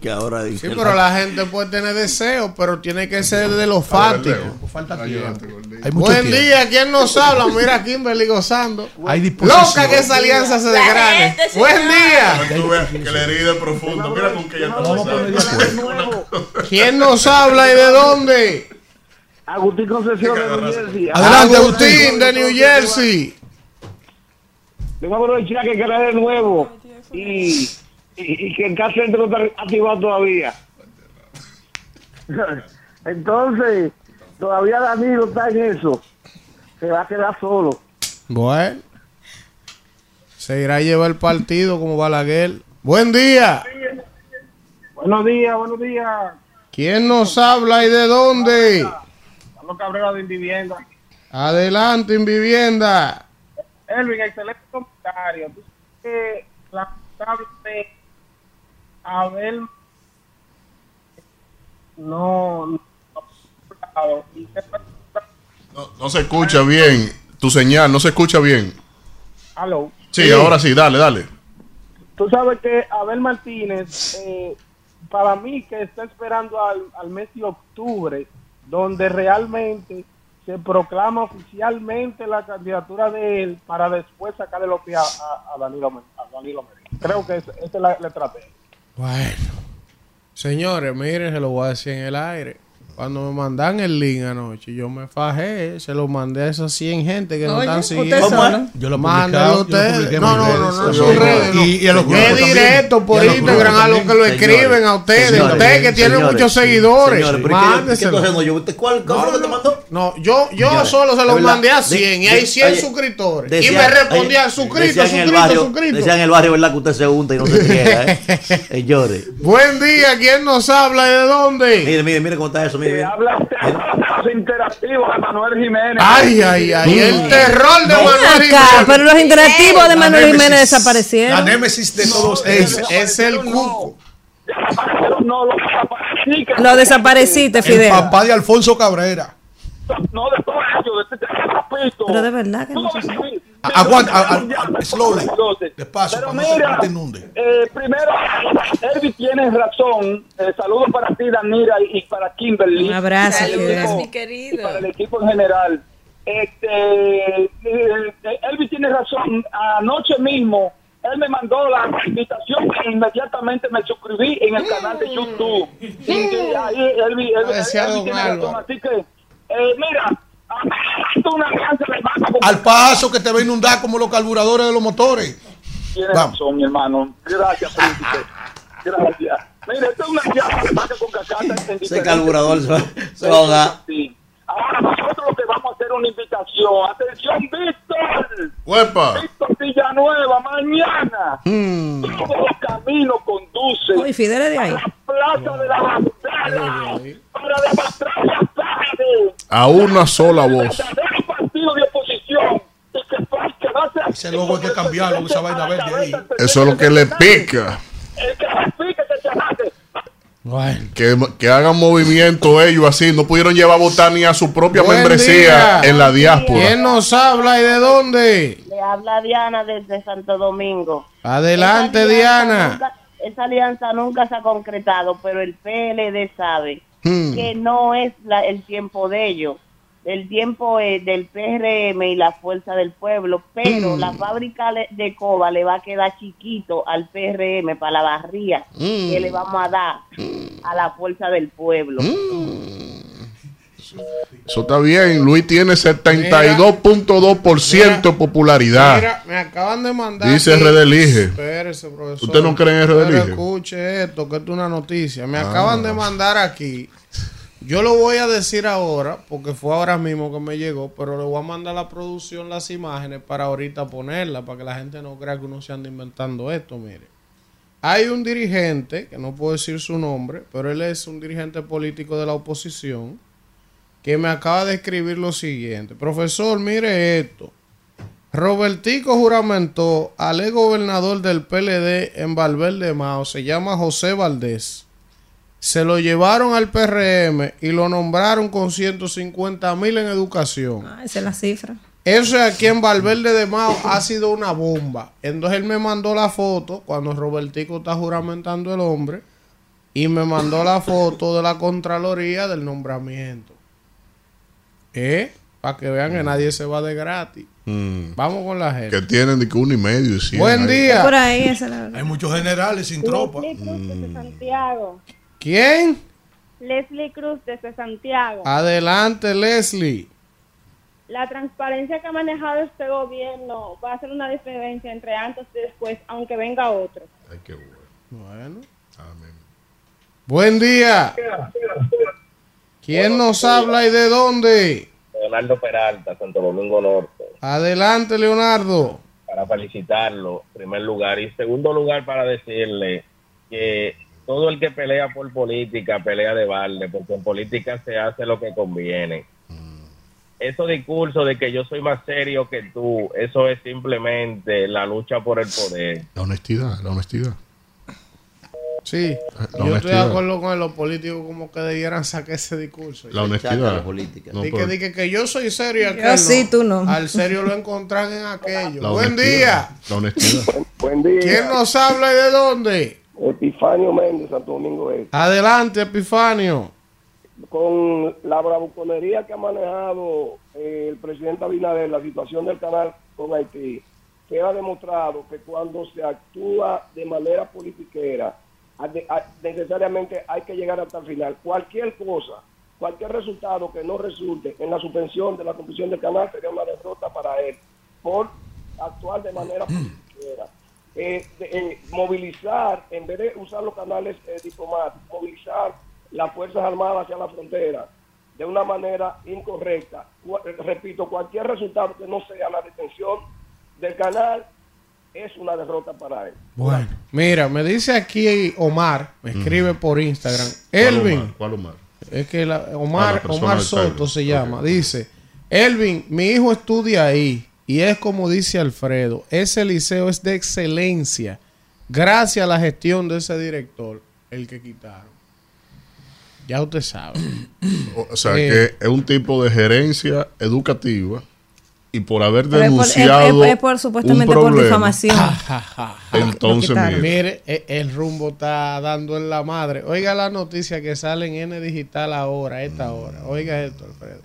Que ahora dice Sí, pero la gente puede tener deseos, pero tiene que ser de los fácticos. Falta tiempo. gordito. Hay mucho Buen tiempo. día, ¿quién nos habla? Mira, Kimberly gozando. Hay disposición. Loca que esa alianza se desgrane. Buen día. Tú ves que la herida es profunda. Mira con que ella está Vamos a poner de pasando. acuerdo. ¿Quién nos habla y de dónde? Agustín Concepción de New Jersey. Adelante, Agustín de New Jersey. Vengo a aprovechar que queda de nuevo y, y, y que el caso no está activado todavía. (laughs) Entonces, todavía Danilo está en eso. Se va a quedar solo. Bueno. Se irá a llevar el partido como Balaguer. Buen día. Buenos días, buenos días. ¿Quién nos habla y de dónde? Carlos Cabrera de Vivienda. Adelante, en vivienda. Elvin, excelente comentario. Tú sabes que la tabla de Abel no, no No, no se escucha bien. Tu señal no se escucha bien. Aló. Sí, ahora sí, dale, dale. Tú sabes que Abel Martínez, eh, para mí que está esperando al, al mes de octubre, donde realmente se proclama oficialmente la candidatura de él para después sacarle los pies a, a- Danilo. Creo que esa es la, la estrategia. Bueno. Señores, miren, se lo voy a decir en el aire. Cuando me mandan el link anoche, yo me fajé, se lo mandé a esas 100 gente que no están siguiendo. Yo lo Mándalo yo lo ustedes. No, no, no, no, sus redes. no. Y, y a los grupos Es directo por a los Instagram a los que lo escriben a ustedes. Señores, ustedes que tienen señores, muchos seguidores. señores, pero ¿y qué- qué mándenselo. ¿Cuál, te mandó? No, yo, yo Señores, solo se lo de verdad, mandé a de- 100 y hay 100 oye, suscriptores. y me respondían, suscrito, decían en el suscrito, barrio, suscrito. Decían en el barrio, ¿verdad? Que usted se unta y no se (laughs) friega, ¿eh? Señores. Buen día, ¿quién nos habla y de dónde? Mire, mire, mire cómo está eso. Mire, Que habla los interactivos de Manuel Jiménez. Ay, ay, ay, el terror de Manuel Jiménez. pero los interactivos de La Manuel. Jiménez La desaparecieron. némesis de todos Es, ellos. es el cuco. No, lo desaparecí, que- Lo desapareciste, El Fidel. papá de Alfonso Cabrera. No, de todos ellos, de este. Pero de verdad que no Aguanta, (laughs) slowly. Entonces, Despacio, pero para no se- mira, no te inunde. eh, primero, Elvi tiene razón. Eh, saludos para ti, Danira, y, para Kimberly. Un abrazo, equipo- mi querido. y Para el equipo en general. Este, eh, eh, Elvi tiene razón. Anoche mismo, él me mandó la invitación e inmediatamente me suscribí en el canal de YouTube. Y, y ahí Elvi, Elvi- Decía Elvi don tiene razón. Álvaro. Así que, eh, mira, es Al paso que te va a inundar como los carburadores de los motores. Tienes Vamos. razón, mi hermano. Gracias, príncipe. Gracias. Mira, esto es una de banco con cacata. Ese carburador se va, se va a ahogar. Sí. Ahora nosotros lo que vamos a hacer una invitación. Atención, Víctor. ¡Huepa! Víctor Villanueva, mañana. Todos los caminos conducen Uy, es de a ahí. la Plaza de la Bandera para demostrar la. A una sola voz. Ese logo hay que cambiarlo, esa vaina verde ahí. Eso es lo que le pica. El que que hagan movimiento ellos así. No pudieron llevar a votar ni a su propia Buen membresía día. en la diáspora. ¿Quién nos habla y de dónde? Le habla Diana desde Santo Domingo. Adelante, Esa Diana. nunca- esa alianza nunca se ha concretado, pero el PLD sabe Hmm. que no es la- el tiempo de ellos. El tiempo es del PRM y la fuerza del pueblo, pero Hmm. la fábrica de coba le va a quedar chiquito al PRM para la barría que le vamos a dar a la fuerza del pueblo. Eso está bien. Luis tiene 72.2% de popularidad. Mira, me acaban de mandar. Dice aquí- Redelige. Espérese, profesor. ¿Usted no cree en Redelige? escuche esto, que esto es una noticia. Me Ah. acaban de mandar aquí. Yo lo voy a decir ahora, porque fue ahora mismo que me llegó, pero le voy a mandar a la producción las imágenes para ahorita ponerlas, para que la gente no crea que uno se anda inventando esto, mire. Hay un dirigente, que no puedo decir su nombre, pero él es un dirigente político de la oposición, que me acaba de escribir lo siguiente. Profesor, mire esto. Robertico juramentó al ex gobernador del PLD en Valverde Mao, se llama José Valdés. Se lo llevaron al PRM y lo nombraron con 150 mil en educación. Ah, esa es la cifra. Eso es aquí en Valverde de Mao ha sido una bomba. Entonces él me mandó la foto cuando Robertico está juramentando el hombre y me mandó la foto de la Contraloría del nombramiento. ¿Eh? Para que vean que nadie se va de gratis. Mm. Vamos con la gente. Que tienen de que uno y medio y cien Buen ahí. día. Por ahí, esa es la verdad. Hay muchos generales sin tropa. Leslie Cruz desde Santiago. ¿Quién? Leslie Cruz desde Santiago. Adelante, Leslie. La transparencia que ha manejado este gobierno va a hacer una diferencia entre antes y después, aunque venga otro. Ay, qué bueno. Bueno. Amén. Buen día. ¿Quién nos habla y de dónde? Leonardo Peralta, Santo Domingo Norte, Adelante, Leonardo. para felicitarlo, en primer lugar. Y segundo lugar, para decirle que todo el que pelea por política, pelea de balde, porque en política se hace lo que conviene. Esos discursos de que yo soy más serio que tú, eso es simplemente la lucha por el poder. La honestidad, la honestidad. Sí, La yo estoy de acuerdo con los políticos como que debieran sacar ese discurso. La honestidad. la política. No, que, pero- di que, que yo soy serio y aquel Yo sí, tú no. Al serio lo encontrán en aquello. la Buen honestidad, día. La honestidad. Buen día. ¿Quién nos habla y de dónde? Epifanio Méndez, Santo Domingo Este. Adelante, Epifanio. con la bravuconería que ha manejado eh, el presidente Abinader, la situación del canal con Haití, queda demostrado que cuando se actúa de manera politiquera, necesariamente hay que llegar hasta el final. Cualquier cosa cualquier resultado que no resulte en la suspensión de la conclusión del canal sería una derrota para él por actuar de manera política. Eh, eh, movilizar, en vez de usar los canales eh, diplomáticos, movilizar las Fuerzas Armadas hacia la frontera de una manera incorrecta. Eh, repito, cualquier resultado que no sea la detención del canal es una derrota para él. Bueno, mira, me dice aquí Omar, me escribe por Instagram. Elvin, ¿Cuál Omar? es que la- Ah, Omar, la Omar Soto se llama, dice, Elvin, mi hijo estudia ahí y es como dice Alfredo, ese liceo es de excelencia, gracias a la gestión de ese director, el que quitaron. Ya usted sabe. (clears throat) O sea, Eh. que es un tipo de gerencia educativa y por haber Pero es por- denunciado es- por supuestamente un por problema, difamación. entonces mire, Mire, e- el rumbo está dando en la madre. Oiga la noticia que sale en N Digital ahora, a esta hora. Oiga esto, Alfredo.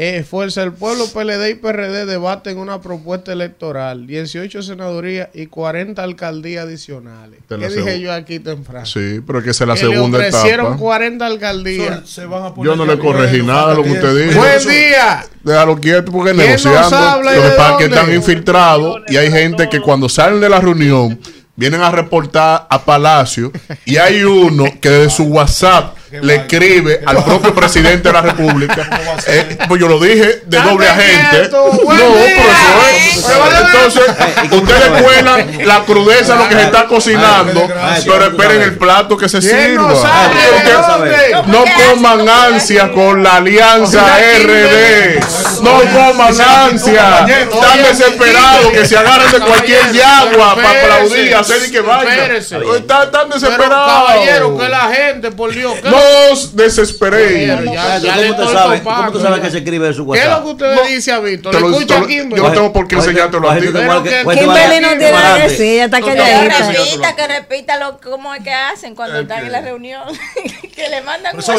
Eh, Fuerza del Pueblo, PLD y PRD debaten una propuesta electoral. 18 senadurías y 40 alcaldías adicionales. Te ¿Qué dije yo aquí temprano? sí, pero es que esa es la Que segunda le ofrecieron etapa. 40 alcaldías. Se van a poner Yo no le de corregí nada a lo que usted dijo. Buen día. Déjalo quieto porque ¿Quién nos negociando. habla y Lo que de están infiltrados y hay gente que cuando salen de la reunión vienen a reportar a Palacio y hay uno que desde su WhatsApp le escribe al propio presidente de la (laughs) República. Eh, pues yo lo dije de doble agente. No, eso es. Entonces, ustedes cuelan la crudeza lo que se está cocinando, pero esperen el plato que se ¿Quién sirva. no coman ansia con la alianza RD. No coman ansia. Están desesperados que se agarren de cualquier yagua para aplaudir, hacer y que vaya. Espérese. Están, desesperados. caballero, que la gente, por Dios. ¿qué, No os desesperéis. Ya- ya ¿Cómo le usted estoy sabe, topando, ¿Cómo tú sabes ya. que se escribe en su ¿Qué es lo WhatsApp? que usted le dice a Víctor? Te ¿Le lo- escucha Kimberly? yo no tengo por qué enseñártelo a ti. tú que- que- tú Kimberly no tiene nada que decir, está Que calladita. repita, que repita lo, cómo es que hacen cuando están en la reunión. (laughs) que le mandan un WhatsApp.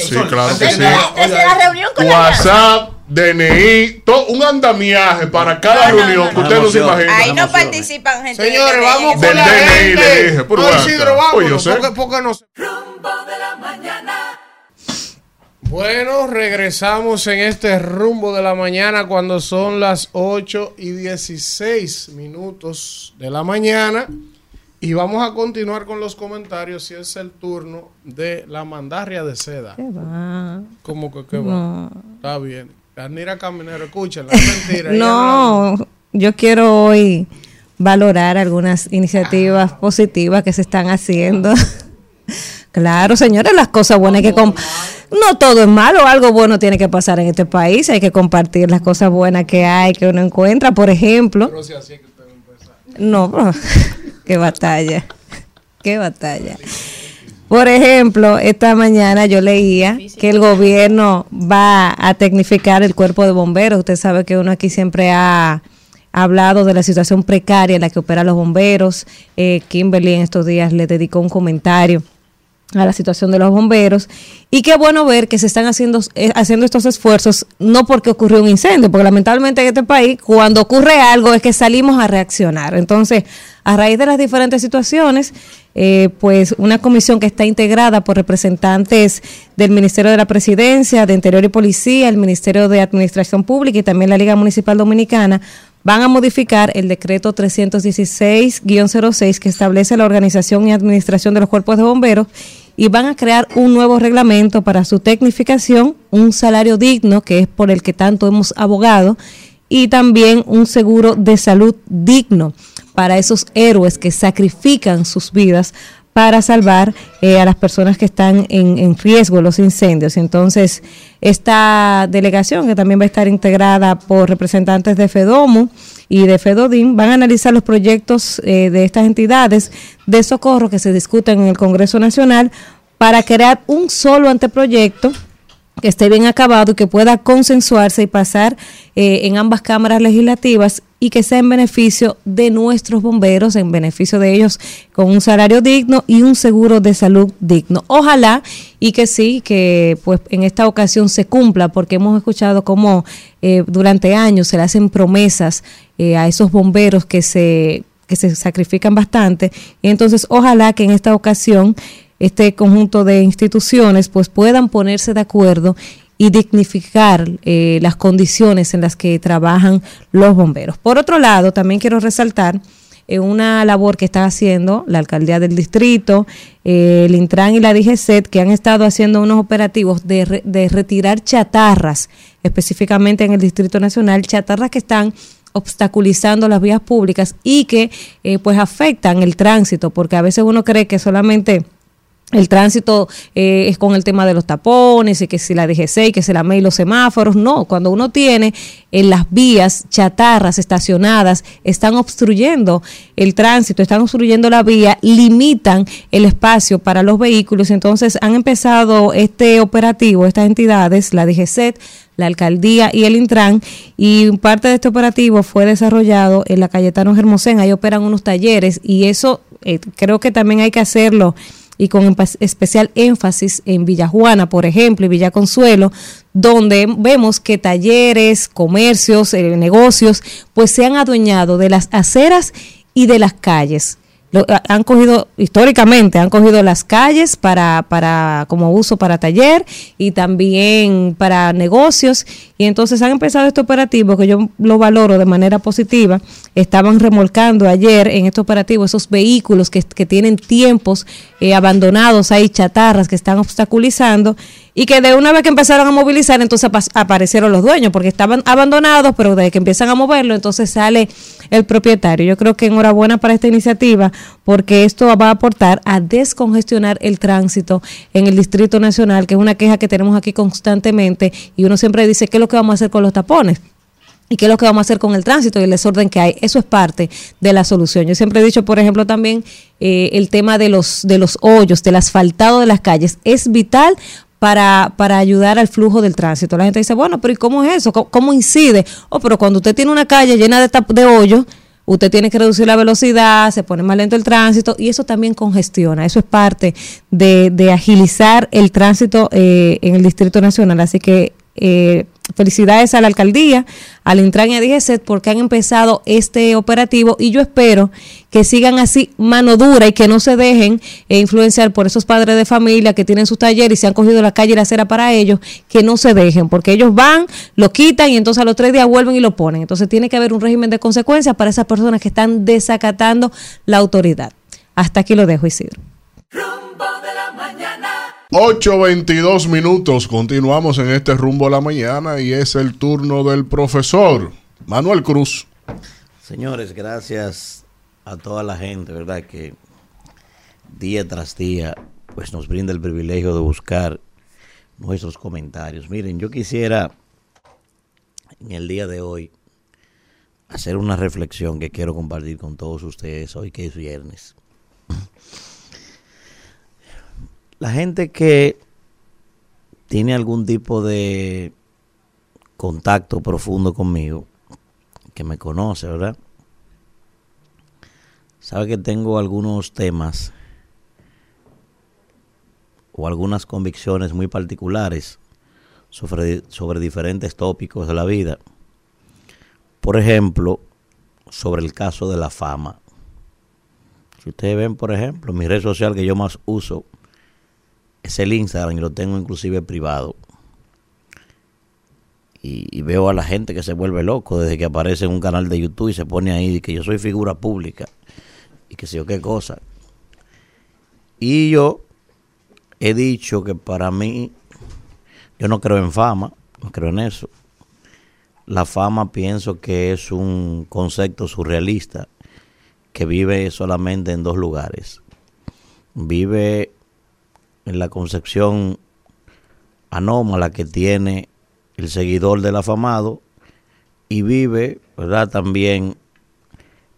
Sí, claro que sí. la- reunión con. WhatsApp, DNI, todo un andamiaje para cada No, no, reunión no, que no. usted no se Emoción. imagina. Ahí no participan gente. Señores, de vamos con Del la DNI gente. le dije, ven Isidro, vámonos, porque, porque no Rumbo de la mañana. Bueno, regresamos en este rumbo de la mañana cuando son las 8 y 16 minutos de la mañana. Y vamos a continuar con los comentarios si es el turno de la mandarria de seda. ¿Qué va? ¿Cómo que qué va? No. Está bien. Caminero, escúchenla, es (laughs) mentira. No, yo quiero hoy valorar algunas iniciativas positivas que se están haciendo. (laughs) claro, señores, las cosas buenas hay que no todo es malo, algo bueno tiene que pasar en este país, hay que compartir las cosas buenas que hay, que uno encuentra, por ejemplo. Pero si así es que usted. No, pero, (laughs) qué batalla, qué batalla. Por ejemplo, esta mañana yo leía que el gobierno va a tecnificar el cuerpo de bomberos. Usted sabe que uno aquí siempre ha hablado de la situación precaria en la que operan los bomberos. Eh, Kimberly en estos días le dedicó un comentario a la situación de los bomberos. Y qué bueno ver que se están haciendo eh, haciendo estos esfuerzos no porque ocurrió un incendio porque lamentablemente en este país cuando ocurre algo es que salimos a reaccionar. Entonces a raíz de las diferentes situaciones eh, pues una comisión que está integrada por representantes del Ministerio de la Presidencia de Interior y Policía el Ministerio de Administración Pública y también la Liga Municipal Dominicana van a modificar el decreto 316-06 que establece la organización y administración de los cuerpos de bomberos y van a crear un nuevo reglamento para su tecnificación, un salario digno, que es por el que tanto hemos abogado, y también un seguro de salud digno para esos héroes que sacrifican sus vidas para salvar eh, a las personas que están en, riesgo los incendios. Entonces, esta delegación, que también va a estar integrada por representantes de FEDOMU y de FEDODIN, van a analizar los proyectos eh, de estas entidades de socorro que se discuten en el Congreso Nacional para crear un solo anteproyecto que esté bien acabado y que pueda consensuarse y pasar eh, en ambas cámaras legislativas y que sea en beneficio de nuestros bomberos, en beneficio de ellos con un salario digno y un seguro de salud digno. Ojalá y que sí, que pues en esta ocasión se cumpla, porque hemos escuchado cómo eh, durante años se le hacen promesas eh, a esos bomberos que se que se sacrifican bastante. Y entonces, ojalá que en esta ocasión este conjunto de instituciones pues puedan ponerse de acuerdo y dignificar eh, las condiciones en las que trabajan los bomberos. Por otro lado, también quiero resaltar eh, una labor que está haciendo la alcaldía del distrito, eh, el Intran y la DGCET, que han estado haciendo unos operativos de, re- de retirar chatarras, específicamente en el Distrito Nacional, chatarras que están obstaculizando las vías públicas y que eh, pues afectan el tránsito, porque a veces uno cree que solamente el tránsito eh, es con el tema de los tapones y que si la DGC y que se la MEI los semáforos. No, cuando uno tiene en las vías chatarras estacionadas, están obstruyendo el tránsito, están obstruyendo la vía, limitan el espacio para los vehículos. Entonces han empezado este operativo, estas entidades, la DGC, la alcaldía y el Intran, y parte de este operativo fue desarrollado en la Cayetano Hermosén. Ahí operan unos talleres y eso eh, creo que también hay que hacerlo y con especial énfasis en Villajuana, por ejemplo, y Villa Consuelo, donde vemos que talleres, comercios, eh, negocios, pues se han adueñado de las aceras y de las calles. Han cogido, históricamente, han cogido las calles para, para, como uso para taller y también para negocios. Y entonces han empezado este operativo que yo lo valoro de manera positiva. Estaban remolcando ayer en este operativo esos vehículos que, que tienen tiempos eh, abandonados, hay chatarras que están obstaculizando y que de una vez que empezaron a movilizar, entonces apa- aparecieron los dueños, porque estaban abandonados, pero desde que empiezan a moverlo, entonces sale el propietario. Yo creo que enhorabuena para esta iniciativa, porque esto va a aportar a descongestionar el tránsito en el Distrito Nacional, que es una queja que tenemos aquí constantemente, y uno siempre dice, ¿qué es lo que vamos a hacer con los tapones? ¿Y qué es lo que vamos a hacer con el tránsito y el desorden que hay? Eso es parte de la solución. Yo siempre he dicho, por ejemplo, también eh, el tema de los, de los hoyos, del asfaltado de las calles, es vital para, para ayudar al flujo del tránsito. La gente dice, bueno, pero ¿y cómo es eso? ¿Cómo, incide? Oh, pero cuando usted tiene una calle llena de, de hoyos, usted tiene que reducir la velocidad, se pone más lento el tránsito y eso también congestiona. Eso es parte de, de agilizar el tránsito eh, en el Distrito Nacional. Así que eh, felicidades a la alcaldía, al Intran y a DGCET porque han empezado este operativo y yo espero que sigan así mano dura y que no se dejen eh, influenciar por esos padres de familia que tienen sus talleres y se han cogido la calle y la acera para ellos, que no se dejen, porque ellos van, lo quitan y entonces a los tres días vuelven y lo ponen. Entonces tiene que haber un régimen de consecuencias para esas personas que están desacatando la autoridad. Hasta aquí lo dejo, Isidro. 8.22 minutos, continuamos en este rumbo a la mañana y es el turno del profesor Manuel Cruz. Señores, gracias a toda la gente, ¿verdad? Que día tras día pues nos brinda el privilegio de buscar nuestros comentarios. Miren, yo quisiera en el día de hoy hacer una reflexión que quiero compartir con todos ustedes hoy que es viernes. La gente que tiene algún tipo de contacto profundo conmigo, que me conoce, ¿verdad? Sabe que tengo algunos temas o algunas convicciones muy particulares sobre, diferentes tópicos de la vida. Por ejemplo, sobre el caso de la fama. Si ustedes ven, por ejemplo, mi red social que yo más uso es el Instagram y lo tengo inclusive privado. Y, veo a la gente que se vuelve loco desde que aparece en un canal de YouTube y se pone ahí que yo soy figura pública y que sé yo qué cosa. Y yo he dicho que para mí, yo no creo en fama, no creo en eso. La fama pienso que es un concepto surrealista que vive solamente en dos lugares. Vive en la concepción anómala que tiene el seguidor del afamado y vive, ¿verdad? También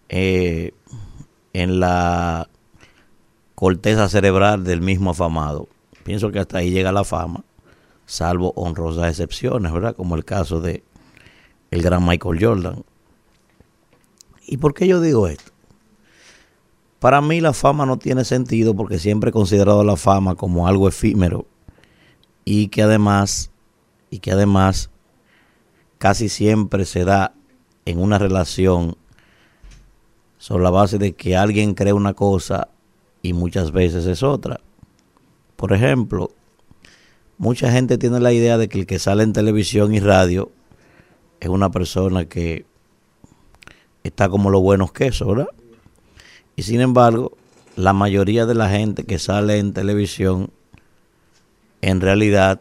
eh, en la corteza cerebral del mismo afamado. Pienso que hasta ahí llega la fama, salvo honrosas excepciones, ¿verdad? Como el caso de el gran Michael Jordan. ¿Y por qué yo digo esto? Para mí la fama no tiene sentido porque siempre he considerado la fama como algo efímero y que además y que además casi siempre se da en una relación sobre la base de que alguien cree una cosa y muchas veces es otra. Por ejemplo, mucha gente tiene la idea de que el que sale en televisión y radio es una persona que está como los buenos quesos, ¿verdad? Y sin embargo, la mayoría de la gente que sale en televisión en realidad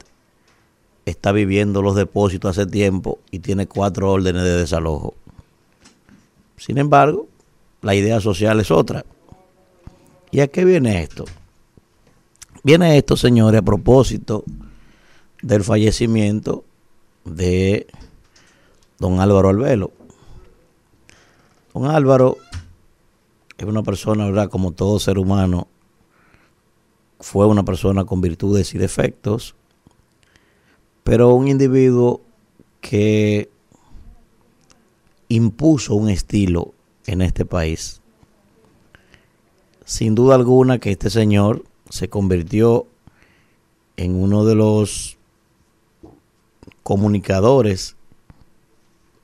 está viviendo los depósitos hace tiempo y tiene cuatro órdenes de desalojo. Sin embargo, la idea social es otra. ¿Y a qué viene esto? Viene esto, señores, a propósito del fallecimiento de don Álvaro Albelo. Don Álvaro es una persona, ¿verdad? Como todo ser humano, fue una persona con virtudes y defectos, pero un individuo que impuso un estilo en este país. Sin duda alguna que este señor se convirtió en uno de los comunicadores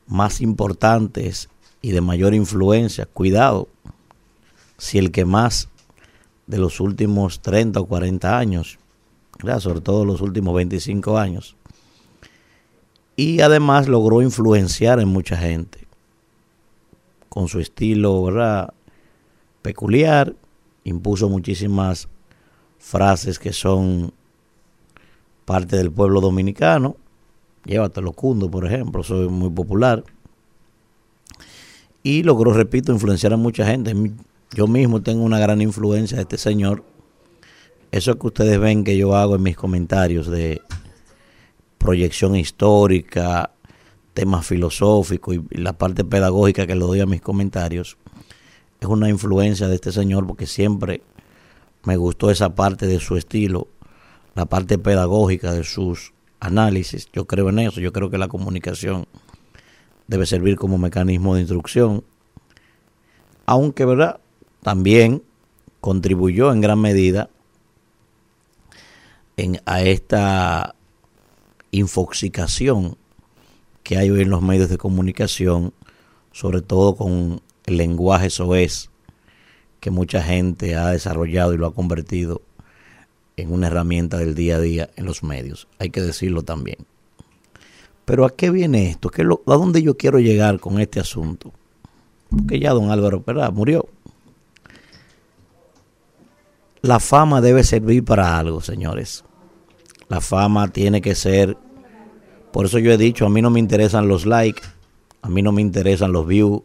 más importantes y de mayor influencia. Cuidado, si el que más de los últimos 30 o 40 años, sobre todo los últimos 25 años. Y además logró influenciar en mucha gente con su estilo ¿verdad? peculiar, impuso muchísimas frases que son parte del pueblo dominicano. Llévatelo cundo, por ejemplo, soy muy popular. Y logró, repito, influenciar a mucha gente. Yo mismo tengo una gran influencia de este señor. Eso que ustedes ven que yo hago en mis comentarios de proyección histórica, temas filosóficos y la parte pedagógica que le doy a mis comentarios, es una influencia de este señor porque siempre me gustó esa parte de su estilo, la parte pedagógica de sus análisis. Yo creo en eso, yo creo que la comunicación debe servir como mecanismo de instrucción. Aunque, ¿verdad? También contribuyó en gran medida en, a esta infoxicación que hay hoy en los medios de comunicación, sobre todo con el lenguaje soez que mucha gente ha desarrollado y lo ha convertido en una herramienta del día a día en los medios. Hay que decirlo también. Pero ¿a qué viene esto? ¿Qué lo, ¿A dónde yo quiero llegar con este asunto? Porque ya don Álvaro Pérez murió. La fama debe servir para algo, señores. La fama tiene que ser por eso yo he dicho, a mí no me interesan los likes, a mí no me interesan los views.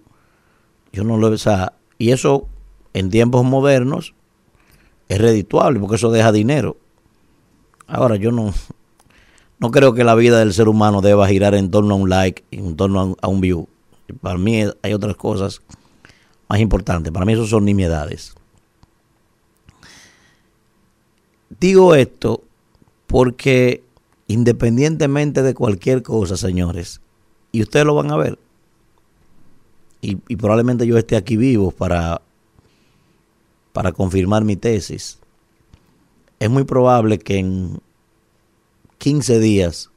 Yo no lo, o sea, y eso en tiempos modernos es redituable porque eso deja dinero. Ahora yo no no creo que la vida del ser humano deba girar en torno a un like, en torno a un, view. Para mí hay otras cosas más importantes. Para mí eso son nimiedades. Digo esto porque independientemente de cualquier cosa, señores, y ustedes lo van a ver, y, probablemente yo esté aquí vivo para, para confirmar mi tesis, es muy probable que en 15 días,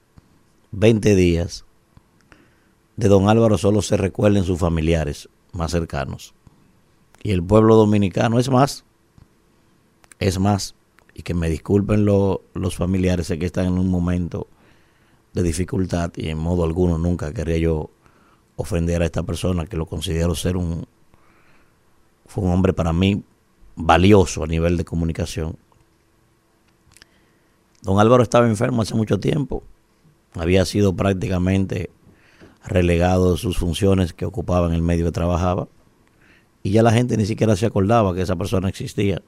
20 días, de don Álvaro solo se recuerden sus familiares más cercanos. Y el pueblo dominicano es más, es más, y que me disculpen los familiares, sé que están en un momento de dificultad y en modo alguno nunca quería yo ofender a esta persona que lo considero ser un fue un hombre para mí valioso a nivel de comunicación. Don Álvaro estaba enfermo hace mucho tiempo, había sido prácticamente relegado de sus funciones que ocupaba en el medio que trabajaba y ya la gente ni siquiera se acordaba que esa persona existía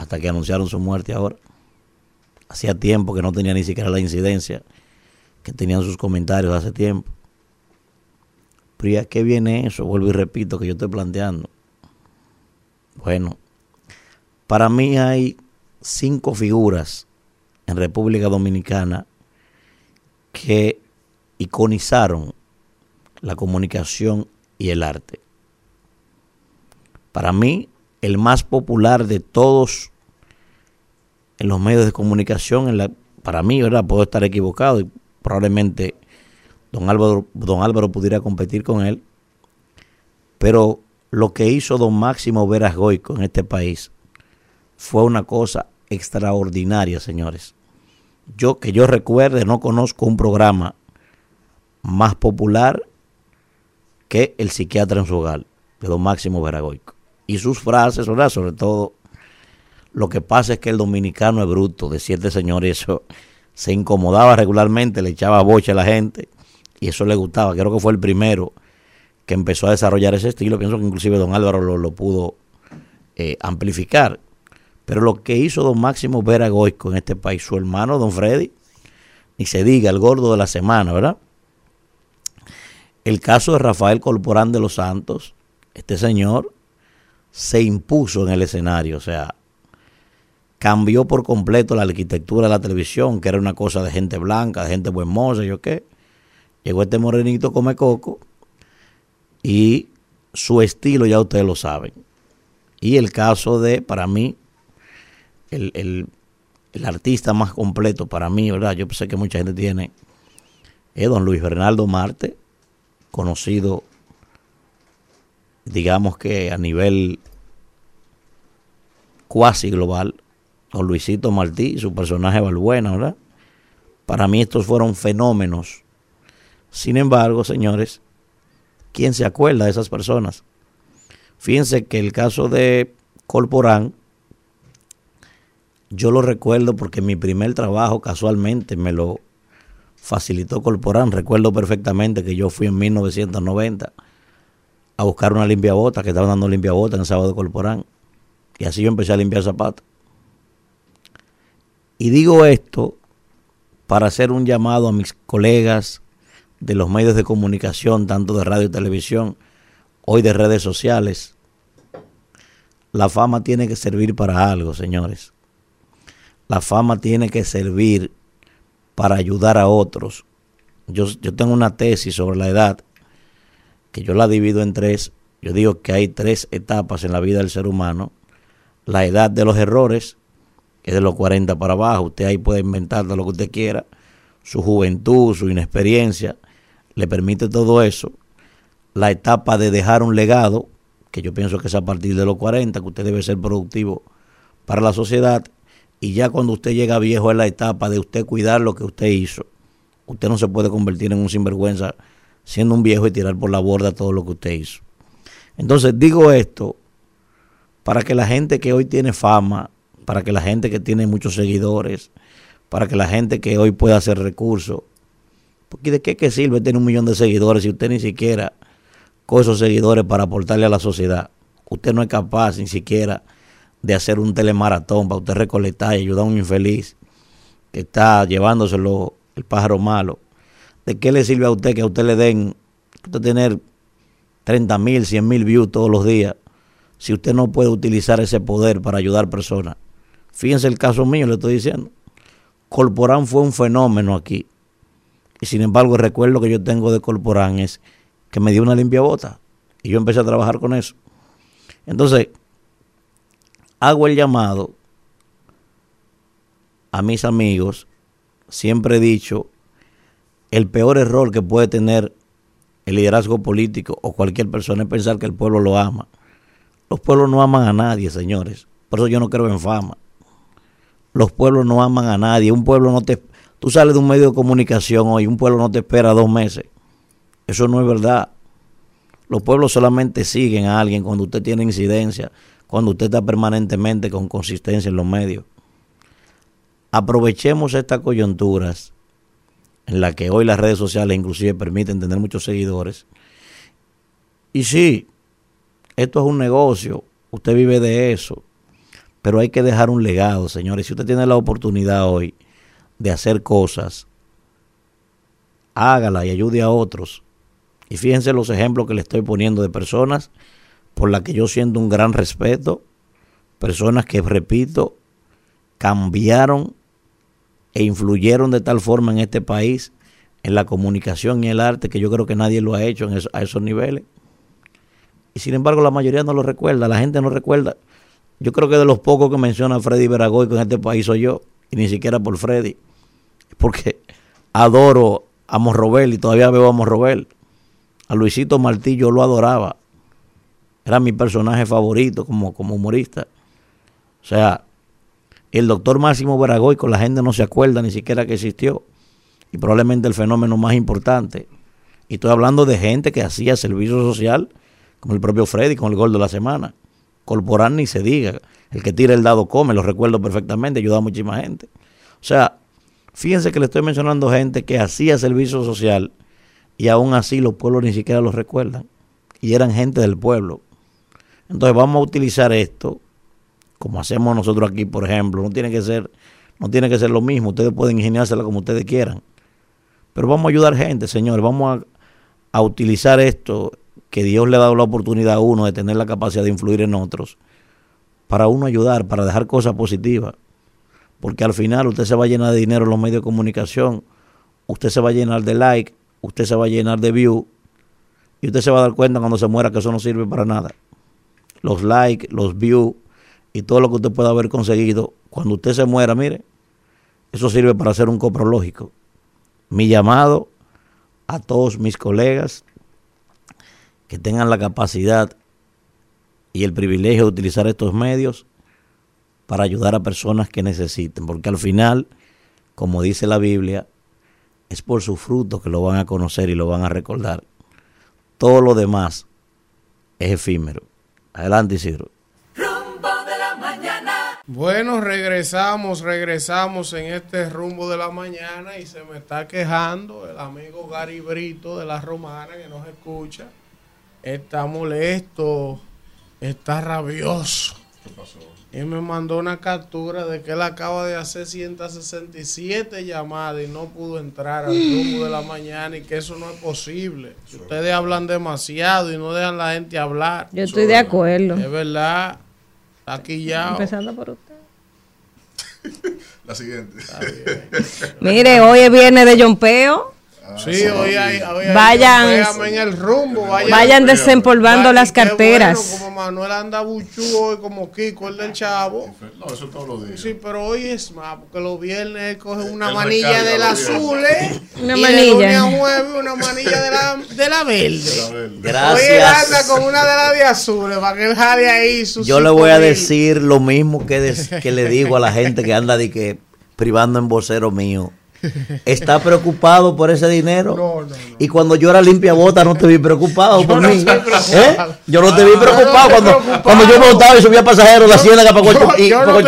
hasta que anunciaron su muerte ahora. Hacía tiempo que no tenía ni siquiera la incidencia que tenían sus comentarios hace tiempo. Pero ¿ya qué viene eso? Vuelvo y repito que yo estoy planteando. Bueno, para mí hay cinco figuras en República Dominicana que iconizaron la comunicación y el arte. Para mí, el más popular de todos en los medios de comunicación, para mí, ¿verdad? Puedo estar equivocado y probablemente don Álvaro, don Álvaro pudiera competir con él, pero lo que hizo don Máximo Veras Goico en este país fue una cosa extraordinaria, señores. Yo que yo recuerde, no conozco un programa más popular que El psiquiatra en su hogar, de don Máximo Veragoico. Y sus frases, ¿verdad? Sobre todo, lo que pasa es que el dominicano es bruto, decía este señor, eso se incomodaba regularmente, le echaba boche a la gente, y eso le gustaba. Creo que fue el primero que empezó a desarrollar ese estilo. Pienso que inclusive don Álvaro lo, pudo eh, amplificar. Pero lo que hizo don Máximo Veragoico en este país, su hermano don Freddy, ni se diga, el gordo de la semana, ¿verdad? El caso de Rafael Corporán de los Santos, este señor se impuso en el escenario, o sea, cambió por completo la arquitectura de la televisión, que era una cosa de gente blanca, de gente buen moza, yo qué. Llegó este morenito come coco y su estilo ya ustedes lo saben. Y el caso de, para mí, el, el, el artista más completo para mí, ¿verdad? Yo sé que mucha gente tiene, es don Luis Bernardo Marte, conocido, digamos que a nivel cuasi global, don Luisito Martí, su personaje Valbuena, ¿verdad? Para mí estos fueron fenómenos. Sin embargo, señores, ¿quién se acuerda de esas personas? Fíjense que el caso de Corporán, yo lo recuerdo porque mi primer trabajo casualmente me lo facilitó Corporán. Recuerdo perfectamente que yo fui en 1990 a buscar una limpiabota, que estaban dando limpiabota en el sábado de Corporán. Y así yo empecé a limpiar zapatos. Y digo esto para hacer un llamado a mis colegas de los medios de comunicación, tanto de radio y televisión, hoy de redes sociales. La fama tiene que servir para algo, señores. La fama tiene que servir para ayudar a otros. Yo, yo tengo una tesis sobre la edad que yo la divido en tres. Yo digo que hay tres etapas en la vida del ser humano. La edad de los errores, que es de los 40 para abajo. Usted ahí puede inventar lo que usted quiera. Su juventud, su inexperiencia, le permite todo eso. La etapa de dejar un legado, que yo pienso que es a partir de los 40, que usted debe ser productivo para la sociedad. Y ya cuando usted llega viejo es la etapa de usted cuidar lo que usted hizo. Usted no se puede convertir en un sinvergüenza siendo un viejo y tirar por la borda todo lo que usted hizo. Entonces digo esto para que la gente que hoy tiene fama, para que la gente que tiene muchos seguidores, para que la gente que hoy pueda hacer recursos, porque de qué, sirve tener un millón de seguidores si usted ni siquiera con esos seguidores para aportarle a la sociedad? Usted no es capaz ni siquiera de hacer un telemaratón para usted recolectar y ayudar a un infeliz que está llevándoselo el pájaro malo. ¿De qué le sirve a usted que a usted le den, usted tener 30 mil, 100 mil views todos los días, si usted no puede utilizar ese poder para ayudar personas? Fíjense el caso mío, le estoy diciendo. Corporán fue un fenómeno aquí. Y sin embargo, el recuerdo que yo tengo de Corporán es que me dio una limpia bota. Y yo empecé a trabajar con eso. Entonces, hago el llamado a mis amigos. Siempre he dicho, el peor error que puede tener el liderazgo político o cualquier persona es pensar que el pueblo lo ama. Los pueblos no aman a nadie, señores. Por eso yo no creo en fama. Los pueblos no aman a nadie. Un pueblo no te... Tú sales de un medio de comunicación hoy, un pueblo no te espera dos meses. Eso no es verdad. Los pueblos solamente siguen a alguien cuando usted tiene incidencia, cuando usted está permanentemente con consistencia en los medios. Aprovechemos estas coyunturas en las que hoy las redes sociales inclusive permiten tener muchos seguidores. Y sí, esto es un negocio, usted vive de eso, pero hay que dejar un legado, señores. Si usted tiene la oportunidad hoy de hacer cosas, hágala y ayude a otros. Y fíjense los ejemplos que le estoy poniendo de personas por las que yo siento un gran respeto, personas que, repito, cambiaron e influyeron de tal forma en este país, en la comunicación y el arte, que yo creo que nadie lo ha hecho a esos niveles. Y sin embargo la mayoría no lo recuerda, la gente no recuerda. Yo creo que de los pocos que menciona Freddy Veragoy en este país soy yo, y ni siquiera por Freddy, (laughs) porque adoro a Morrobel y todavía veo a Morrobel. A Luisito Martí yo lo adoraba, era mi personaje favorito como, como humorista. O sea, El doctor Máximo Veragoy con la gente no se acuerda ni siquiera que existió. Y probablemente el fenómeno más importante. Y estoy hablando de gente que hacía servicio social, como el propio Freddy, con el gol de la semana. Corporal ni se diga. El que tira el dado come, lo recuerdo perfectamente, ayuda a muchísima gente. O sea, fíjense que le estoy mencionando gente que hacía servicio social y aún así los pueblos ni siquiera los recuerdan. Y eran gente del pueblo. Entonces vamos a utilizar esto como hacemos nosotros aquí, por ejemplo. No tiene que ser, no tiene que ser lo mismo. Ustedes pueden ingeniársela como ustedes quieran. Pero vamos a ayudar gente, señores. Vamos a, utilizar esto que Dios le ha dado la oportunidad a uno de tener la capacidad de influir en otros para uno ayudar, para dejar cosas positivas. Porque al final usted se va a llenar de dinero en los medios de comunicación, usted se va a llenar de like, usted se va a llenar de view y usted se va a dar cuenta cuando se muera que eso no sirve para nada. Los likes, los views y todo lo que usted pueda haber conseguido, cuando usted se muera, mire, eso sirve para hacer un coprológico. Mi llamado a todos mis colegas que tengan la capacidad y el privilegio de utilizar estos medios para ayudar a personas que necesiten, porque al final, como dice la Biblia, es por sus frutos que lo van a conocer y lo van a recordar. Todo lo demás es efímero. Adelante, Isidro. Bueno, regresamos, regresamos en este rumbo de la mañana y se me está quejando el amigo Gary Brito de la Romana que nos escucha. Está molesto, está rabioso. ¿Qué pasó? Y me mandó una captura de que él acaba de hacer 167 llamadas y no pudo entrar al rumbo de la mañana y que eso no es posible. Ustedes hablan demasiado y no dejan la gente hablar. Yo estoy de acuerdo. Es verdad. Aquí ya. Empezando por usted. (laughs) La siguiente. (laughs) Mire, hoy viene de Yompeo. Sí, hoy hay, hoy hay- Vayan- en el rumbo. Vayan, Vayan desempolvando Vayan, las carteras. bueno, como Manuel anda buchú hoy, como Kiko, el del chavo. No, eso todos los días. Sí, pero hoy es más, porque los viernes coge una Él manilla del azul, ¿eh? (laughs) Una y manilla. De lunes a jueves una manilla de la, de la verde. Ver, Hoy él Gracias. anda con una de las de azules para que él jale ahí su Yo le voy a 5.000. decir lo mismo que, des- que le digo a la gente que anda de que privando en vocero mío. ¿Está preocupado por ese dinero? No, no, no. Y cuando yo era limpia bota no te vi preocupado (laughs) por no mí. ¿Eh? Yo no te vi Ah, preocupado yo cuando, preocupado. cuando yo montaba y subía pasajeros de la ciénaga para Yo, Cocho- y- yo para por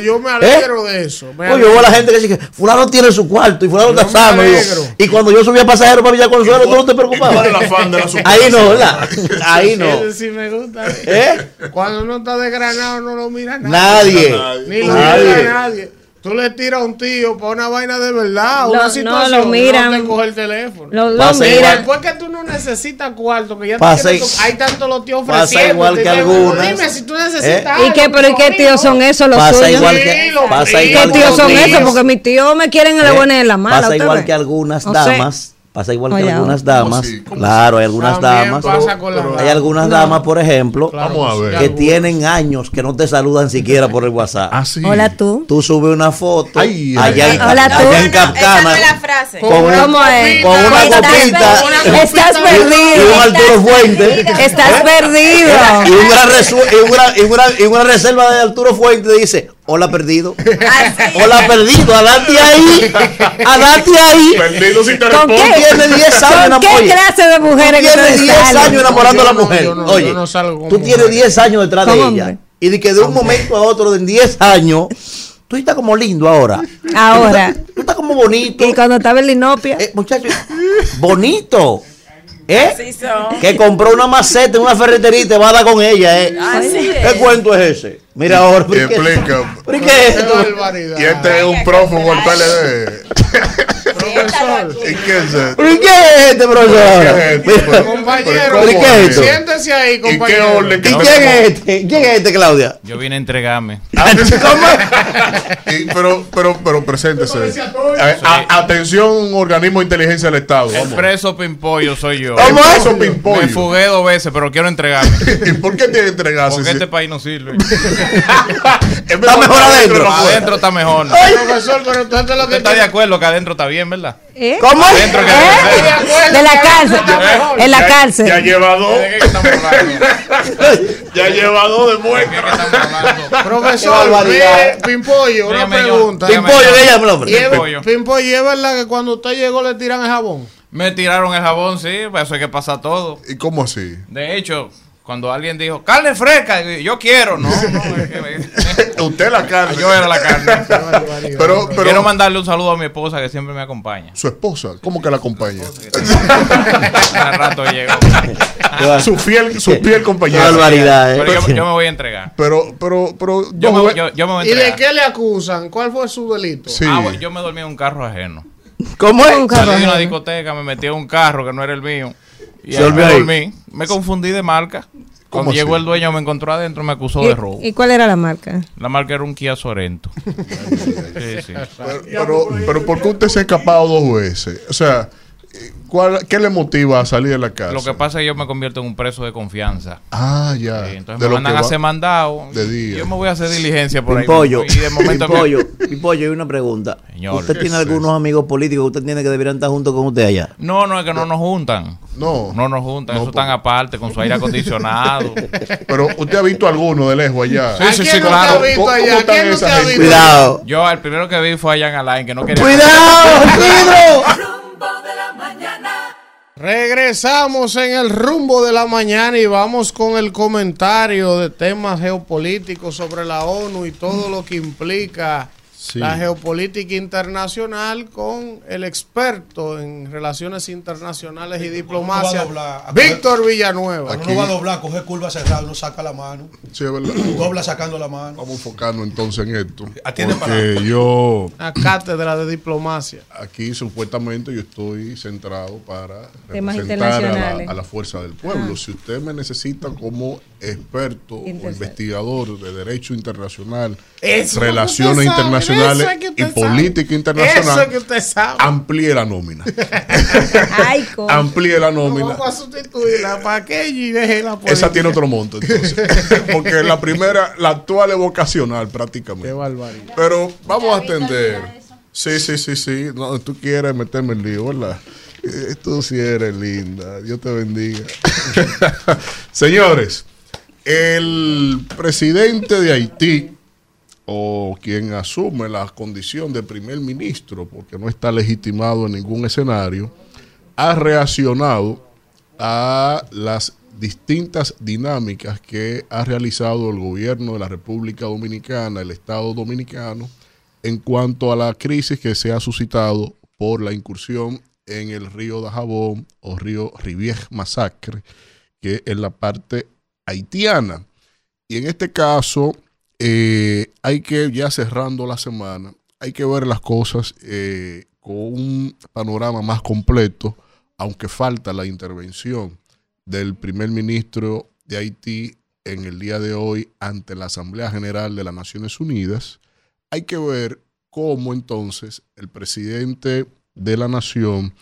yo me ¿Eh? alegro de eso. me Oye, alegro. hubo la gente que dice que fulano tiene su cuarto y fulano Yo está sano. Y, yo- y cuando yo subía pasajeros para Villa Consuelo, tú no te preocupabas. ¿Cuál es el afán de la (laughs) Ahí no, ¿verdad? (laughs) Ahí no. Sí me gusta. ¿Eh? Cuando uno está desgranado no lo mira Nadie. Ni lo Nadie. mira nadie. Tú le tiras a un tío para una vaina de verdad, Lo- una no, situación, lo miran. no te coge el teléfono. Lo, lo Pasa Mira, igual. después que tú no necesitas cuarto, que ya te Pasa to- hay tanto los tíos pasa ofreciendo. igual que algunas. Dime si tú necesitas ¿Eh? algo, ¿Y qué, pero ¿y qué tíos son esos los Pasa suyos? igual Sí, que pasa. ¿Qué igual que tíos son esos? Porque mis tíos me quieren en la ¿Eh? buena y en la mala. Pasa ¿usted igual ve? que algunas No damas. Pasa igual que Oye, algunas ahora. damas. ¿Cómo así? ¿Cómo Claro, hay algunas damas. pero- Hay algunas No. damas, por ejemplo, Claro que algunas. tienen años que no te saludan siquiera por el WhatsApp. Ah, sí. Hola tú. Tú subes una foto Ay, allá, ay, en. Hola, tú. allá en Capcana no es la frase. con una, ¿Cómo es? con una Estás copita perdido. Estás perdido. y un Arturo Fuente. Estás perdido. Y una, resu- y, una, y, una, y una reserva de Arturo Fuente dice, hola perdido. (laughs) Hola perdido, adelante ahí. Adelante ahí. Perdido si te ¿Con responde. qué? Tiene 10 años ¿Con qué oye, clase de mujeres Tú que tienes ustedes 10 salen? años enamorando a la mujer. yo no, Oye, yo no salgo con tú tienes mujeres. 10 años detrás de ella. Y de que de un momento a otro, de 10 años, tú estás como lindo ahora. Ahora. Tú estás como bonito. Y cuando estaba en Linopia. Eh, muchacho, bonito. ¿Eh? Así son. Que compró una maceta en una ferretería y te va a dar con ella, ¿eh? Así ¿Qué es. cuento es ese? Mira ahora. ¿por qué- explica. ¿Por qué es esto? Y este es un prófugo del PLD. (laughs) Profesor. ¿Y qué es esto? ¿Por qué es este, profesor? Compañero, pero ¿cómo ¿y siéntese ahí, ¿Y qué compañero. orden ¿Y quién es este? ¿Quién es este, Claudia? Yo vine a entregarme. (laughs) Y- pero, pero, pero preséntese. Atención, organismo de inteligencia del Estado. El preso pimpollo soy yo. ¿Cómo es? Eso, pimpollo. Me fugué dos veces, pero quiero entregarme. (laughs) ¿Y por qué tiene que entregarse? Porque este país no sirve. (laughs) Es Está mejor adentro. Adentro está mejor. Profesor, pero entonces lo que ¿Usted está de acuerdo que adentro está bien, ¿verdad? ¿Eh? ¿Cómo? Adentro que ¿Eh? De la cárcel. En la Ya cárcel. lleva dos. (laughs) Ya lleva dos de muerte. ¿De qué estamos hablando? Profesor, mire, Pimpollo, una pregunta. Pimpollo, yo. que llame el hombre. Y es- Pimpollo. Pimpollo, ¿y es verdad que cuando usted llegó le tiran el jabón? Me tiraron el jabón, sí, pues eso hay que pasar todo. ¿Y cómo así? De hecho, cuando alguien dijo, carne fresca, yo quiero, no, no, es que me- (laughs) Usted la carne. yo era la carne. (laughs) Pero, pero Quiero mandarle un saludo a mi esposa que siempre me acompaña. su esposa, ¿cómo que la acompaña? (laughs) Al rato llegó. su fiel, su fiel Qué compañera. barbaridad, Pero ¿eh? yo, yo me voy a entregar. Pero, pero, pero, Yo, me, yo, yo me voy a ¿Y de qué le acusan? ¿Cuál fue su delito? Sí. Ah, bueno, yo me dormí en un carro ajeno. ¿Cómo es? Un carro Salí de una discoteca, me metí en un carro que no era el mío. Y Se ahí me ahí. dormí. Me confundí de marca. ¿Cómo Cuando llegó el dueño me encontró adentro, me acusó de robo. ¿Y, y cuál era la marca? La marca era un Kia Sorento. (laughs) Sí, sí. Pero, pero, pero ¿por qué usted se ha escapado dos veces? O sea, ¿cuál, ¿qué le motiva a salir de la casa? Lo que pasa es que yo me convierto en un preso de confianza. Ah, ya. Sí, entonces De me lo mandan a hacer mandado. de día. Yo me voy a hacer diligencia por ahí. Pimpollo, Y de momento Pimpollo, Pimpollo, y una pregunta. Señor. ¿Usted ¿Qué tiene es algunos eso? amigos políticos que usted tiene que deberían estar junto con usted allá? No, no, es que no nos juntan. No. No nos juntan. No, Eso están aparte con su aire acondicionado. (laughs) Pero usted ha visto alguno de lejos allá. Sí, ¿A sí, sí, no claro. te ha visto ¿Cómo- allá? cómo están ¿Quién no esa te ha gente? visto? Cuidado. Yo, el primero que vi fue a Jan Alain, que no quería. ¡Cuidado, Pedro! (laughs) Regresamos en el rumbo de la mañana y vamos con el comentario de temas geopolíticos sobre la ONU y todo lo que implica Sí. la geopolítica internacional con el experto en relaciones internacionales y diplomacia, doblar. Víctor Villanueva. Aquí- uno va a doblar, coge curva cerrada, uno saca la mano. Sí, es verdad. Dobla sacando la mano. Vamos a enfocarnos entonces en esto. Atiende Porque yo Una cátedra de diplomacia. aquí supuestamente yo estoy centrado para Temas representar a la, internacionales. a la fuerza del pueblo. Si usted me necesita como experto o investigador de derecho internacional, Eso relaciones sabe, internacionales eso es que y sabe. política internacional, es que usted sabe. amplíe la nómina. (laughs) Ay, amplíe la nómina. A sustituirla para que y deje la Esa tiene otro monto, entonces. (laughs) Porque la primera, la actual es vocacional prácticamente. Qué barbaridad. Pero vamos a atender. Sí, sí, sí, sí. No, tú quieres meterme en lío, ¿verdad? Eh, Tú sí eres linda. Dios te bendiga. (laughs) Señores, el presidente de Haití, o quien asume la condición de primer ministro, porque no está legitimado en ningún escenario, ha reaccionado a las distintas dinámicas que ha realizado el gobierno de la República Dominicana, el Estado Dominicano, en cuanto a la crisis que se ha suscitado por la incursión en el río Dajabón o río Rivière Massacre, que es la parte haitiana. Y en este caso, eh, hay que, ya cerrando la semana, hay que ver las cosas eh, con un panorama más completo, aunque falta la intervención del primer ministro de Haití en el día de hoy ante la Asamblea General de las Naciones Unidas, hay que ver cómo entonces el presidente de la nación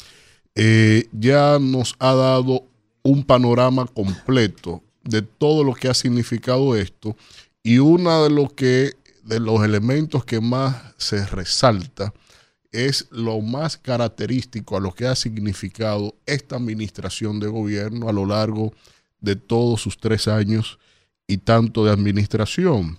eh, ya nos ha dado un panorama completo de todo lo que ha significado esto y uno de los que de los elementos que más se resalta es lo más característico a lo que ha significado esta administración de gobierno a lo largo de todos sus tres años y tanto de administración.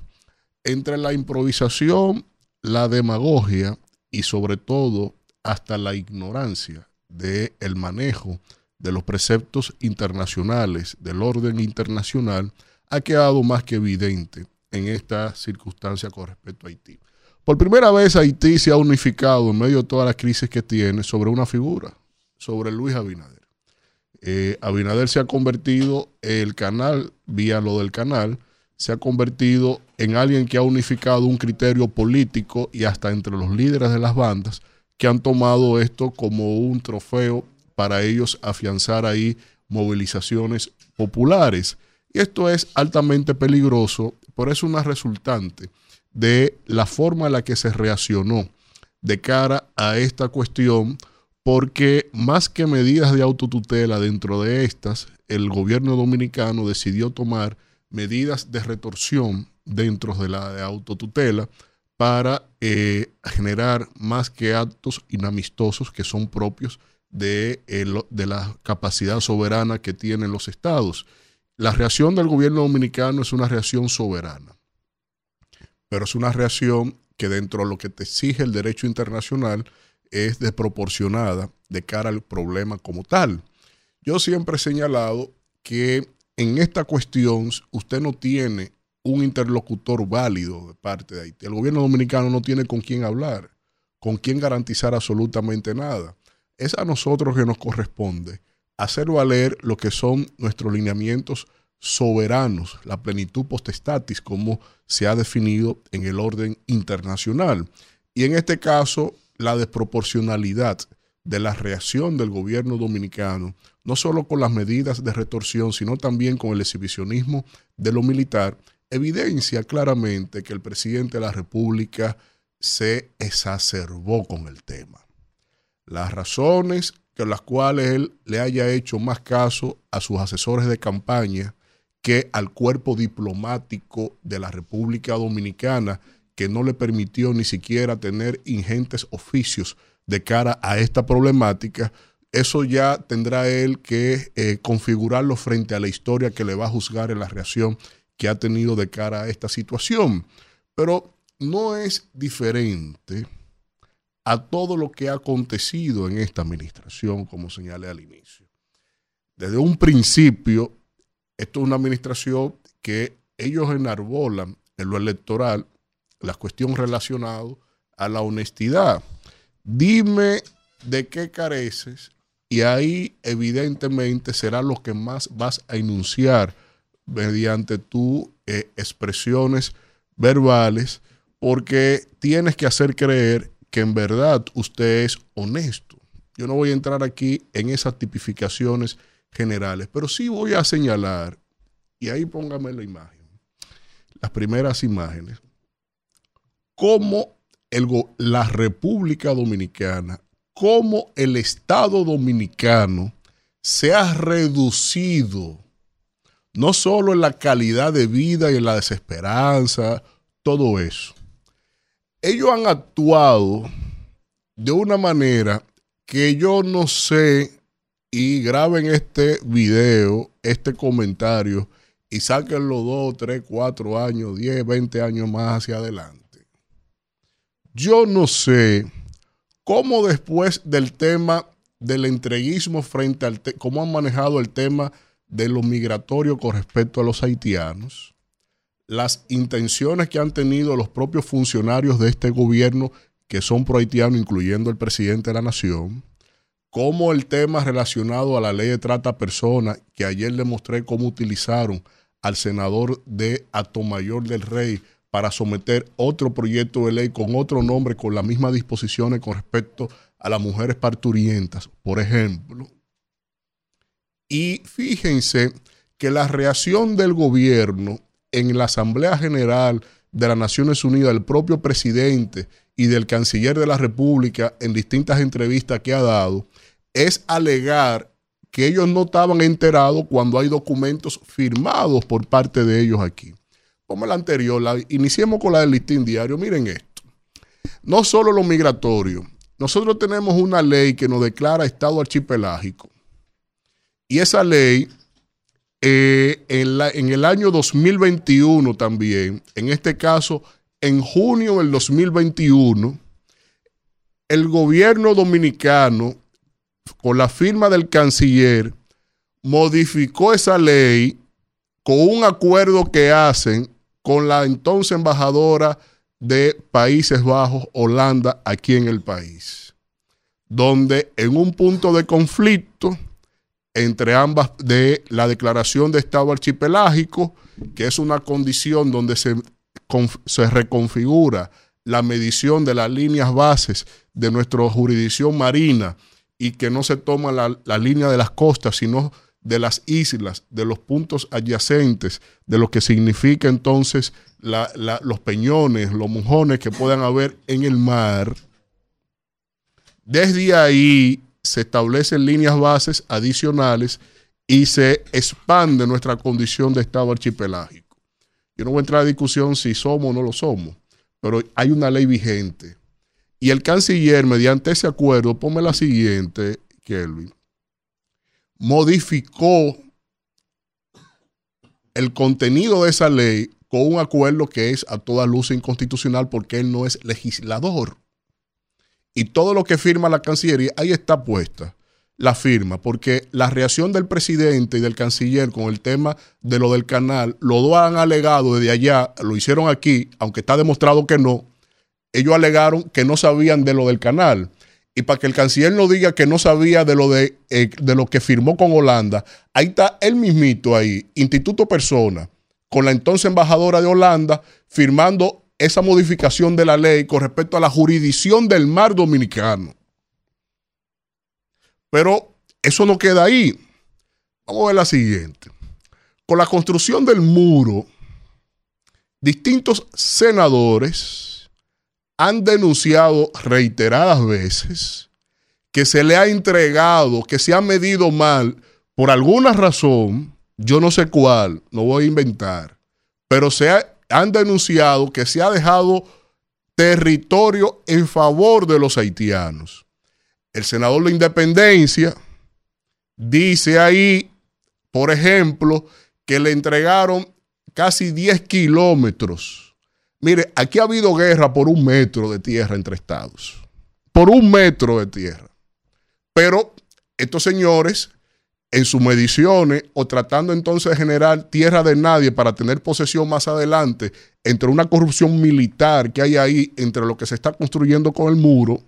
Entre la improvisación, la demagogia y sobre todo hasta la ignorancia del el manejo de los preceptos internacionales, del orden internacional, ha quedado más que evidente en esta circunstancia con respecto a Haití. Por primera vez Haití se ha unificado en medio de toda la crisis que tiene sobre una figura, sobre Luis Abinader. Eh, Abinader se ha convertido, el canal, vía lo del canal, se ha convertido en alguien que ha unificado un criterio político y hasta entre los líderes de las bandas que han tomado esto como un trofeo para ellos afianzar ahí movilizaciones populares. Y esto es altamente peligroso, pero es una resultante de la forma en la que se reaccionó de cara a esta cuestión, porque más que medidas de autotutela dentro de estas, el gobierno dominicano decidió tomar medidas de retorsión dentro de la de autotutela para eh, generar más que actos inamistosos que son propios de, de la capacidad soberana que tienen los estados. La reacción del gobierno dominicano es una reacción soberana, pero es una reacción que dentro de lo que te exige el derecho internacional es desproporcionada de cara al problema como tal. Yo siempre he señalado que en esta cuestión usted no tiene un interlocutor válido de parte de Haití. El gobierno dominicano no tiene con quién hablar, con quién garantizar absolutamente nada. Es a nosotros que nos corresponde hacer valer lo que son nuestros lineamientos soberanos, la plenitud potestatis, como se ha definido en el orden internacional. Y en este caso, la desproporcionalidad de la reacción del gobierno dominicano, no solo con las medidas de retorsión, sino también con el exhibicionismo de lo militar, evidencia claramente que el presidente de la República se exacerbó con el tema. Las razones con las cuales él le haya hecho más caso a sus asesores de campaña que al cuerpo diplomático de la República Dominicana, que no le permitió ni siquiera tener ingentes oficios de cara a esta problemática, eso ya tendrá él que eh, configurarlo frente a la historia que le va a juzgar en la reacción que ha tenido de cara a esta situación. Pero no es diferente a todo lo que ha acontecido en esta administración, como señalé al inicio. Desde un principio, esto es una administración que ellos enarbolan en lo electoral la cuestión relacionada a la honestidad. Dime de qué careces y ahí evidentemente será lo que más vas a enunciar mediante tus eh, expresiones verbales porque tienes que hacer creer que en verdad usted es honesto. Yo no voy a entrar aquí en esas tipificaciones generales, pero sí voy a señalar, y ahí póngame la imagen, las primeras imágenes, cómo el, la República Dominicana, cómo el Estado Dominicano se ha reducido, no solo en la calidad de vida y en la desesperanza, todo eso. Ellos han actuado de una manera que yo no sé, y graben este video, este comentario, y sáquenlo dos, tres, cuatro años, diez, veinte años más hacia adelante. Yo no sé cómo después del tema del entreguismo frente al cómo han manejado el tema de lo migratorio con respecto a los haitianos, las intenciones que han tenido los propios funcionarios de este gobierno que son pro haitianos, incluyendo el presidente de la nación, como el tema relacionado a la ley de trata personas, que ayer le mostré cómo utilizaron al senador de Atomayor del Rey para someter otro proyecto de ley con otro nombre, con las mismas disposiciones con respecto a las mujeres parturientas, por ejemplo. Y fíjense que la reacción del gobierno en la Asamblea General de las Naciones Unidas, del propio presidente y del canciller de la República en distintas entrevistas que ha dado, es alegar que ellos no estaban enterados cuando hay documentos firmados por parte de ellos aquí. Como la anterior, iniciemos con la del listín diario. Miren esto. No solo lo migratorio. Nosotros tenemos una ley que nos declara estado archipelágico. Y esa ley, eh, en, la- en el año 2021 también, en este caso, en junio del 2021, el gobierno dominicano, con la firma del canciller, modificó esa ley con un acuerdo que hacen con la entonces embajadora de Países Bajos, Holanda, aquí en el país, donde en un punto de conflicto entre ambas de la declaración de Estado archipelágico, que es una condición donde se, se reconfigura la medición de las líneas bases de nuestra jurisdicción marina y que no se toma la, la línea de las costas, sino de las islas, de los puntos adyacentes, de lo que significa entonces la- los peñones, los mojones que puedan haber en el mar. Desde ahí se establecen líneas bases adicionales y se expande nuestra condición de Estado archipelágico. Yo no voy a entrar a discusión si somos o no lo somos, pero hay una ley vigente. Y el canciller, mediante ese acuerdo, ponme la siguiente, Kelvin, modificó el contenido de esa ley con un acuerdo que es a toda luz inconstitucional porque él no es legislador. Y todo lo que firma la Cancillería, ahí está puesta la firma, porque la reacción del presidente y del canciller con el tema de lo del canal, dos han alegado desde allá, lo hicieron aquí, aunque está demostrado que no, ellos alegaron que no sabían de lo del canal. Y para que el canciller no diga que no sabía de lo, de, eh, de lo que firmó con Holanda, ahí está él mismito ahí, Instituto Persona, con la entonces embajadora de Holanda, firmando esa modificación de la ley con respecto a la jurisdicción del mar dominicano. Pero eso no queda ahí. Vamos a ver la siguiente. Con la construcción del muro, distintos senadores han denunciado reiteradas veces que se le ha entregado, que se ha medido mal por alguna razón, yo no sé cuál, no voy a inventar, pero se han denunciado que se ha dejado territorio en favor de los haitianos el senador de Independencia dice ahí, por ejemplo, que le entregaron casi 10 kilómetros. Mire, aquí ha habido guerra por un metro de tierra entre estados. Por un metro de tierra. Pero estos señores, en sus mediciones o tratando entonces de generar tierra de nadie para tener posesión más adelante, entre una corrupción militar que hay ahí, entre lo que se está construyendo con el muro,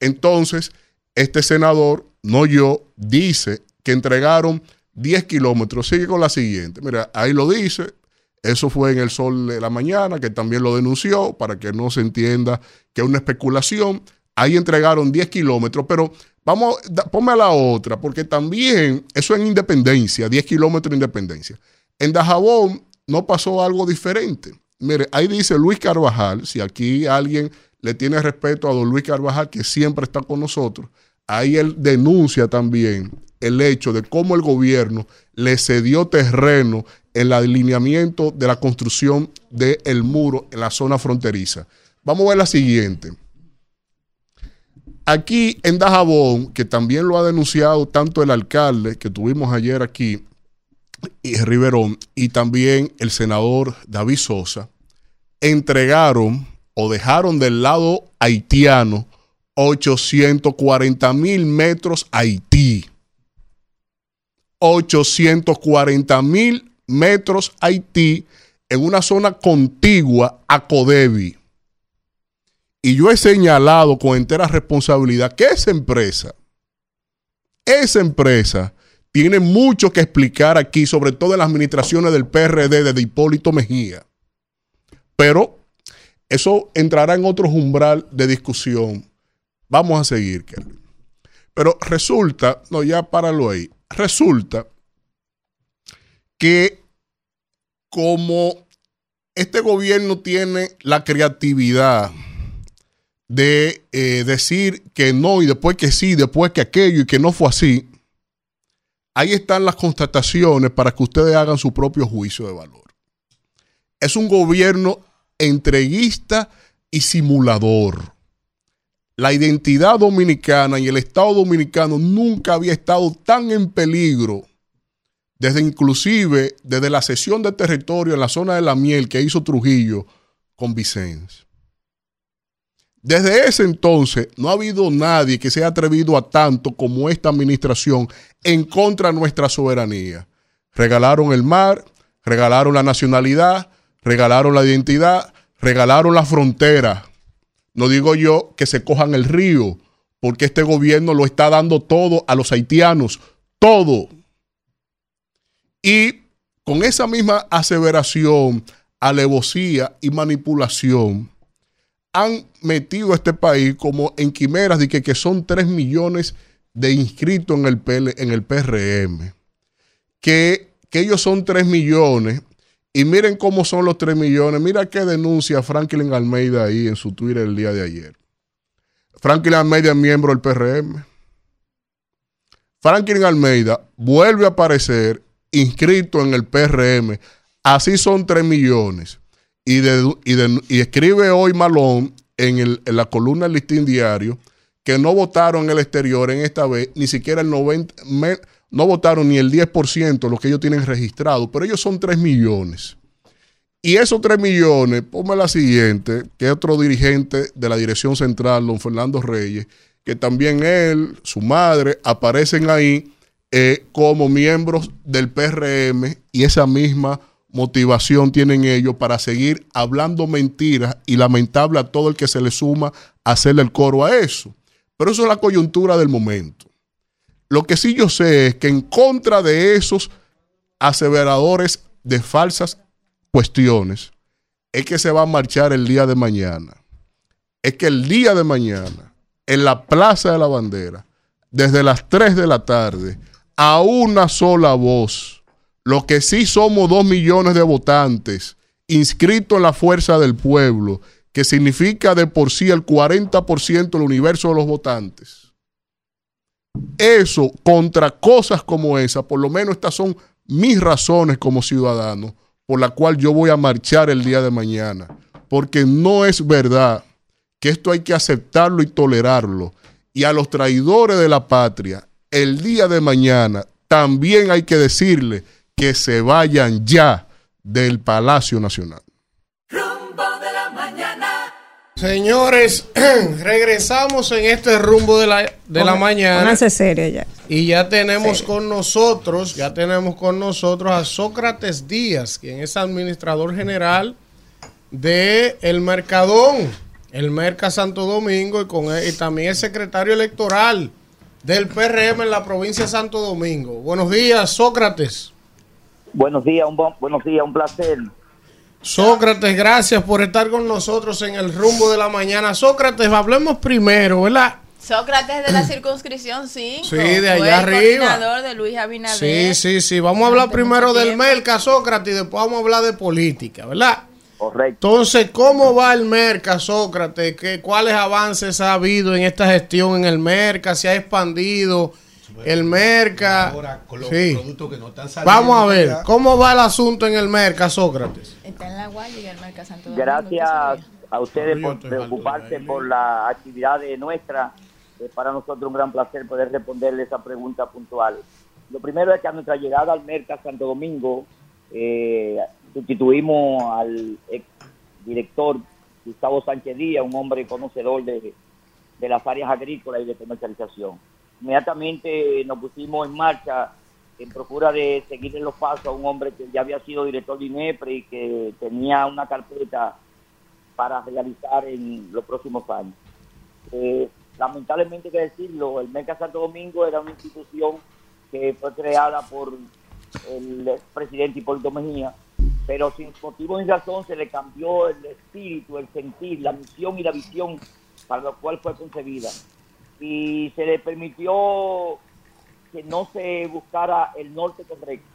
entonces, este senador, no yo, dice que entregaron 10 kilómetros. Sigue con la siguiente. Mira, ahí lo dice. Eso fue en el sol de la mañana, que también lo denunció, para que no se entienda que es una especulación. Ahí entregaron 10 kilómetros, pero vamos, ponme a la otra, porque también eso en Independencia, 10 kilómetros de Independencia. En Dajabón no pasó algo diferente. Mire, ahí dice Luis Carvajal, si aquí alguien le tiene respeto a don Luis Carvajal, que siempre está con nosotros. Ahí él denuncia también el hecho de cómo el gobierno le cedió terreno en el alineamiento de la construcción del muro en la zona fronteriza. Vamos a ver la siguiente. Aquí en Dajabón, que también lo ha denunciado tanto el alcalde que tuvimos ayer aquí, y Riverón, y también el senador David Sosa, entregaron o dejaron del lado haitiano 840 mil metros Haití. 840 mil metros Haití en una zona contigua a Codevi. Y yo he señalado con entera responsabilidad que esa empresa, esa empresa tiene mucho que explicar aquí, sobre todo en las administraciones del PRD de Hipólito Mejía. Pero eso entrará en otro umbral de discusión. Vamos a seguir, Kelvin. Pero resulta, no, ya páralo ahí. Resulta que como este gobierno tiene la creatividad de eh, decir que no y después que sí, después que aquello y que no fue así, ahí están las constataciones para que ustedes hagan su propio juicio de valor. Es un gobierno entreguista y simulador. La identidad dominicana y el Estado dominicano nunca había estado tan en peligro, desde inclusive desde la cesión de territorio en la zona de la miel que hizo Trujillo con Vicens. Desde ese entonces no ha habido nadie que se haya atrevido a tanto como esta administración en contra de nuestra soberanía. Regalaron el mar, regalaron la nacionalidad, regalaron la identidad, regalaron la frontera. No digo yo que se cojan el río, porque este gobierno lo está dando todo a los haitianos, todo. Y con esa misma aseveración, alevosía y manipulación, han metido a este país como en quimeras de que, que son 3 millones de inscritos en el, en el PRM, que, que ellos son 3 millones y miren cómo son los 3 millones. Mira qué denuncia Franklin Almeida ahí en su Twitter el día de ayer. Franklin Almeida es miembro del PRM. Franklin Almeida vuelve a aparecer inscrito en el PRM. Así son 3 millones. Y, de, y, de- y escribe hoy Malón en, el- en la columna del Listín Diario que no votaron en el exterior en esta vez, ni siquiera el 90, me- no votaron ni el 10% de lo que ellos tienen registrado, pero ellos son 3 millones. Y esos 3 millones, ponme la siguiente, que otro dirigente de la dirección central, don Fernando Reyes, que también él, su madre, aparecen ahí eh, como miembros del PRM y esa misma motivación tienen ellos para seguir hablando mentiras y lamentable a todo el que se le suma hacerle el coro a eso. Pero eso es la coyuntura del momento. Lo que sí yo sé es que en contra de esos aseveradores de falsas cuestiones, es que se va a marchar el día de mañana. Es que el día de mañana, en la Plaza de la Bandera, desde las 3 de la tarde, a una sola voz, lo que sí somos dos millones de votantes inscritos en la fuerza del pueblo, que significa de por sí el 40% del universo de los votantes. Eso contra cosas como esa, por lo menos estas son mis razones como ciudadano por la cual yo voy a marchar el día de mañana, porque no es verdad que esto hay que aceptarlo y tolerarlo. Y a los traidores de la patria, el día de mañana también hay que decirle que se vayan ya del Palacio Nacional. Rumbo de la mañana. Señores, (clears throat) regresamos en este rumbo de la, de la mañana. serio ya. Y ya tenemos con nosotros, ya tenemos con nosotros a Sócrates Díaz, quien es administrador general de El Mercadón, el Merca Santo Domingo, y, con él- y también es secretario electoral del PRM en la provincia de Santo Domingo. Buenos días, Sócrates. Buenos días, un bu- buenos días, un placer. Sócrates, gracias por estar con nosotros en el rumbo de la mañana. Sócrates, hablemos primero, ¿verdad? Sócrates de la circunscripción 5. Sí, de fue allá el arriba. coordinador de Luis Abinader. Sí, sí, sí. Vamos a hablar primero del Merca, Sócrates, y después vamos a hablar de política, ¿verdad? Correcto. Entonces, ¿cómo va el Merca, Sócrates? ¿Qué, ¿Cuáles avances ha habido en esta gestión en el Merca? ¿Se ha expandido el Merca? Ahora, con los Sí. productos que no están saliendo Vamos a ver, ya. ¿cómo va el asunto en el Merca, Sócrates? Está en la Guaya y el Merca Santo Domingo. Gracias a ustedes por preocuparse por la actividad de nuestra. Es para nosotros un gran placer poder responderle esa pregunta puntual. Lo primero es que a nuestra llegada al Merca Santo Domingo, eh, sustituimos al ex director Gustavo Sánchez Díaz, un hombre conocedor de, de las áreas agrícolas y de comercialización. Inmediatamente nos pusimos en marcha en procura de seguir en los pasos a un hombre que ya había sido director de INEPRE y que tenía una carpeta para realizar en los próximos años. Eh, lamentablemente hay que decirlo, el Merca Santo Domingo era una institución que fue creada por el presidente Hipólito Mejía, pero sin motivo ni razón se le cambió el espíritu, el sentir, la misión y la visión para lo cual fue concebida. Y se le permitió que no se buscara el norte correcto.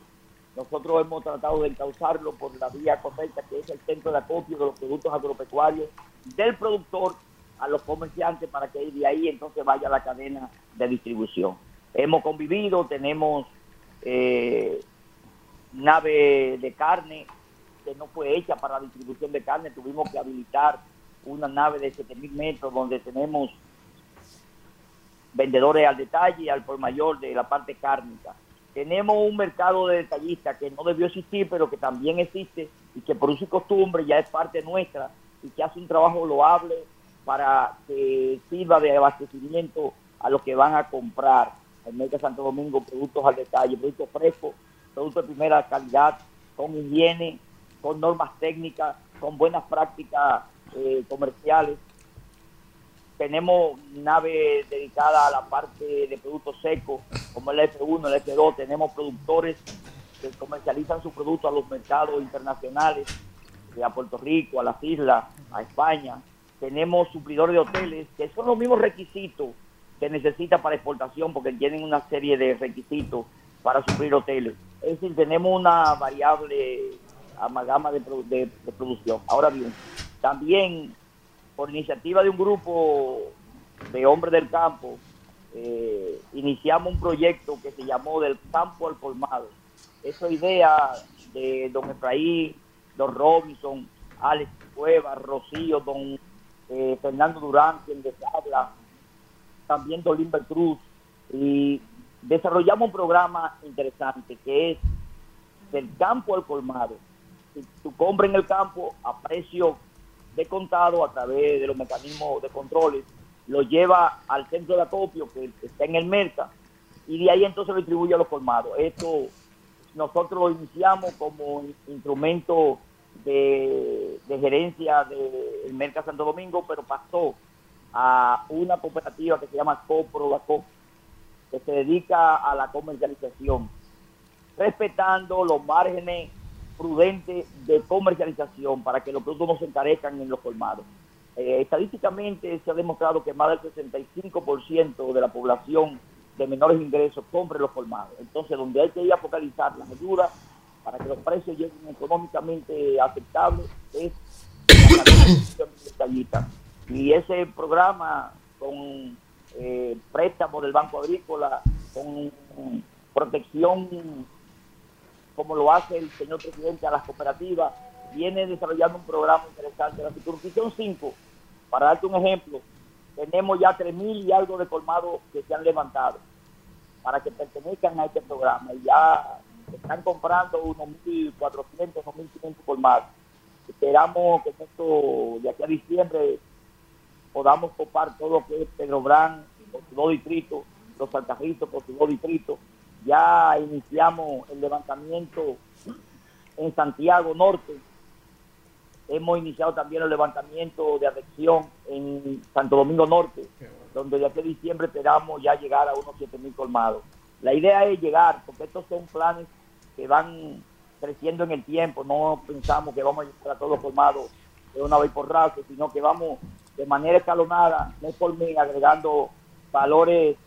Nosotros hemos tratado de encauzarlo por la vía correcta, que es el centro de acopio de los productos agropecuarios del productor a los comerciantes para que de ahí entonces vaya la cadena de distribución. Hemos convivido, tenemos eh, nave de carne que no fue hecha para la distribución de carne, tuvimos que habilitar una nave de 7000 metros donde tenemos vendedores al detalle y al por mayor de la parte cárnica. Tenemos un mercado de detallistas que no debió existir, pero que también existe y que por uso costumbre ya es parte nuestra y que hace un trabajo loable para que sirva de abastecimiento a los que van a comprar en Merca Santo Domingo productos al detalle, productos frescos, productos de primera calidad, con higiene, con normas técnicas, con buenas prácticas eh, comerciales tenemos nave dedicada a la parte de productos secos, como el F1, el F2, tenemos productores que comercializan sus productos a los mercados internacionales, eh, a Puerto Rico, a las islas, a España. Tenemos suplidores de hoteles, que son los mismos requisitos que necesita para exportación, porque tienen una serie de requisitos para suplir hoteles. Es decir, tenemos una variable amalgama de, de producción. Ahora bien, también por iniciativa de un grupo de hombres del campo, eh, iniciamos un proyecto que se llamó Del Campo al Colmado. Esa idea de don Efraín, don Robinson, Alex Cueva, Rocío, don eh, Fernando Durán, quien les habla, también don Limber Cruz, y desarrollamos un programa interesante que es del campo al colmado. Si tú compras en el campo a precio de contado a través de los mecanismos de controles, lo lleva al centro de acopio que está en el Merca y de ahí entonces lo distribuye a los colmados. Esto nosotros lo iniciamos como instrumento de, de gerencia del Merca Santo Domingo, pero pasó a una cooperativa que se llama Coprodaco, que se dedica a la comercialización, respetando los márgenes prudentes de comercialización para que los productos no se encarezcan en los colmados. Eh, estadísticamente se ha demostrado que más del 65% de la población de menores ingresos compre los colmados. Entonces, donde hay que ir a focalizar las ayudas para que los precios lleguen económicamente aceptables es la Y ese programa con eh, préstamos del Banco Agrícola, con protección como lo hace el señor presidente a las cooperativas, viene desarrollando un programa interesante. La circunscripción 5, para darte un ejemplo, tenemos ya 3.000 y algo de colmados que se han levantado para que pertenezcan a este programa. Ya están comprando unos 1.400, unos 1.500 colmados. Esperamos que esto, de aquí a diciembre, podamos copar todo lo que es Pedro Brán, con su dos distritos, los Altajritos con su dos distritos. Ya iniciamos el levantamiento en Santiago Norte. Hemos iniciado también el levantamiento de adhesión en Santo Domingo Norte, donde de aquí a diciembre esperamos ya llegar a unos 7.000 colmados. La idea es llegar, porque estos son planes que van creciendo en el tiempo, no pensamos que vamos a llegar a todos colmados de una vez por rato, sino que vamos de manera escalonada, mes por mes, agregando valores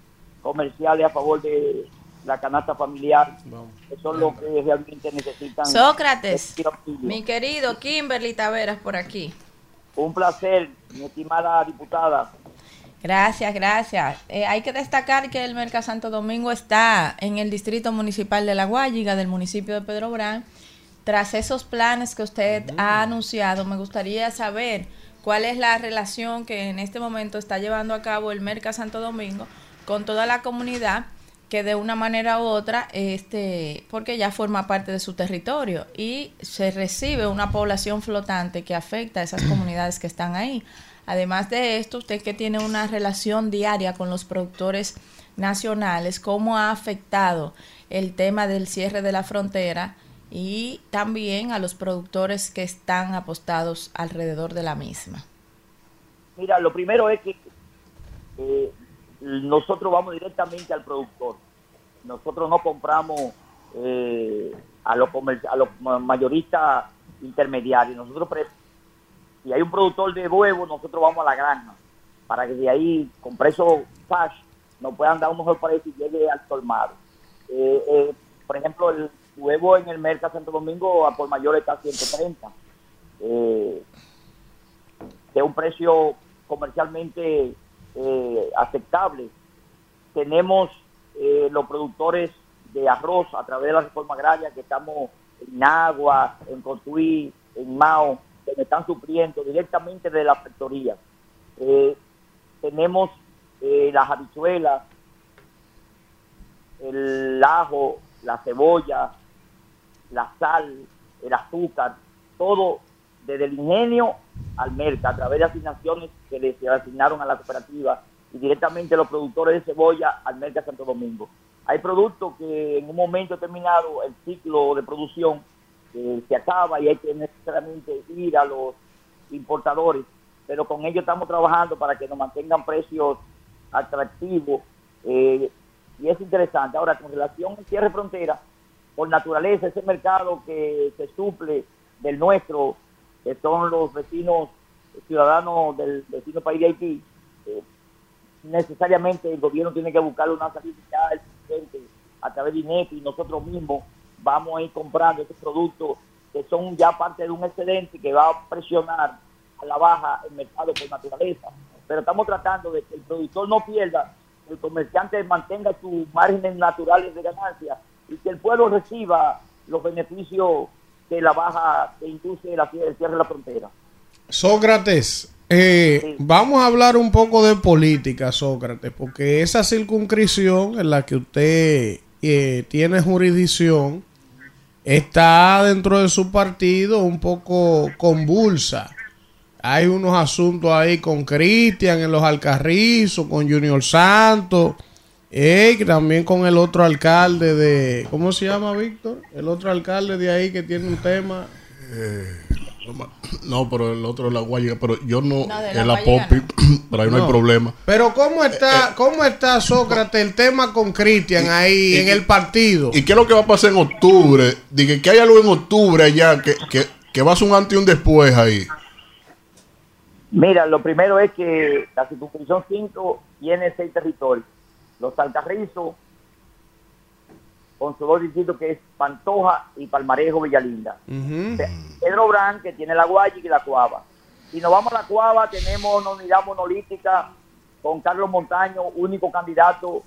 comerciales a favor de la canasta familiar. Eso es lo que realmente necesitan. Sócrates, mi querido Kimberly Taveras por aquí. Un placer, mi estimada diputada. Gracias, gracias. Eh, hay que destacar que el Merca Santo Domingo está en el distrito municipal de La Guayiga, del municipio de Pedro Brán. Tras esos planes que usted ha anunciado, me gustaría saber cuál es la relación que en este momento está llevando a cabo el Merca Santo Domingo con toda la comunidad que de una manera u otra, este, porque ya forma parte de su territorio y se recibe una población flotante que afecta a esas (clears throat) comunidades que están ahí. Además de esto, usted que tiene una relación diaria con los productores nacionales, ¿cómo ha afectado el tema del cierre de la frontera y también a los productores que están apostados alrededor de la misma? Mira, lo primero es que eh, nosotros vamos directamente al productor. Nosotros no compramos eh, a los a los mayoristas intermediarios. Nosotros si hay un productor de huevo, nosotros vamos a la granja para que de ahí, con precio cash, nos puedan dar un mejor precio y llegue al colmado. Eh, eh, por ejemplo, el huevo en el Mercado Santo Domingo a por mayor está a 130. Eh, es un precio comercialmente eh, aceptable. Tenemos los productores de arroz a través de la reforma agraria que estamos en Agua, en Cotuí, en Mao, que me están supliendo directamente de la factoría. Eh, tenemos eh, las habichuelas, el ajo, la cebolla, la sal, el azúcar, todo desde el ingenio al mercado, a través de asignaciones que les asignaron a la cooperativa y directamente los productores de cebolla al mercado Santo Domingo. Hay productos que en un momento determinado el ciclo de producción se acaba y hay que necesariamente ir a los importadores, pero con ellos estamos trabajando para que nos mantengan precios atractivos eh, y es interesante. Ahora, con relación al cierre frontera, por naturaleza, ese mercado que se suple del nuestro, que son los vecinos ciudadanos del vecino país de Haití, eh, necesariamente el gobierno tiene que buscar una salida a través de INEPI, nosotros mismos vamos a ir comprando estos productos que son ya parte de un excedente que va a presionar a la baja el mercado por naturaleza. Pero estamos tratando de que el productor no pierda, el comerciante mantenga sus márgenes naturales de ganancia y que el pueblo reciba los beneficios que la baja, que induce la, el cierre de la frontera. Sócrates, eh, vamos a hablar un poco de política, Sócrates, porque esa circunscripción en la que usted eh, tiene jurisdicción está dentro de su partido un poco convulsa. Hay unos asuntos ahí con Cristian en los Alcarrizos, con Junior Santos, eh, también con el otro alcalde de, ¿cómo se llama Víctor? El otro alcalde de ahí que tiene un tema. (clears throat) No, pero el otro es la guayiga, pero yo no, No, de la es la popi, (clears throat) pero ahí no, hay problema. Pero ¿cómo está, cómo está Sócrates el tema con Cristian ahí y- en el partido? ¿Y qué es lo que va a pasar en octubre? Dije que hay algo en octubre allá que, que, que va a ser un antes y un después ahí. Mira, lo primero es que la circunscripción 5 tiene seis territorios. Los Alcarrizos, con sus dos distritos que es Pantoja y Palmarejo Villalinda. Pedro Brán, que tiene la Guayiga y la Cuava. Si nos vamos a la Cuava, tenemos una unidad monolítica con Carlos Montaño, único candidato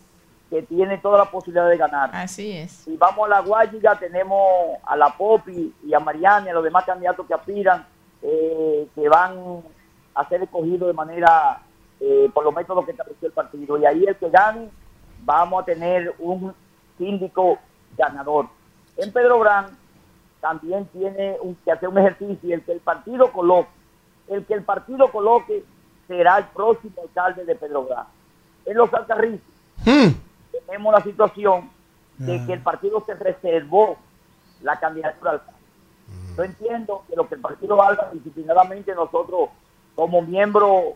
que tiene toda la posibilidad de ganar. Así es. Si vamos a la Guayiga, tenemos a la Popi y a Mariana y a los demás candidatos que aspiran, eh, que van a ser escogidos de manera, eh, por los métodos que estableció el partido. Y ahí el que gane, vamos a tener un síndico ganador. En Pedro Brán también tiene un- que hacer un ejercicio y el que el partido coloque, el que el partido coloque será el próximo alcalde de Pedro Brán. En los Alcarrizos tenemos la situación de que el partido se reservó la candidatura al alcalde. Yo entiendo que lo que el partido haga disciplinadamente nosotros como miembro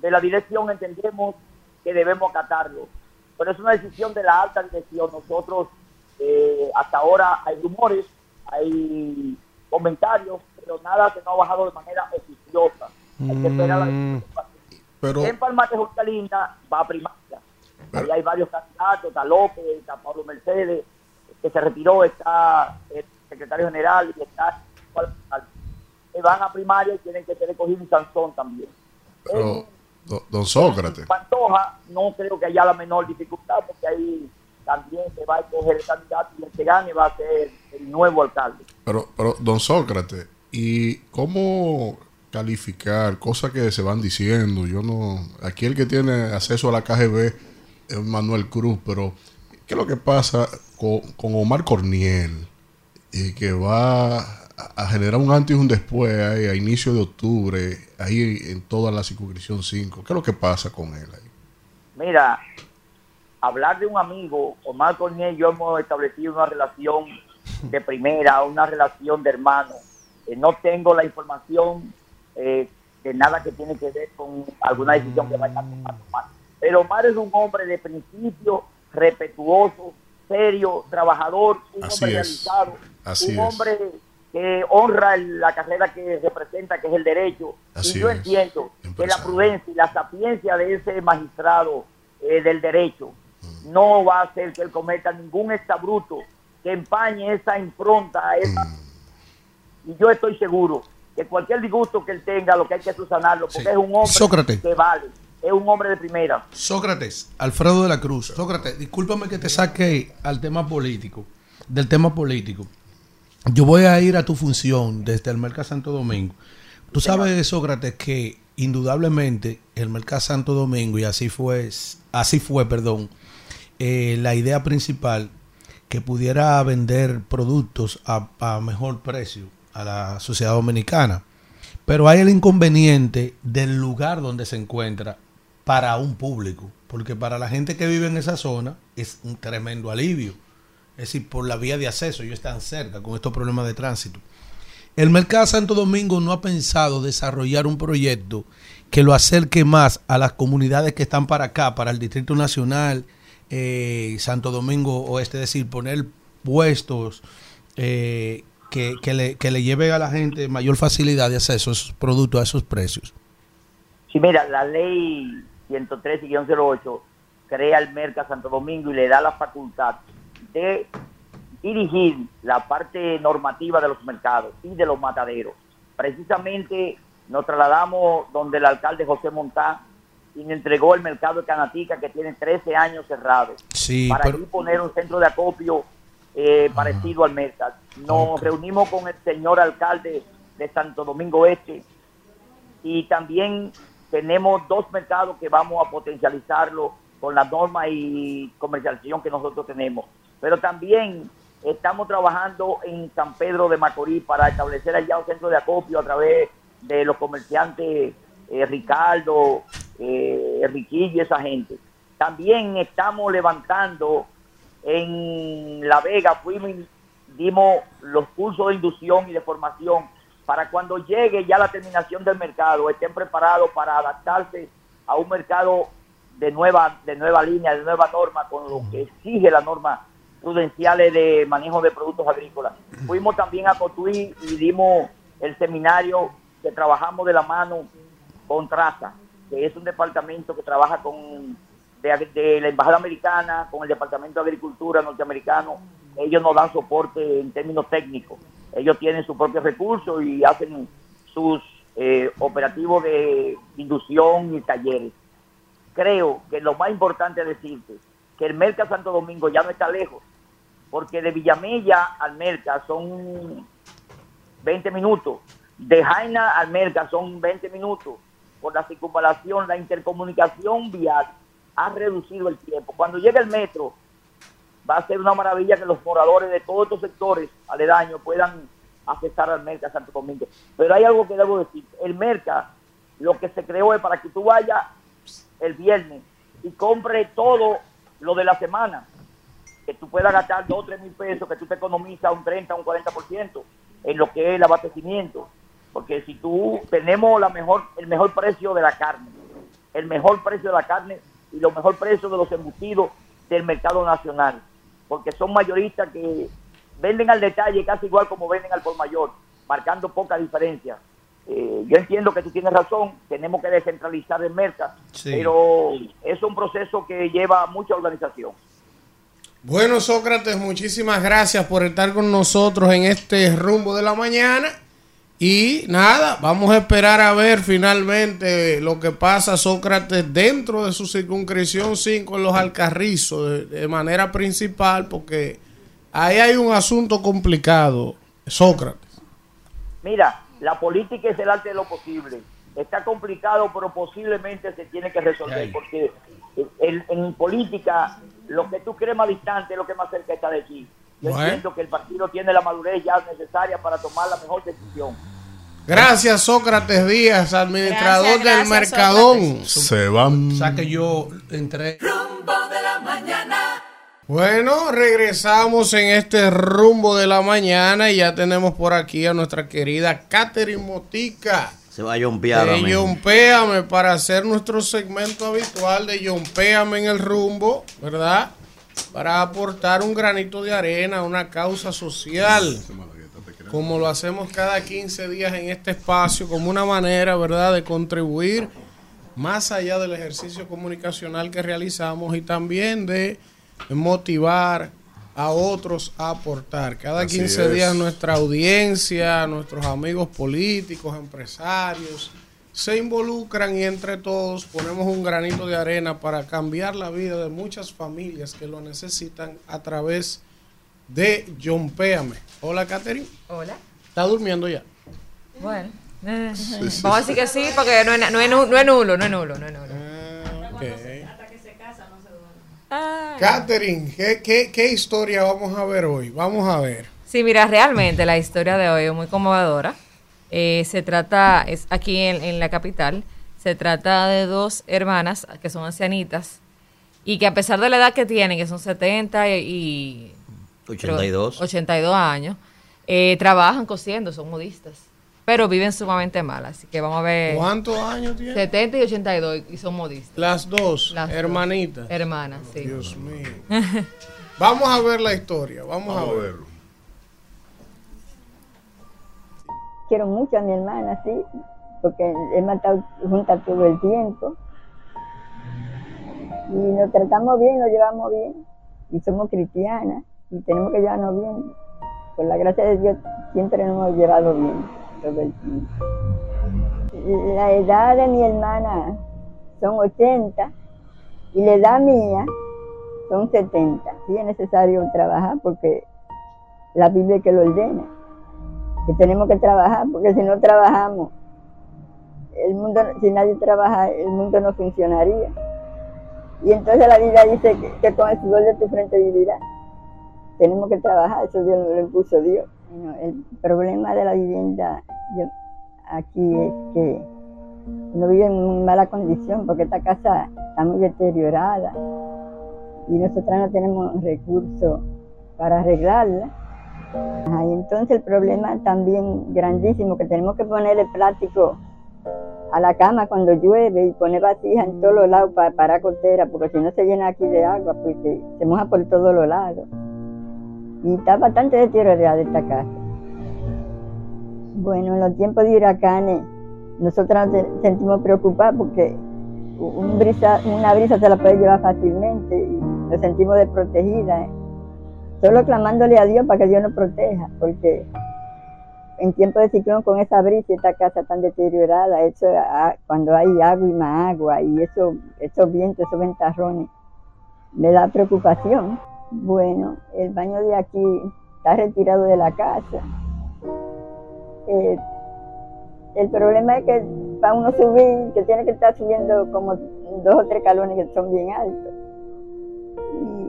de la dirección entendemos que debemos acatarlo. Pero es una decisión de la alta dirección. Nosotros eh, hasta ahora hay rumores, hay comentarios, pero nada que no ha bajado de manera oficiosa. Hay que esperar a la Mm, Pero, en Palma de Junta Linda va a primaria. Ahí hay varios candidatos, está López, está Pablo Mercedes, que se retiró, está el secretario general y está que van a primaria y tienen que ser escogidos en Sansón también. pero don Sócrates, Pantoja no creo que haya la menor dificultad porque ahí también se va a escoger el candidato y el que gane va a ser el nuevo alcalde. pero, pero don Sócrates, ¿y cómo calificar cosas que se van diciendo? Yo no, aquí el que tiene acceso a la KGB es Manuel Cruz, pero ¿qué es lo que pasa con, con Omar Corniel? Y que va a, a generar un antes y un después ahí, a inicio de octubre, ahí en toda la circunscripción 5. ¿Qué es lo que pasa con él ahí? Mira, hablar de un amigo, Omar Corniel y yo hemos establecido una relación de primera, una relación de hermano. Eh, no tengo la información eh, de nada que tiene que ver con alguna decisión que vaya a tomar Omar. Pero Omar es un hombre de principio, respetuoso, serio, trabajador, un Así hombre es. realizado, Así un es. hombre que honra la carrera que representa, que es el derecho. Así y yo es. entiendo que la prudencia y la sapiencia de ese magistrado eh, del derecho Mm. no va a hacer que él cometa ningún exabruto que empañe esa impronta. Esa... Mm. Y yo estoy seguro que cualquier disgusto que él tenga, lo que hay que subsanarlo, porque Sí. es un hombre Sócrates. que vale, es un hombre de primera. Sócrates, Alfredo de la Cruz. Sócrates, discúlpame que te saque al tema político, del tema político. Yo voy a ir a tu función desde el Mercado Santo Domingo. Tú sabes, Sócrates, que indudablemente el Mercado Santo Domingo, y así fue, así fue, perdón, eh, la idea principal que pudiera vender productos a, a mejor precio a la sociedad dominicana. Pero hay el inconveniente del lugar donde se encuentra para un público, porque para la gente que vive en esa zona es un tremendo alivio. Es decir, por la vía de acceso, ellos están cerca con estos problemas de tránsito. El Mercado Santo Domingo no ha pensado desarrollar un proyecto que lo acerque más a las comunidades que están para acá, para el Distrito Nacional, eh, Santo Domingo Oeste, es decir, poner puestos eh, que, le, que le lleve a la gente mayor facilidad de acceso a esos productos, a esos precios. Sí, mira, la ley 113-08 crea el Merca Santo Domingo y le da la facultad de dirigir la parte normativa de los mercados y de los mataderos. Precisamente nos trasladamos donde el alcalde José Montán y me entregó el mercado de Canatica que tiene 13 años cerrado Sí, para pero- poner un centro de acopio eh, parecido al Merca. Nos reunimos con el señor alcalde de Santo Domingo Este y también tenemos dos mercados que vamos a potencializarlo con la norma y comercialización que nosotros tenemos. Pero también estamos trabajando en San Pedro de Macorís para establecer allá un centro de acopio a través de los comerciantes eh, Ricardo, eh, Riquillo esa gente. También estamos levantando en La Vega, fuimos dimos los cursos de inducción y de formación para cuando llegue ya la terminación del mercado, estén preparados para adaptarse a un mercado de nueva, de nueva línea, de nueva norma, con lo que exige la norma prudenciales de manejo de productos agrícolas. Fuimos también a Cotuí y dimos el seminario que trabajamos de la mano con Traza, que es un departamento que trabaja con de, la Embajada Americana, con el Departamento de Agricultura norteamericano. Ellos nos dan soporte en términos técnicos. Ellos tienen sus propios recursos y hacen sus eh, operativos de inducción y talleres. Creo que lo más importante es decirte que el Merca Santo Domingo ya no está lejos, porque de Villamella al Merca son 20 minutos, de Jaina al Merca son 20 minutos. Por la circunvalación, la intercomunicación vial ha reducido el tiempo. Cuando llegue el metro, va a ser una maravilla que los moradores de todos estos sectores aledaños puedan accesar al Merca Santo Domingo. Pero hay algo que debo decir. El Merca, lo que se creó es para que tú vayas el viernes y compre todo lo de la semana. Que tú puedas gastar 2 o 3 mil pesos, que tú te economizas un 30 un 40% en lo que es el abastecimiento. Porque si tú tenemos la mejor, el mejor precio de la carne, el mejor precio de la carne y los mejor precio de los embutidos del mercado nacional, porque son mayoristas que venden al detalle casi igual como venden al por mayor, marcando poca diferencia. Eh, yo entiendo que tú tienes razón, tenemos que descentralizar el mercado, Sí. pero es un proceso que lleva mucha organización. Bueno, Sócrates, muchísimas gracias por estar con nosotros en este rumbo de la mañana. Y nada, vamos a esperar a ver finalmente lo que pasa Sócrates dentro de su circunscripción 5 en los Alcarrizos de, de manera principal, porque ahí hay un asunto complicado, Sócrates. Mira, la política es el arte de lo posible. Está complicado, pero posiblemente se tiene que resolver, porque en, en política lo que tú crees más distante es lo que más cerca está de ti. Yo Bueno. entiendo que el partido tiene la madurez ya necesaria para tomar la mejor decisión. Gracias, Sócrates Díaz, administrador Gracias, del Mercadón. Se van. O sea que yo entré. Rumbo de la mañana. Bueno, regresamos en este rumbo de la mañana y ya tenemos por aquí a nuestra querida Catherine Motica. Se va a yompear. Yompéame para hacer nuestro segmento habitual de Yompéame en el rumbo, ¿verdad? Para aportar un granito de arena a una causa social, como lo hacemos cada 15 días en este espacio, como una manera, ¿verdad?, de contribuir más allá del ejercicio comunicacional que realizamos y también de motivar a otros a aportar. Cada Así 15 es. días nuestra audiencia, nuestros amigos políticos, empresarios, se involucran y entre todos ponemos un granito de arena para cambiar la vida de muchas familias que lo necesitan a través de John Péame. Hola, Catherine. Hola. ¿Está durmiendo ya? Bueno. eh, Sí, sí, Vamos a decir que sí, porque no es, no es, nu- no es nulo, no es nulo, no es nulo. Ok. Catherine, ¿qué, qué, qué historia vamos a ver hoy? Vamos a ver. Sí, mira, realmente la historia de hoy es muy conmovedora. Eh, se trata, es aquí en, en la capital, se trata de dos hermanas que son ancianitas y que a pesar de la edad que tienen, que son 70 y... y- 82. 82 años, eh, trabajan cosiendo, son modistas, pero viven sumamente mal, así que vamos a ver... ¿Cuántos años tiene? 70 y 82 y son modistas. Las dos, Las dos. hermanitas. Hermanas, sí. Dios mío. (laughs) Vamos a ver la historia, vamos, a ver. Quiero mucho a mi hermana, sí, porque hemos estado juntas todo el tiempo. Y nos tratamos bien, nos llevamos bien. Y somos cristianas y tenemos que llevarnos bien. Por la gracia de Dios siempre nos hemos llevado bien La edad de mi hermana son 80 y la edad mía son 70. Sí es necesario trabajar porque la Biblia que lo ordena, que tenemos que trabajar, porque si no trabajamos, el mundo, si nadie trabaja, el mundo no funcionaría. Y entonces la Biblia dice que, con el sudor de tu frente vivirás. Tenemos que trabajar, eso Dios lo impuso Dios. El problema de la vivienda aquí es que uno vive en muy mala condición porque esta casa está muy deteriorada y nosotras no tenemos recursos para arreglarla. Y entonces el problema también grandísimo que tenemos que ponerle plástico a la cama cuando llueve y poner vasijas en todos los lados para parar costera porque si no se llena aquí de agua porque se moja por todos los lados. Y está bastante deteriorada esta casa. Bueno, en los tiempos de huracanes, nosotros nos se- sentimos preocupados porque una brisa se la puede llevar fácilmente y nos sentimos desprotegidas. Solo clamándole a Dios para que Dios nos proteja, porque en tiempo de ciclón con esa brisa y esta casa tan deteriorada, eso, ah, cuando hay agua y más agua y eso, esos vientos, esos ventarrones, me da preocupación. Bueno, el baño de aquí está retirado de la casa. Eh, el problema es que para uno subir, que tiene que estar subiendo como dos o tres calones que son bien altos.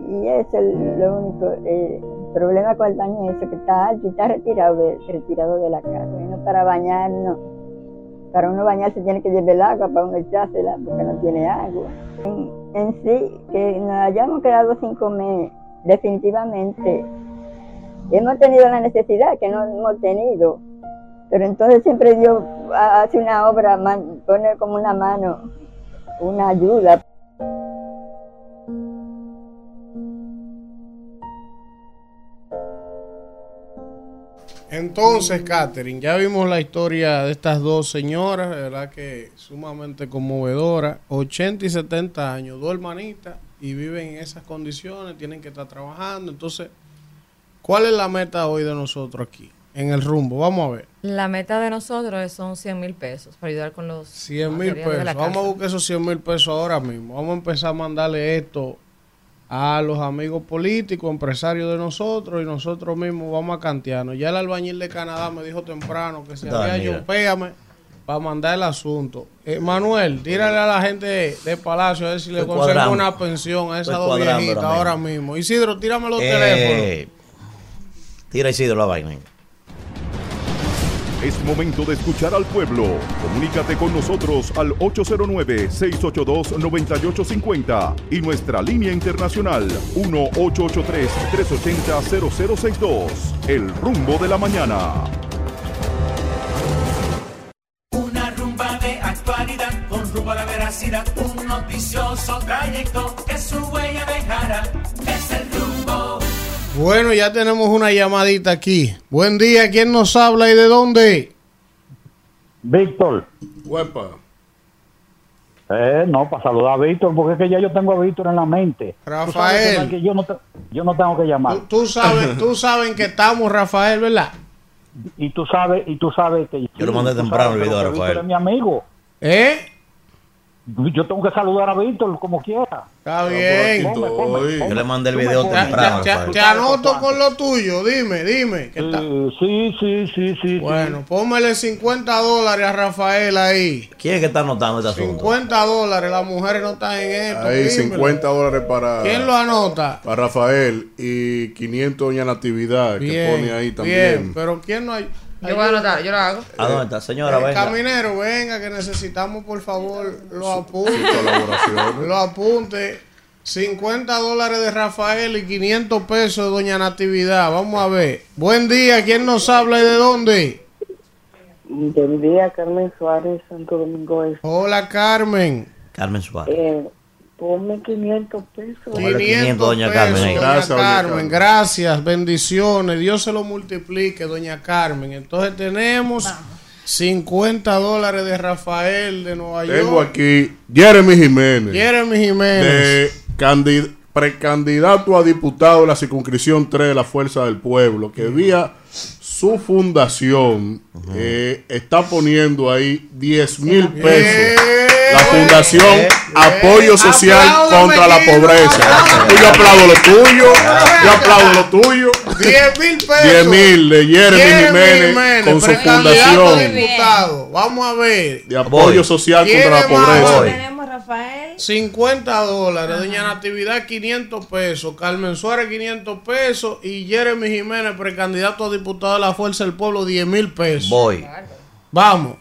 Y, eso es lo único. eh, el problema con el baño es eso, que está alto y está retirado de, retirado de la casa. Y no para bañarnos. Para uno bañarse tiene que llevar el agua para uno echársela porque no tiene agua. En, en sí, que nos hayamos quedado sin comer, definitivamente hemos tenido la necesidad que no hemos tenido. Pero entonces siempre Dios ha- hace una obra, pone como una mano, una ayuda. Entonces, Catherine, ya vimos la historia de estas dos señoras, de verdad que sumamente conmovedora, 80 y 70 años, dos hermanitas y viven en esas condiciones, tienen que estar trabajando. Entonces, ¿cuál es la meta hoy de nosotros aquí, en el rumbo? Vamos a ver. La meta de nosotros son 100 mil pesos para ayudar con los 100 mil pesos. Vamos a buscar esos 100 mil pesos ahora mismo. Vamos a empezar a mandarle esto a los amigos políticos, empresarios de nosotros y nosotros mismos vamos a cantearnos. Ya el albañil de Canadá me dijo temprano que si había yo, pégame para mandar el asunto. Eh, Manuel, tírale a la gente de, de Palacio a ver si le cuadrando. una pensión a esas dos viejitas ahora mismo. Isidro, tírame los teléfonos. Eh, tira Isidro la vaina. Es momento de escuchar al pueblo. Comunícate con nosotros al 809-682-9850 y nuestra línea internacional 1-883-380-0062. El rumbo de la mañana. La veracidad, un noticioso trayecto que su huella dejará. Es el rumbo. Bueno, ya tenemos una llamadita aquí. Buen día, ¿quién nos habla y de dónde? Víctor. Huepa. Eh, no, para saludar a Víctor, porque es que ya yo tengo a Víctor en la mente. Rafael. que yo, no te- yo no tengo que llamar. Tú sabes, (laughs) tú sabes en que estamos, Rafael, ¿verdad? Y tú sabes, y tú sabes que Yo lo mandé temprano el video Víctor Rafael. es mi amigo. ¿Eh? Yo tengo que saludar a Víctor como quiera. Está bien. Ponme, ponme, ponme. Yo le mandé el video temprano. Te, anoto con lo tuyo, dime, dime. Sí, sí, sí, sí. Bueno, póngale 50 dólares a Rafael ahí. ¿Quién es que está anotando este asunto? 50 dólares, las mujeres no están en esto. Ahí dímelo. 50 dólares para, ¿Quién lo anota? para Rafael y 500 doña Natividad que Bien, pone ahí bien, también. pero ¿quién no hay? Yo voy a anotar, yo lo hago. ¿A dónde está? Señora, Eh, venga. Caminero, venga, que necesitamos por favor los apuntes. colaboraciones. Los apuntes. 50 dólares de Rafael y 500 pesos de Doña Natividad. Vamos a ver. Buen día, ¿quién nos habla y de dónde? Buen día, Carmen Suárez, Santo Domingo Este. Hola, Carmen. Carmen Suárez. Eh, ponme 500 pesos. 500 doña pesos, Carmen, Gracias, doña Carmen. Gracias, bendiciones. Dios se lo multiplique, doña Carmen. Entonces tenemos 50 dólares de Rafael de Nueva Tengo York. aquí Jeremy Jiménez. Jeremy Jiménez. de candi- precandidato a diputado de la circunscripción 3 de la Fuerza del Pueblo, que vía su fundación eh, está poniendo ahí 10 mil pesos. La fundación Apoyo Social contra la Pobreza. Yo aplaudo lo tuyo. Yo aplaudo lo tuyo. 10 mil pesos. 10 mil de Jeremy Jiménez, con su fundación. Vamos a ver. de apoyo social contra la pobreza. Tenemos Rafael. 50 dólares. Doña Natividad, 500 pesos. Carmen Suárez, 500 pesos. Y Jeremy Jiménez, precandidato a diputado de la Fuerza del Pueblo, 10 mil pesos. Voy. Vamos.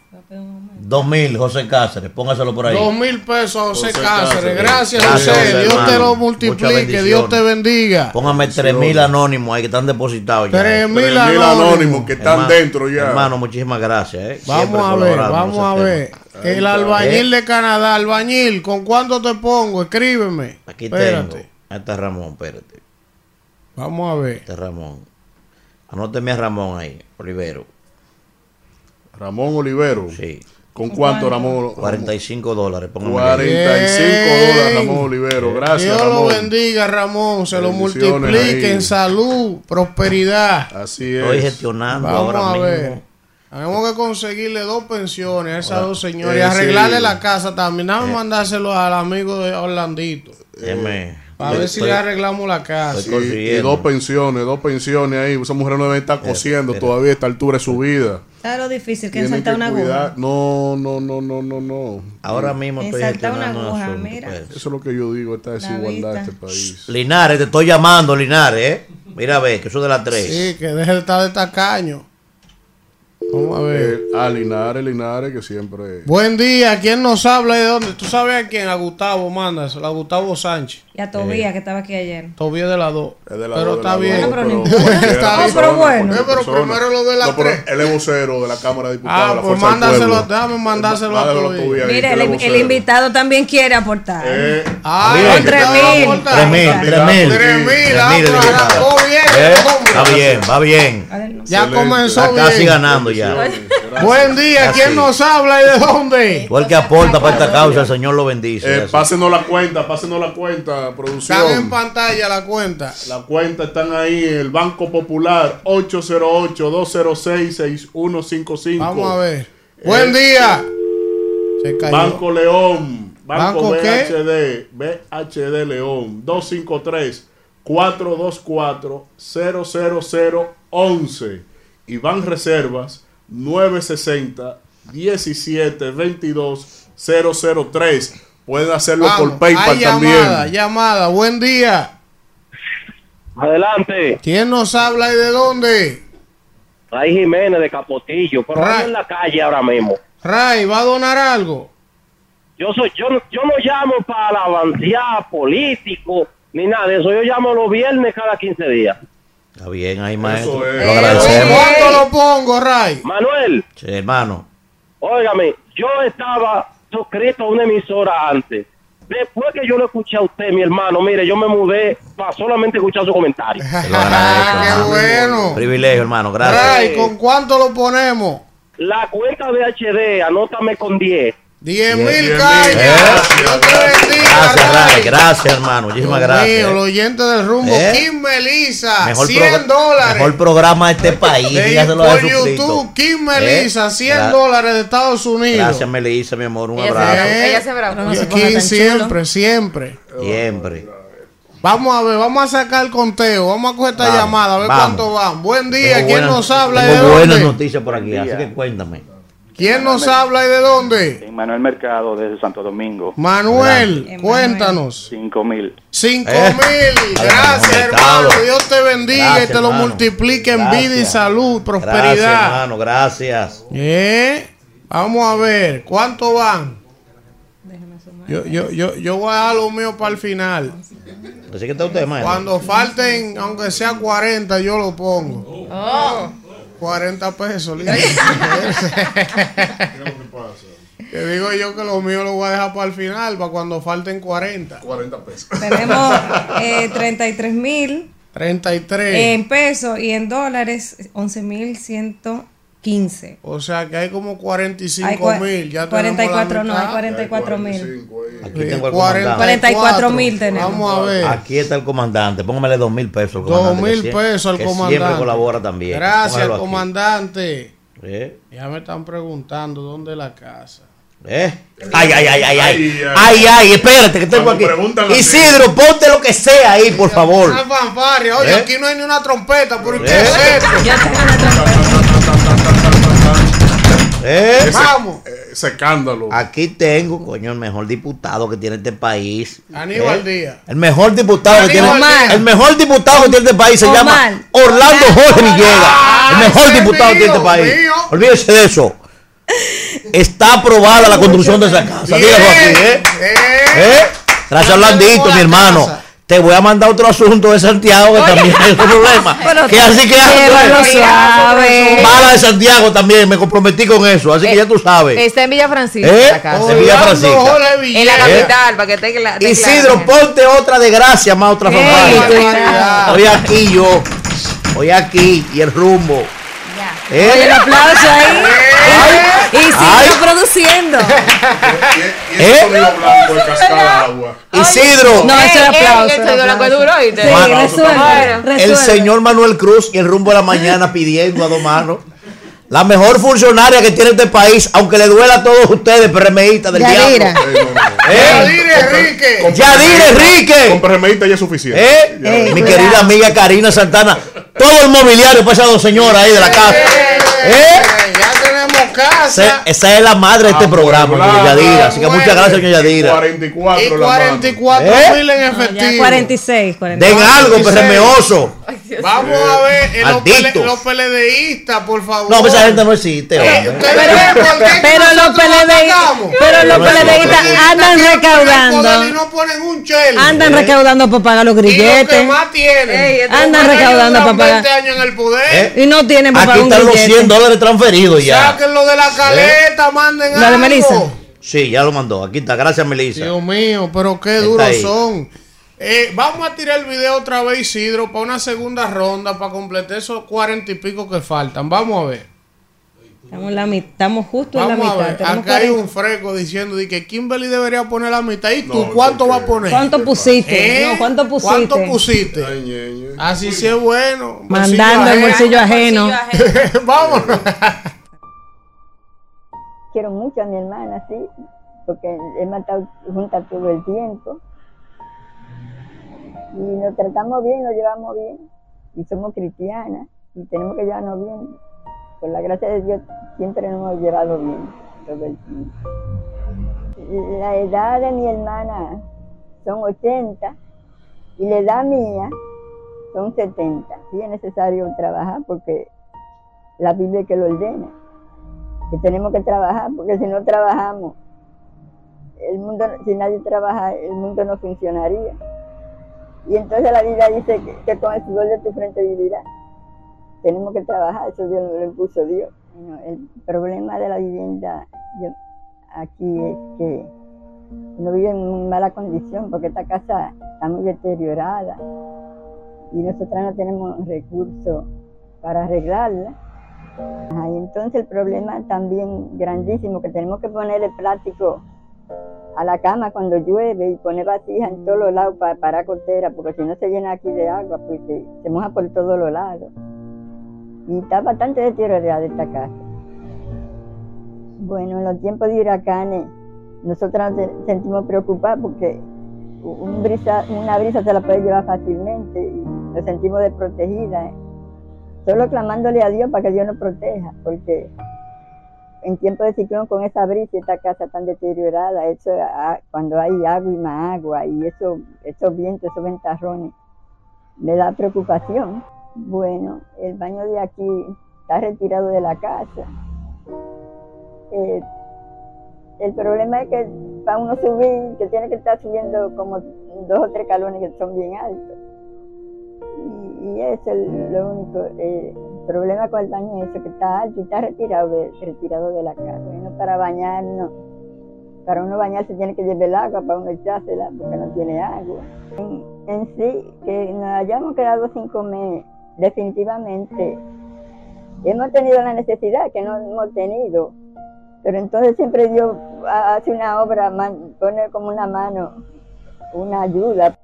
Dos mil, José Cáceres, póngaselo por ahí. Dos mil pesos José, José Cáceres. Cáceres. Gracias, Gracias, José. José, Dios te lo multiplique. Dios te bendiga. Póngame tres mil anónimos ahí que están depositados ya. Tres mil Tres mil anónimos. anónimos que están Hermano- dentro ya. Hermano, muchísimas gracias. eh. Vamos a ver, vamos a ver. tema. El albañil de Canadá, albañil, ¿con cuánto te pongo? Escríbeme. Aquí Espérate. tengo. Ahí está Ramón, espérate. Vamos a ver. Este es Ramón. Anóteme a Ramón ahí, Olivero. Ramón Olivero. Sí. ¿Con cuánto, Ramón? 45 dólares. póngame 45 Bien. dólares, Ramón Olivero. Gracias, Dios lo Ramón. bendiga, Ramón. Se lo multiplique ahí. en salud, prosperidad. Así Estoy es. gestionando Vamos ahora a mismo. ver. Tenemos que conseguirle dos pensiones a esas Ahora, dos señoras y eh, arreglarle sí. la casa también. Dame Eh. mandárselo al amigo de Orlandito. Déjeme. Para ver si Estoy- le arreglamos la casa. Y dos pensiones, dos pensiones ahí. Esa mujer no debe estar cosiendo todavía a esta altura de su vida. Está lo difícil que Tienen ensartar una aguja. No, no, no, no, no, no. Ahora mismo estoy Ensartar una aguja, asunto, mira. espérate. Eso es lo que yo digo, esta desigualdad de este país. Linares, te estoy llamando, Linares, ¿eh? Mira, a ver, que eso de las 3. Sí, que deje de estar de tacaño. Vamos a ver. Eh, a Linares, Linares, que siempre. Buen día, ¿quién nos habla y de dónde? ¿Tú sabes a quién? A Gustavo, mandas, a Gustavo Sánchez. Y a Tobía, que estaba aquí ayer. Todavía de la Pero dos, de está bien. pero no pero Está bien. pero bueno. Eh, pero persona. primero lo de la No, pero tres. Él es vocero de la Cámara de Diputados. Ah, de la pues mándaselo, déjame mandárselo a Mándalo Tobía. tú ahí, Mire, el, invitado también quiere aportar. Eh, Ah, Bien. ¿dónde Tres te va a mil. aportar? Tres mil, tres mil. Tres mil, ah, pero bien, ¿Eh? Va bien, va bien. Ya comenzó Está casi bien. ganando ya. Buen día. ¿quién nos habla y de dónde? El que aporta para esta causa, el Señor lo bendice. Eh, Así. pásenos la cuenta, pásenos la cuenta, Están en producción. pantalla la cuenta. La cuenta están ahí, el Banco Popular 808-206-6155. Vamos a ver. Buen día. Se cayó. Banco León, Banco, ¿Banco qué? BHD, BHD León, 253-424-00011. Y Ban Reservas, 960-1722-003. Pueden hacerlo Vamos, por PayPal hay también. llamada, llamada. Buen día. Adelante. ¿Quién nos habla y de dónde? Ray Jiménez de Capotillo, pero Ray. en la calle ahora mismo. Ray, ¿va a donar algo? Yo soy, yo, no- yo no llamo para avanzar político ni nada de eso. Yo llamo los viernes cada 15 días. Está bien ahí, maestro. es. Lo agradecemos. ¿Cuánto lo pongo, Ray? Manuel, Sí, hermano. óigame, yo estaba suscrito a una emisora antes. Después que yo lo escuché a usted, mi hermano, mire, yo me mudé para solamente escuchar su comentario. (laughs) Te lo agradezco. ¡Qué hermano. bueno! Privilegio, hermano. Gracias. Ray, ¿con cuánto lo ponemos? La cuenta de HD, anótame con 10. 10 Bien. mil cañas. bien. Dios te bendiga, Gracias, Ray. Ray. Gracias, hermano. Muchísimas Dios gracias. mío, los oyentes del rumbo. ¿Eh? Kim Melissa, Mejor 100 dólares. Mejor programa de este país. De- por. YouTube, Kim Melissa, ¿Eh? 100 Gra- dólares de Estados Unidos. Gracias, Melissa, mi amor. Un Ella se abrazo. Eh, Ella se brava. No Kim siempre, siempre. Siempre. Vamos a ver, vamos a sacar el conteo. Vamos a coger esta Vamos, llamada, a ver vamos. cuánto van. Buen día, Tengo ¿quién buenas- nos habla Tengo buenas noticias por aquí, así que cuéntame. ¿Quién nos habla y de dónde? Manuel Mercado desde Santo Domingo. Manuel, cuéntanos. Cinco mil. Cinco Eh. mil. Gracias, hermano. Dios te bendiga Gracias, y te lo hermano. multiplique en vida y Gracias. salud, Gracias, prosperidad. hermano. Gracias. Eh, Vamos a ver, ¿cuánto van? Yo, yo, yo, yo voy a dar lo mío para el final. Así que está usted, maestro. Cuando falten, aunque sea 40, yo lo pongo. Oh. 40 pesos, lindo. (laughs) Que (laughs) digo yo que lo mío lo voy a dejar para el final, para cuando falten 40. 40 pesos. Tenemos (laughs) eh, 33 mil 33. en pesos y en dólares 11 mil 115. O sea que hay como Hay 45 cua- mil. Ya 44 no, hay tenemos 44 mil. Aquí tengo el comandante. 44 mil tenemos. Vamos a ver. Aquí está el comandante. Póngamele dos mil pesos al Dos comandante. que mil sie- pesos al que comandante. Siempre colabora también. Gracias, Póngalo comandante. ¿Eh? Ya me están preguntando dónde es la casa. ¿Eh? Ay, ay, ay, ay, ay. Ay, ay. Ay, ay, espérate, que tengo aquí. Isidro, ponte lo que sea ahí, por favor. Una. Oye, ¿Eh? aquí no hay ni una trompeta. ¿Por qué ¿Eh? es esto? ¿Eh? Ese- Vamos. Ese escándalo. Aquí tengo, coño, el mejor diputado que tiene este país. Aníbal ¿Eh? Díaz. El mejor diputado que tiene Díaz. el mejor diputado que tiene este país se Omar. llama Orlando Jorge Villegas. El mejor ese es diputado que tiene este país. mío. Olvídese de eso. Está aprobada la construcción de esa casa. Bien. Dígalo aquí, ¿eh? ¿Eh? Gracias, Orlandito, mi hermano. Te voy a mandar otro asunto de Santiago que también hay otro (laughs) problema. Pero que así que. Mala de Santiago también, me comprometí con eso, así que ya tú sabes. Está en Villa Francisca ¿Eh? la casa. En Villa Francisca. En la ¿Eh? capital, para que te cla- te Isidro, ponte otra de gracia, más otra cuidado. Hoy aquí yo, hoy aquí y el rumbo. ¿Eh? Oye, el aplauso ahí. Y sigue produciendo. (laughs) ¿Eh? blanco de cascada de agua. Isidro. No, ese es Ey, ey, aplauso. El señor Manuel Cruz y el rumbo de la mañana pidiendo a dos manos. La mejor funcionaria que tiene este país, aunque le duela a todos ustedes, PRMistas del Yadira. diablo. Yadira Enrique. Yadira Enrique. Con PRMista ya es suficiente. ¿Eh? Ya. Mi querida amiga Karina Santana. Todo el mobiliario dos señoras ahí de la casa. ¿Eh? Casa. Esa, esa es la madre de este Ah, programa, claro, Yadira. Así que muchas gracias, Yadira. 44 Y la mano. 44 ¿Eh? mil en Ya, efectivo. 46, 46. Den algo, PRMoso. Vamos a ver eh, los, pele- los PLDistas, por favor. No, pues esa gente no existe, Eh, hombre. ¿ustedes ven por qué Pero los atacamos? pero los andan recaudando. poder Y no ponen un chel. Andan ¿Eh? recaudando para pagar los Y los que grilletes. más tienen. Ey, esto- Andan recaudando para pagar. 20 años en el poder. ¿Eh? Y no tienen para Aquí pagar un están los grillete. 100 dólares transferidos ya. Sáquenlo de la caleta, manden ¿La de algo. Melissa? Sí, ya lo mandó. Aquí está. Gracias, Melissa. Dios mío, pero qué duros son. Eh, vamos a tirar el video otra vez, Isidro, para una segunda ronda, para completar esos cuarenta y pico que faltan. Vamos a ver. Estamos, en la estamos justo en Vamos la a mitad. ver. Tenemos Acá hay 40. un freco diciendo de que Kimberly debería poner la mitad. ¿Y tú No, cuánto ¿por vas qué? a poner? ¿Cuánto pusiste? ¿Eh? No, ¿cuánto pusiste? ¿Cuánto pusiste? Ay. Así sí es bueno. Mandando el bolsillo ajeno. (laughs) Vamos. (laughs) Quiero mucho a mi hermana, sí, porque hemos estado juntas todo el tiempo. Y nos tratamos bien, nos llevamos bien. Y somos cristianas y tenemos que llevarnos bien. Por la gracia de Dios siempre nos hemos llevado bien todo el tiempo. La edad de mi hermana son 80 y la edad mía son 70. Sí es necesario trabajar porque la Biblia que lo ordena que tenemos que trabajar, porque si no trabajamos, el mundo, si nadie trabaja, el mundo no funcionaría. Y entonces la Biblia dice que, con el sudor de tu frente vivirás. Tenemos que trabajar, eso Dios lo impuso Dios. El problema de la vivienda aquí es que no vive en mala condición, porque esta casa está muy deteriorada y nosotras no tenemos recursos para arreglarla. Ajá, y entonces el problema también grandísimo, que tenemos que ponerle plástico a la cama cuando llueve y poner vasijas en todos los lados para parar costera, porque si no se llena aquí de agua, porque se moja por todos los lados. Y está bastante deteriorada esta casa. Bueno, en los tiempos de huracanes, nosotros nos se- sentimos preocupados porque una brisa se la puede llevar fácilmente y nos sentimos desprotegidas. Solo clamándole a Dios para que Dios nos proteja, porque en tiempo de ciclón con esa brisa y esta casa tan deteriorada, eso, ah, cuando hay agua y más agua y eso, esos vientos, esos ventarrones, me da preocupación. Bueno, el baño de aquí está retirado de la casa. Eh, el problema es que para uno subir, que tiene que estar subiendo como dos o tres calones que son bien altos. Y, es lo único. el problema con el baño es que está alto y está retirado de, retirado de la casa. Y no para bañarnos, para uno bañarse tiene que llevar el agua para uno echársela porque no tiene agua. En, sí, que nos hayamos quedado sin comer, definitivamente hemos tenido la necesidad que no hemos tenido. Pero entonces siempre Dios ha- hace una obra, pone como una mano, una ayuda.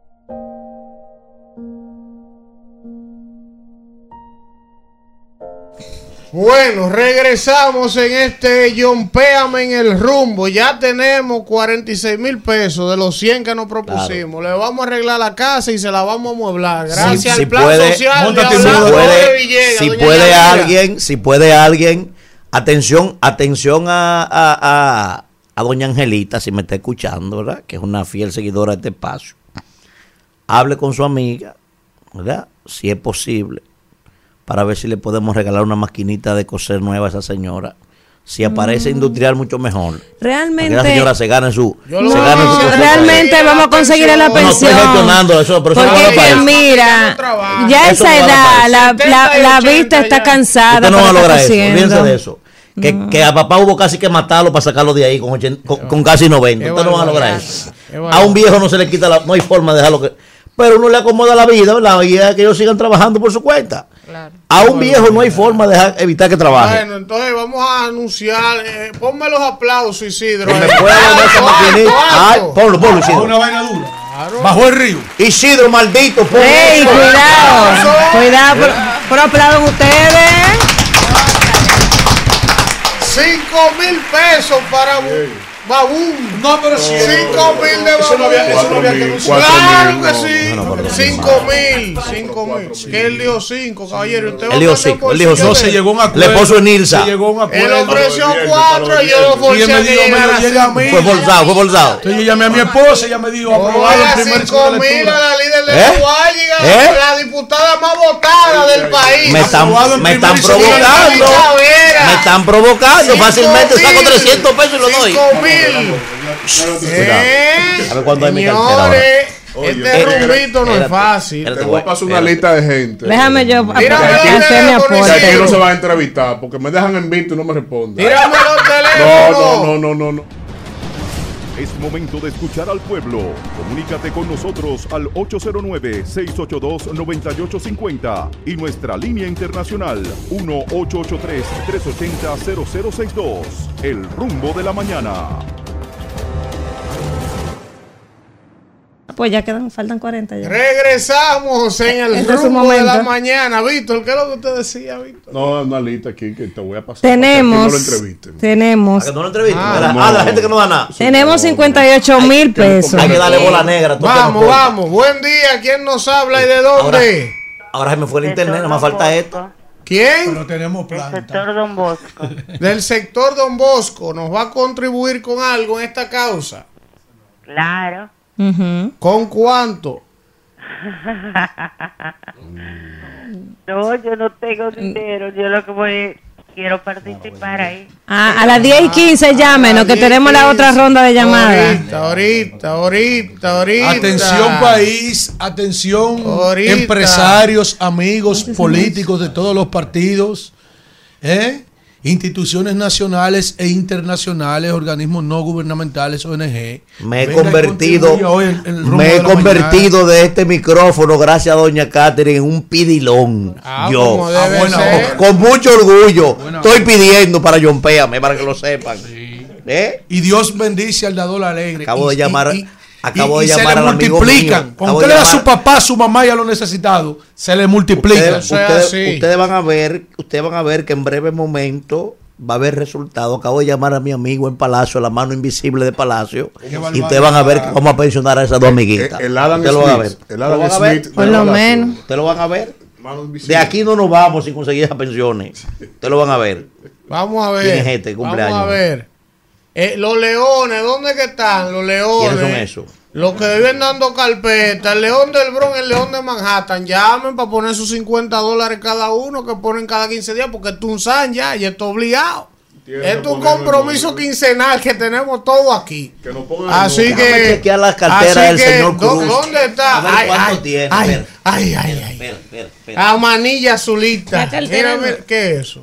Bueno, regresamos en este Péame en el rumbo. Ya tenemos 46 mil pesos de los 100 que nos propusimos. Le vamos a arreglar la casa y se la vamos a mueblar. Gracias Si- al si plan puede- social de si puede, Villegas, si puede alguien, si puede alguien, atención, atención a, a, a- a doña Angelita, si me está escuchando, ¿verdad? Que es una fiel seguidora de este espacio. Hable con su amiga, ¿verdad? Si es posible, para ver si le podemos regalar una maquinita de coser nueva a esa señora. Si aparece Mm. industrial, mucho mejor. Realmente. Que la señora se gane su. No, se gane su cosa. realmente vamos a conseguirle la No, no, estoy pensión. gestionando eso, pero eso no Porque va es mira, ya Eso esa edad, la, eso. la, la vista está cansada. Usted no va a lograr eso. Olvídense de eso. Que, que a papá hubo casi que matarlo para sacarlo de ahí con, ochen- con, con casi 90. Qué Usted no va a lograr eso. A un viejo no se le quita la. No hay forma de dejarlo que. Pero uno le acomoda la vida, ¿verdad? Y es que ellos sigan trabajando por su cuenta. A un viejo no hay forma de dejar- evitar que trabaje. Bueno, entonces vamos a anunciar. eh, ponme los aplausos, Isidro. Que me pueda donar esa maquinita. Ay, ponlo, ponlo, Isidro. Una vaina dura. Bajo el río. Isidro, maldito, ponlo. ¡Ey, cuidado! Cuidado, pero, pero aplaudan ustedes. 5 mil pesos para Babún. No, pero sí. 5 mil de Eso no había- Babún. eso no había que anunciar. Claro que No, sí. no, no, no, no. 5 mil. 5 mil. Que él dijo 5, caballero. Usted Él dijo a poner cinco, él dijo de- Se llegó un acuerdo. Le puso en Nilsa. Se llegó un acuerdo. Él ofreció 4 y yo lo Y él forcé me a mí. Fue forzado, fue forzado. Entonces yo llamé a mi esposa, ella me dijo, aprobado el primer 5 mil a la líder de ¿Eh? la Guayiga, ¿Eh? la diputada más votada del país. Me están, y provocando. Me están provocando. Fácilmente saco mil. 300 pesos y lo doy. 5 mil. A ver cuándo hay mi cartera ahora. Señores, Oye, este espérate, rumbito no es espérate, fácil. Te voy a pasar una lista de gente. Déjame yo hacer mi Que aquí no aporte. se va a entrevistar porque me dejan en visto y no me responden. Tírame los No, teléfonos. no, no, no, no, no. Es momento de escuchar al pueblo. Comunícate con nosotros al 809-682-9850 y nuestra línea internacional 1-883-380-0062. El rumbo de la mañana. Pues ya quedan, faltan 40 ya. Regresamos en el Este rumbo de la mañana. Víctor, ¿qué es lo que usted decía, Víctor? No, una lista aquí que te voy a pasar. Tenemos, que no lo entrevisten. tenemos, que no lo entrevisten. Ah. Ah, la gente que no da nada. tenemos 58 mil pesos. Hay que darle bola negra. a todo que Vamos, vamos. Buen día. ¿Quién nos habla y de dónde? Ahora se me fue el internet, no me falta esto. ¿Quién? Pero tenemos planta. Sector Don Bosco. (laughs) Del sector Don Bosco. ¿Nos va a contribuir con algo en esta causa? Claro. ¿Con cuánto? (laughs) No, yo no tengo dinero. Yo lo que voy quiero participar ahí. Ah, a las 10 y 15 llámenos, que tenemos la otra ronda de llamadas. Ahorita, ahorita, ahorita, ahorita. Atención país, atención Ahorita. empresarios, amigos, políticos de todos los partidos, ¿eh? Instituciones nacionales e internacionales, organismos no gubernamentales, ONG. Me he convertido, en- en me de he la convertido de este micrófono, gracias a doña Catherine, en un pidilón. Ah, Yo, debe buena ser. con mucho orgullo, estoy pidiendo para John Péame, para que lo sepan. ¿Eh? Y Dios bendice al dador alegre. Acabo Y- de llamar- y- acabo y- de y llamar se le al amigo multiplican. mío. Cuando usted le da a su papá, a su mamá y a los necesitados, se le multiplica. Ustedes, ustedes- así. ustedes van a ver, ustedes van a ver que en breve momento va a haber resultado. Acabo de llamar a mi amigo en Palacio, la mano invisible de Palacio, y ustedes van a ver que vamos a pensionar a esas dos amiguitas. El Adam Ustedes lo van a ver. Smith. El ¿Ustedes lo Adam van a ver? Smith. Por lo menos. Ustedes lo van a ver. De aquí no nos vamos sin conseguir esas pensiones. Ustedes lo van a ver. Vamos a ver. ¿Quién es este cumpleaños? Vamos a ver. Eh, los leones, ¿dónde que están? Los leones. ¿Quiénes son esos? Los que viven dando carpeta, el león del Bronx, el león de Manhattan, llamen para poner sus 50 dólares cada uno que ponen cada 15 días, porque es un san ya y esto es obligado. Es que un compromiso quincenal que tenemos todo aquí. Que nos pongan en Así que. chequear las carteras así del que, señor ¿dó- Cruz. ¿Dónde está? A ver Ay, cuánto ay, tiene. ay, Espera. ay, ay, ay. Espera, espera. A manilla azulita. Mira, no. ¿qué es eso?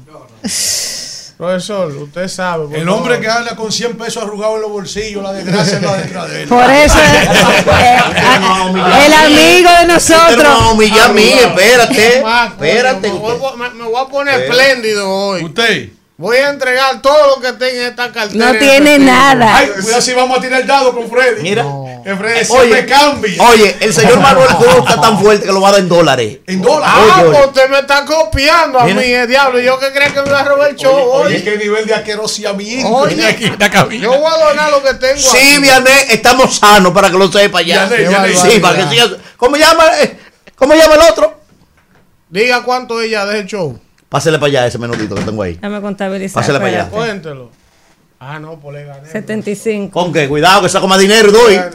Profesor, usted sabe. El hombre que anda con 100 pesos arrugados en los bolsillos, la desgracia es la detrás de él. Por eso es- (laughs) el amigo de Usted no va a nosotros. humillar a mí, espérate. Espérate. Me voy, a- poner espléndido hoy. Usted. Voy a entregar todo lo que tenga en esta cartera. No en tiene nada. Ay, cuidado si vamos a tirar el dado con Freddy. Mira, me cambia. oye, el señor Manuel (laughs) Cruz está tan fuerte que lo va a dar en dólares. En dólares. Ah, Oye, pues oye. usted me está copiando a Mira. mí, eh, diablo. Yo que creo que me va a robar el show. Oye, Oye, qué nivel de asquerosiamiento Oye. aquí en la cabina. yo voy a donar lo que tengo. Sí. Vianney, estamos sanos para que lo sepa ya. Vianney, Vianney. Sí, para que siga. ¿Cómo llama, eh, ¿Cómo llama el otro? Diga cuánto ella de el show. Pásele para allá ese menudito que tengo ahí. Déjame contabilizar. Pásale para allá. Cuéntelo. Ah, no, pues le gané. 75. Con que cuidado que saco más dinero y doy. Ah,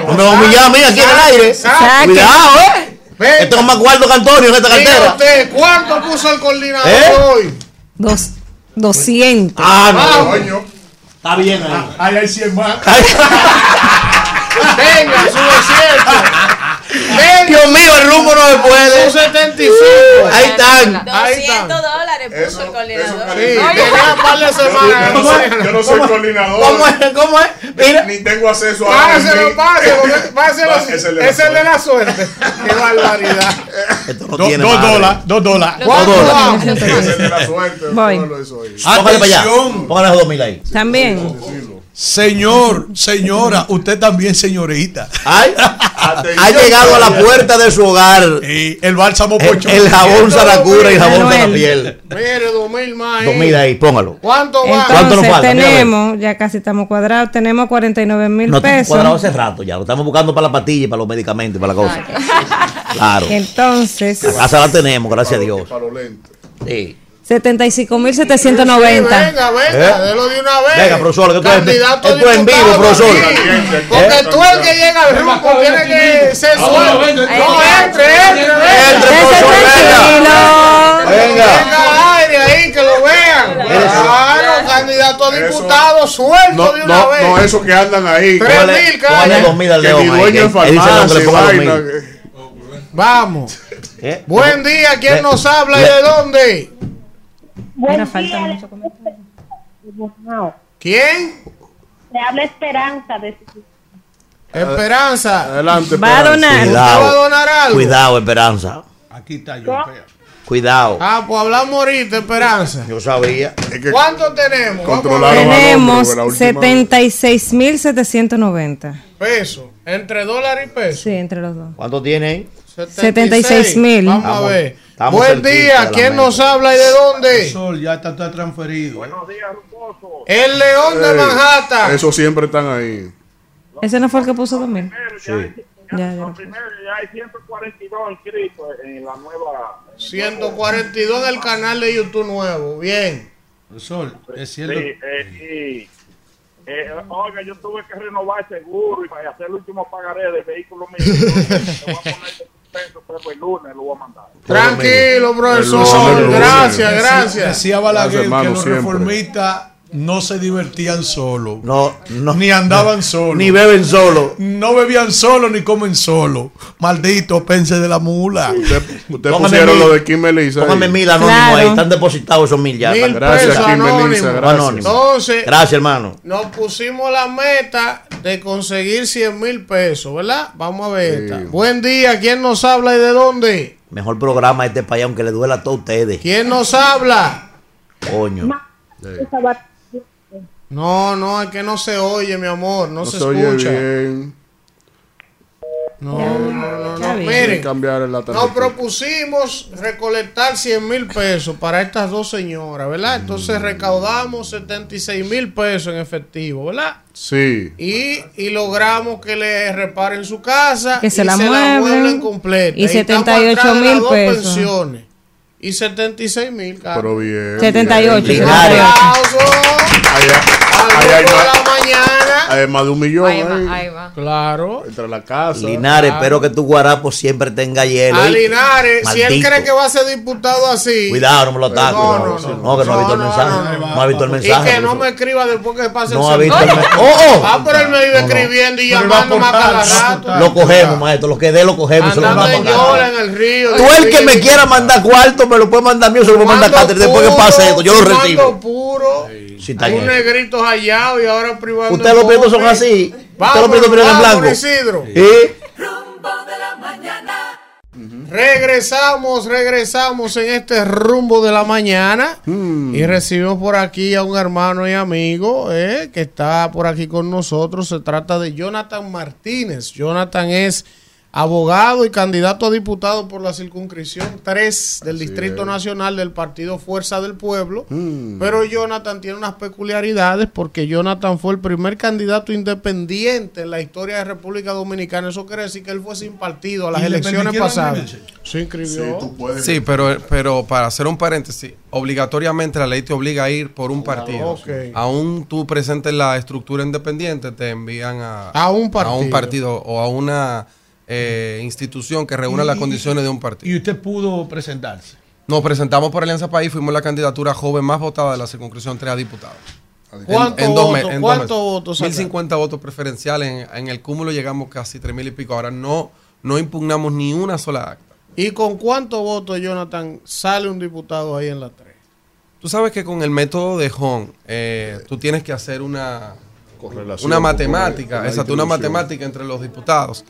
No pues me va a humillar a mí aquí en el aire. Cuidado, eh. Venga. Este es más guardo que Antonio en esta cartera. usted, ¿cuánto puso el coordinador ¿Eh? hoy? Dos, 200. Ah, no. Coño. Está bien ahí. Ahí hay 100 más. Venga, su 200. Dios mío, el rumbo no se puede. su 75. Ahí están. Ahí 200 están. dólares puso el coordinador. Sí, tenía un par de semanas. Yo no soy, yo no soy coordinador. ¿Cómo es? ¿Cómo es? Mira. Ni tengo acceso a Páselo, páselo, páselo. Es el de la el suerte. (laughs) Qué barbaridad. Esto no tiene dos dólares, dos dólares. ¿Cuánto dólares. es de la suerte. Voy. ahí. Póngale para allá. Póngale dos mil ahí. También. Señor, señora, usted también, señorita. Ay, ha llegado a la puerta de su hogar Y el bálsamo el, pocho. el jabón Saracura y el jabón para la piel. Mire, dos mil más. Dos mil ahí, póngalo. ¿Cuánto va? ¿Cuánto nos Entonces falta? Tenemos, ya casi estamos cuadrados, tenemos 49 mil No estamos pesos. cuadrados hace rato ya. Lo estamos buscando para la pastilla y para los medicamentos y para la cosa. Claro. Entonces, La casa la tenemos, gracias a Dios. Para los lentes. Sí. 75 mil Sí, 790. venga, venga, ¿Eh? délo de una vez. Venga, profesor, que es- Candidato esto es en vivo, diputado profesor. Porque ¿Eh? tú el que llega al rumbo tiene que ser suelto. No, entre, entre. Entre, profesor, venga. Venga aire ahí, que lo vean. Claro, candidato a diputado suelto No, de una no, vez. no, esos que andan ahí. Tres Póngale- mil, cara. Que león mi dueño le farmacia. Vamos. ¿Eh? Buen día, ¿quién nos habla y de dónde? Falta ¿Quién? Le habla Esperanza Esperanza. Adelante, Va a donar. Cuidado, va a donar algo? Cuidado, Esperanza. Aquí está yo. Cuidado. Ah, pues hablamos ahorita, Esperanza. Yo sabía. ¿Cuánto tenemos? Tenemos 76.790. Pesos. ¿Entre dólar y peso? Sí, entre los dos. ¿Cuánto tienen? 76 mil. Vamos a ver. Buen día, ¿quién nos habla y de dónde? El Sol, ya está, transferido. Buenos días, Ruposo. El León de Manhattan. Eso siempre están ahí. Ese no fue el que puso también. Sí. Ya, primero, ya hay 142 inscritos en la nueva. En 142 en el canal de YouTube nuevo. Bien. El Sol, es cierto. Eh, sí, eh, oiga, yo tuve que renovar el seguro y para hacer el último pagaré de vehículo mío. (laughs) El lunes lo voy a mandar. Tranquilo, profesor. Gracias, gracias. Decía Balaguer que los reformistas no se divertían solos. No, no. Ni andaban solos. Ni beben solo. No bebían solo ni comen solo. Maldito, pense de la mula. Usted, usted Póngame pusieron mil. lo de Kim Melissa. ahí. Póngame mil anónimos Claro. ahí. Están depositados esos mil ya. Mil Gracias, pesos Kim Melissa. anónimos. Gracias. Entonces, Gracias, hermano. nos pusimos la meta de conseguir 100 mil pesos, ¿verdad? Vamos a ver. Sí. esta. Buen día, ¿quién nos habla y de dónde? Mejor programa de este país, aunque le duela a todos ustedes. ¿Quién nos habla? Coño. No, no, es que no se oye, mi amor, no, No se, se oye escucha. bien. No, no, no, no. bien. Miren, cambiar la nos propusimos recolectar 100 mil pesos para estas dos señoras, ¿verdad? Entonces recaudamos 76 mil pesos en efectivo, ¿verdad? Sí. Y, y logramos que le reparen su casa Que se y la se la mueven. mueblen completa. Y estamos 78 atrás de las mil dos pesos. pensiones. Y 76 mil, Pero bien. 78, bien. Aplausos. Allá, Allá hay más, la mañana. hay más de un millón Ahí va, ahí. ahí va. Claro. Entre la casa. Linares, espero que tu guarapo siempre tenga hielo. A. Linares, si él cree que va a ser diputado así. Cuidado, no me lo ataques. No, No, no, no. que no ha visto el No, mensaje. no, No, no, no. ha visto el Y mensaje. que no me escriba después que pase No el ha visto el mensaje. ¡Oh, oh! Ah, pero él me vive No, no. escribiendo y llamándome a cada rato. Lo cogemos, maestro. Lo que dé lo cogemos. Se lo Andando mandamos en el río. Tú el que me quiera mandar cuarto, me lo puede mandar a mí o se lo puede mandar a después que pase esto. Yo lo recibo. puro. Sí, está Un negrito y ahora privado. Ustedes los prietos son así. Ustedes los Vamos, prietos en blanco. Isidro. Rumbo de la mañana. Regresamos, regresamos en este rumbo de la mañana Mm. y recibimos por aquí a un hermano y amigo eh, que está por aquí con nosotros. Se trata de Jonathan Martínez. Jonathan es abogado y candidato a diputado por la circunscripción 3 del Distrito Nacional del Partido Fuerza del Pueblo. Mm. Pero Jonathan tiene unas peculiaridades porque Jonathan fue el primer candidato independiente en la historia de República Dominicana. Eso quiere decir que él fue sin partido a las elecciones pasadas. Se inscribió. Sí, pero, pero para hacer un paréntesis, obligatoriamente la ley te obliga a ir por un partido. ok. Aún tú presentes la estructura independiente, te envían a, A un partido. a un partido o a una eh, institución que reúna las condiciones de un partido. Y usted pudo presentarse. Nos presentamos por Alianza País, fuimos la candidatura joven más votada de la circunscripción 3 a diputado. ¿Cuántos dos votos- me- dos cuántos meses. votos sacaron? 1050 votos preferenciales. En, en el cúmulo llegamos casi 3 mil y pico. Ahora no, no impugnamos ni una sola acta. ¿Y con cuántos votos, Jonathan, sale un diputado ahí en la 3? Tú sabes que con el método de Hong, eh, tú tienes que hacer una, una matemática, exacto, una matemática entre los diputados.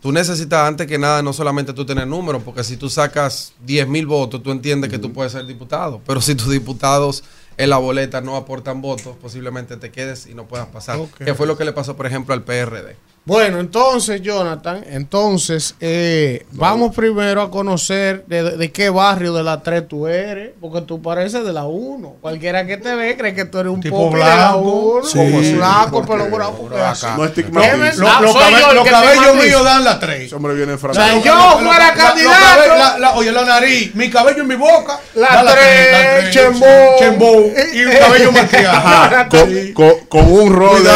Tú necesitas antes que nada no solamente tú tener números, porque si tú sacas 10 mil votos, tú entiendes que tú puedes ser diputado. Pero si tus diputados en la boleta no aportan votos, posiblemente te quedes y no puedas pasar. Ok. Que fue lo que le pasó, por ejemplo, al PRD. Bueno, entonces, Jonathan, entonces, eh, vamos primero a conocer de, de qué barrio de la 3 tú eres, porque tú pareces de la 1. Cualquiera que te ve cree que tú eres un Tipo popi de la blanco. 1, Sí. blanco, ¿por pelo así. No estigmatiza. Lo- los que cabellos estigmatiza. míos dan la 3. Ese hombre viene O sea, yo fuera candidato. oye, la nariz, mi cabello en mi boca. La da tres, tres, chembó. chembó, Y un cabello malcriado. Ajá, (laughs) con, con- con un rol de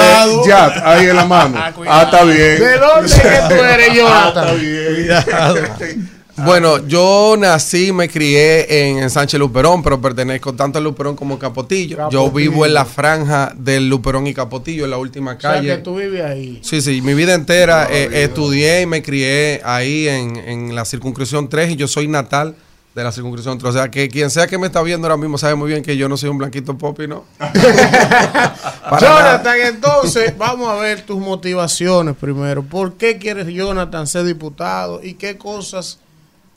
Yat ahí en la mano. ah, está bien. ¿De dónde que tú eres, (laughs) Ah, Jonathan? está bien. (laughs) Bueno, yo nací, me crié en, en Sánchez Luperón, pero pertenezco tanto al Luperón como Capotillo. Yo vivo en la franja del Luperón y Capotillo, en la última O sea, calle. que tú vives ahí. Sí, sí, mi vida entera eh, estudié y me crié ahí en, en la circunscripción 3 y yo soy natal de la circunscripción 3. O sea, que quien sea que me está viendo ahora mismo sabe muy bien que yo no soy un blanquito popi, ¿no? (laughs) Jonathan, entonces, vamos a ver tus motivaciones primero. ¿Por qué quieres, Jonathan, ser diputado y qué cosas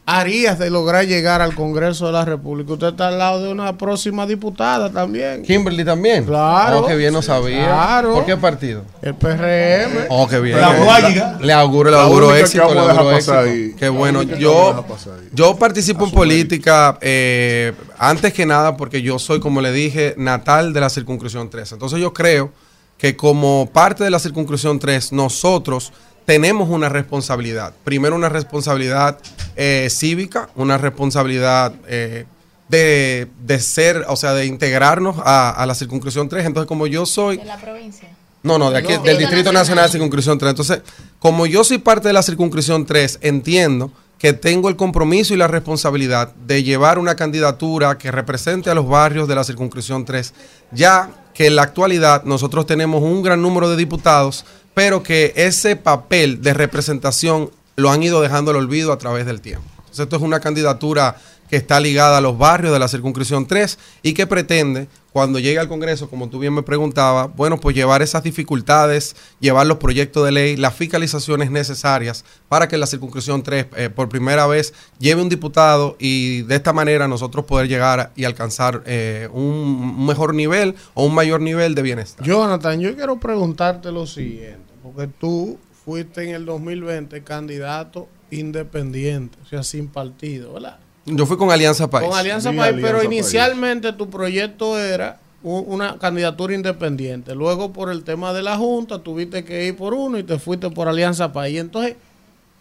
harías de lograr llegar al Congreso de la República? Usted está al lado de una próxima diputada también. Kimberly también. Claro. Oh, qué bien, no sabía. Claro. ¿Por qué partido? El PRM. Oh, qué bien. La guayiga. Le auguro, le auguro que éxito. Le auguro éxito. ahí. Qué bueno. que Yo, yo participo en política eh, antes que nada porque yo soy, como le dije, natal de la circunscripción 3. Entonces yo creo que como parte de la circunscripción 3, nosotros tenemos una responsabilidad. Primero una responsabilidad eh, cívica, una responsabilidad eh, de, de ser, o sea, de integrarnos a, a la circunscripción 3. Entonces como yo soy... De la provincia. No, no, de aquí, No. del Distrito Nacional. Nacional, Circunscripción 3. Entonces, como yo soy parte de la Circunscripción 3, entiendo que tengo el compromiso y la responsabilidad de llevar una candidatura que represente a los barrios de la Circunscripción 3, ya que en la actualidad nosotros tenemos un gran número de diputados, pero que ese papel de representación lo han ido dejando al olvido a través del tiempo. Entonces, esto es una candidatura que está ligada a los barrios de la circunscripción 3 y que pretende, cuando llegue al Congreso, como tú bien me preguntabas, bueno, pues llevar esas dificultades, llevar los proyectos de ley, las fiscalizaciones necesarias para que la circunscripción 3 eh, por primera vez lleve un diputado y de esta manera nosotros poder llegar y alcanzar eh, un, mejor nivel o un mayor nivel de bienestar. Jonathan, yo quiero preguntarte lo siguiente, porque tú fuiste en el 2020 candidato independiente, o sea, sin partido, ¿verdad? Yo fui con Alianza País. Con Alianza Sí, País, Alianza pero País. inicialmente tu proyecto era una candidatura independiente. Luego, por el tema de la Junta, tuviste que ir por uno y te fuiste por Alianza País. Entonces,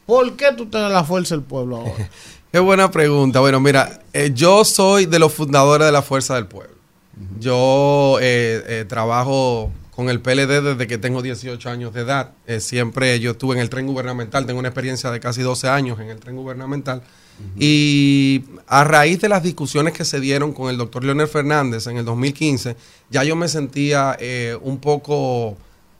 ¿por qué tú tienes la fuerza del pueblo ahora? (laughs) Qué buena pregunta. Bueno, mira, eh, yo soy de los fundadores de la Fuerza del Pueblo. Yo eh, eh, trabajo con el PLD desde que tengo 18 años de edad. Eh, siempre yo estuve en el tren gubernamental, tengo una experiencia de casi 12 años en el tren gubernamental. Y a raíz de las discusiones que se dieron con el doctor Leonel Fernández en el 2015, ya yo me sentía eh, un poco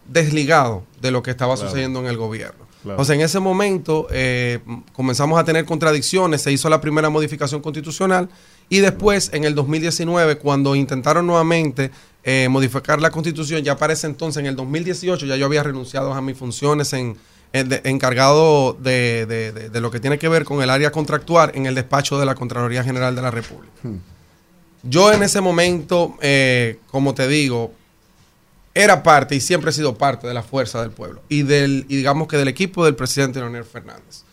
desligado de lo que estaba Claro. sucediendo en el gobierno. Claro. Sea, en ese momento eh, comenzamos a tener contradicciones, se hizo la primera modificación constitucional y después, en el 2019, cuando intentaron nuevamente eh, modificar la constitución, ya para ese entonces, en el 2018, ya yo había renunciado a mis funciones en, de- encargado de, de- de- lo que tiene que ver con el área contractual en el despacho de la Contraloría General de la República. Yo en ese momento, eh, como te digo, era parte y siempre he sido parte de la fuerza del pueblo y del y digamos que del equipo del presidente Leonel Fernández.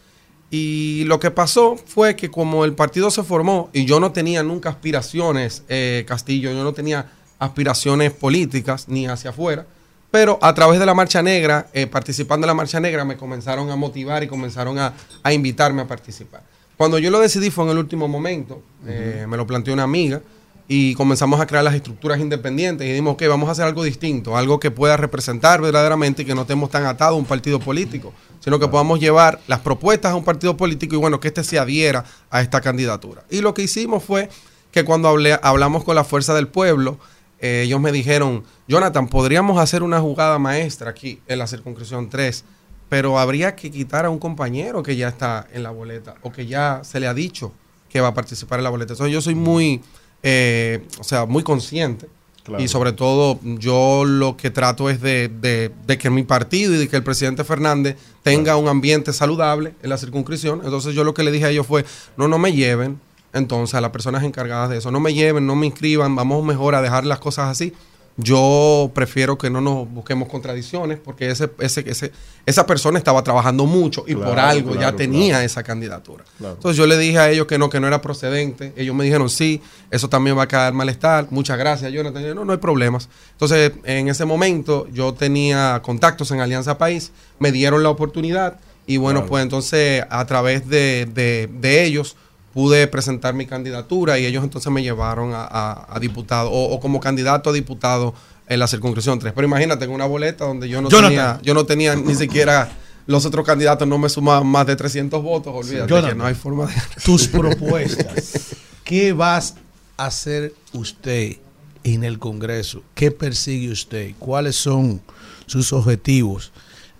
Y lo que pasó fue que como el partido se formó y yo no tenía nunca aspiraciones, eh, Castillo, yo no tenía aspiraciones políticas ni hacia afuera, pero a través de la Marcha Negra, eh, participando en la Marcha Negra, me comenzaron a motivar y comenzaron a, a invitarme a participar. Cuando yo lo decidí fue en el último momento, eh, me lo planteó una amiga y comenzamos a crear las estructuras independientes y dijimos, ok, vamos a hacer algo distinto, algo que pueda representar verdaderamente y que no estemos tan atados a un partido político, sino que podamos llevar las propuestas a un partido político y bueno, que éste se adhiera a esta candidatura. Y lo que hicimos fue que cuando hablé- hablamos con la fuerza del pueblo, eh, ellos me dijeron, Jonathan, podríamos hacer una jugada maestra aquí en la circunscripción 3, pero habría que quitar a un compañero que ya está en la boleta o que ya se le ha dicho que va a participar en la boleta. Entonces yo soy muy, eh, o sea, muy consciente. Claro. Y sobre todo, yo lo que trato es de, de- de que mi partido y de que el presidente Fernández tenga un ambiente saludable en la circunscripción. Entonces, yo lo que le dije a ellos fue: no, no me lleven. Entonces, a las personas encargadas de eso, no me lleven, no me inscriban, vamos mejor a dejar las cosas así. Yo prefiero que no nos busquemos contradicciones porque ese, ese, ese, esa persona estaba trabajando mucho y por Claro, algo ya tenía claro. esa candidatura. Entonces yo le dije a ellos que no, que no era procedente. Ellos me dijeron, sí, eso también va a caer malestar. Muchas gracias, Jonathan. Yo, no, no hay problemas. Entonces, en ese momento yo tenía contactos en Alianza País, me dieron la oportunidad y bueno, pues entonces a través de, de- de ellos pude presentar mi candidatura y ellos entonces me llevaron a, a- a diputado o, o como candidato a diputado en la circunscripción 3. Pero imagínate, en una boleta donde yo no, Jonathan. tenía, yo no tenía ni siquiera... Los otros candidatos no me sumaban más de 300 votos, olvídate que no hay forma de... (laughs) Tus propuestas. ¿Qué vas a hacer usted en el Congreso? ¿Qué persigue usted? ¿Cuáles son sus objetivos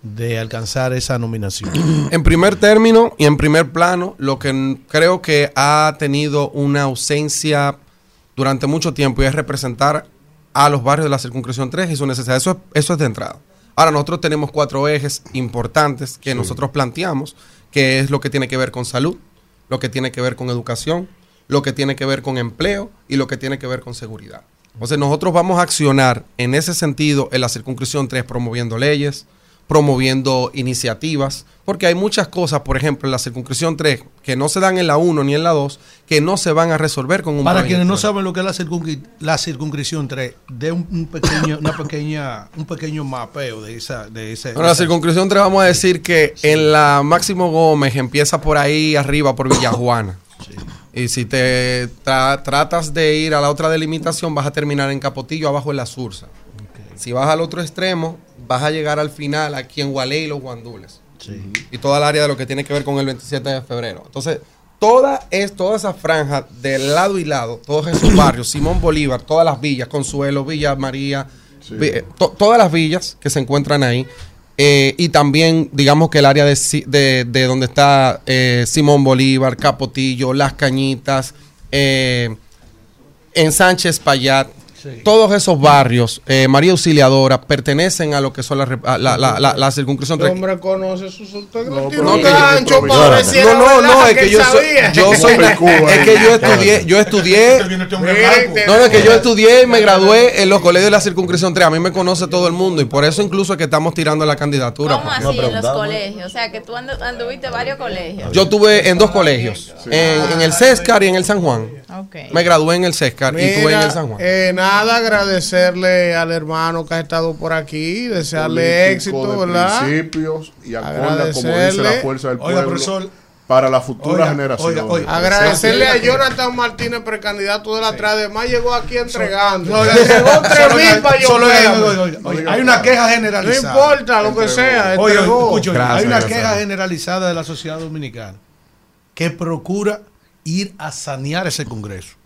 de alcanzar esa nominación? (clears throat) En primer término y en primer plano, lo que creo que ha tenido una ausencia durante mucho tiempo y es representar a los barrios de la circunscripción 3 y su necesidad. Eso es, eso es de entrada. Ahora, nosotros tenemos cuatro ejes importantes que nosotros planteamos, que es lo que tiene que ver con salud, lo que tiene que ver con educación, lo que tiene que ver con empleo y lo que tiene que ver con seguridad. Entonces, nosotros vamos a accionar en ese sentido en la circunscripción 3 promoviendo leyes, promoviendo iniciativas, porque hay muchas cosas, por ejemplo, en la circunscripción 3, que no se dan en la 1 ni en la 2, que no se van a resolver con un Para quienes no saben lo que es la, circunscri- la circunscripción 3, de un, un pequeño, una pequeña, un pequeño mapeo de esa, de ese. Bueno, la circunscripción 3 vamos a decir que en la Máximo Gómez empieza por ahí arriba, por Villajuana. Y si te tra- tratas de ir a la otra delimitación, vas a terminar en Capotillo, abajo en la Sursa. Si vas al otro extremo, vas a llegar al final aquí en Gualey y los Guandules. Y toda el área de lo que tiene que ver con el 27 de febrero. Entonces, toda, es, toda esa franja de lado y lado, todos esos (coughs) barrios, Simón Bolívar, todas las villas, Consuelo, Villa María, eh, to- todas las villas que se encuentran ahí. eh, y también, digamos que el área de, de, de donde está eh, Simón Bolívar, Capotillo, Las Cañitas, en Sánchez Payat, todos esos barrios, eh, María Auxiliadora, pertenecen a lo que son la, la, la, la, la circunscripción El tres. hombre conoce sus No, gancho No, no, no, (laughs) (laughs) es que yo soy, yo soy es que yo estudié, yo estudié, no, no, es que yo estudié y me gradué en los colegios de la circunscripción 3. A mí me conoce todo el mundo y por eso incluso es que estamos tirando la candidatura. ¿Cómo así en los colegios? O sea, que tú andu- anduviste varios colegios. Yo estuve en dos colegios, en, en el CESCAR y en el San Juan. Me gradué en el CESCAR y estuve en el San Juan. eh, nada, agradecerle al hermano que ha estado por aquí, desearle político éxito, de ¿verdad? principios y acorde, como dice la fuerza del Oiga, pueblo, profesor. para la futura Oiga, generación. oiga, oiga. Agradecerle a Jonathan Martínez, precandidato de la TRA. Además, llegó aquí entregando. No, llegó tres solo mil oiga, para yo. Hay una queja generalizada. No importa lo que sea. Oye, entregó. escucho, Gracias, hay una gracias. queja generalizada de la sociedad dominicana que procura ir a sanear ese Congreso.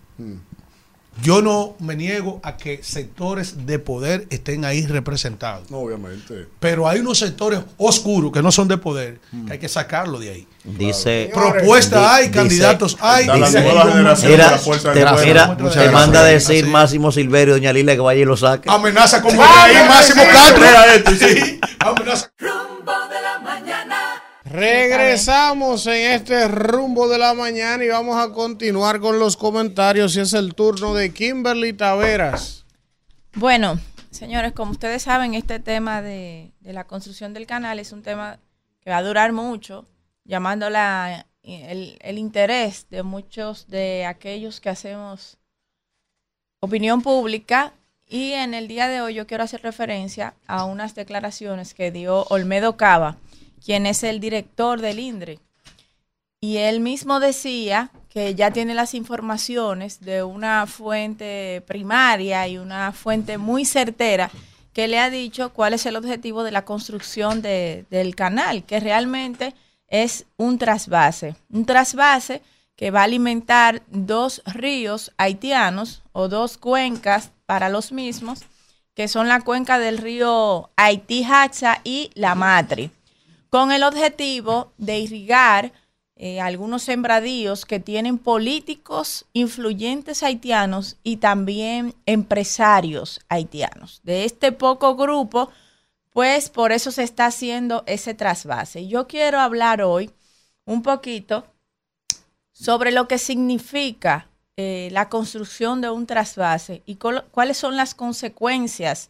Yo no me niego a que sectores de poder estén ahí representados. No, obviamente. Pero hay unos sectores oscuros que no son de poder, que hay que sacarlo de ahí. Dice. Propuesta di- hay, dice- candidatos hay. Da la dice- nueva generación de Mira, la fuerza te, pueblo. mira, te manda a decir Máximo Silverio, doña Lila, que vaya y lo saque. Amenaza con Ah, ahí, Máximo Castro. mira esto, Sí, amenaza. Regresamos en este rumbo de la mañana y vamos a continuar con los comentarios y es el turno de Kimberly Taveras. Bueno, señores, como ustedes saben, este tema de, la construcción del canal es un tema que va a durar mucho, llamando la, el, el interés de muchos de aquellos que hacemos opinión pública. Y en el día de hoy yo quiero hacer referencia a unas declaraciones que dio Olmedo Cava, quien es el director del INDRE. Y él mismo decía que ya tiene las informaciones de una fuente primaria y una fuente muy certera que le ha dicho cuál es el objetivo de la construcción de- del canal, que realmente es un trasvase. Un trasvase que va a alimentar dos ríos haitianos o dos cuencas para los mismos, que son la cuenca del río Haití-Hacha y la Matri, con el objetivo de irrigar eh, algunos sembradíos que tienen políticos influyentes haitianos y también empresarios haitianos. De este poco grupo, pues por eso se está haciendo ese trasvase. Yo quiero hablar hoy un poquito sobre lo que significa eh, la construcción de un trasvase y cuáles son las consecuencias,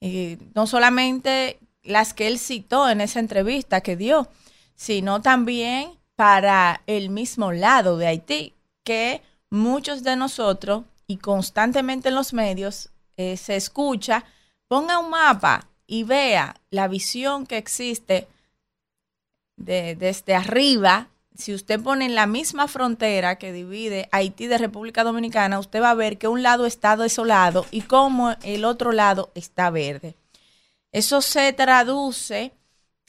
eh, no solamente las que él citó en esa entrevista que dio, sino también para el mismo lado de Haití, que muchos de nosotros y constantemente en los medios eh, se escucha, ponga un mapa y vea la visión que existe de- desde arriba, si usted pone en la misma frontera que divide Haití de República Dominicana, usted va a ver que un lado está desolado y como el otro lado está verde. Eso se traduce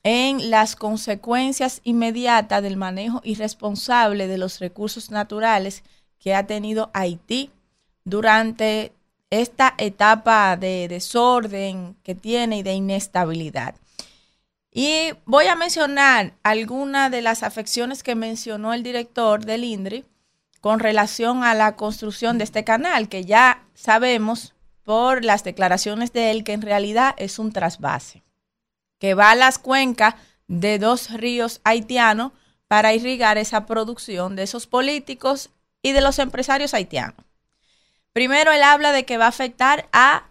en las consecuencias inmediatas del manejo irresponsable de los recursos naturales que ha tenido Haití durante esta etapa de desorden que tiene y de inestabilidad. Y voy a mencionar algunas de las afecciones que mencionó el director del INDRI con relación a la construcción de este canal, que ya sabemos por las declaraciones de él que en realidad es un trasvase, que va a las cuencas de dos ríos haitianos para irrigar esa producción de esos políticos y de los empresarios haitianos. Primero, él habla de que va a afectar a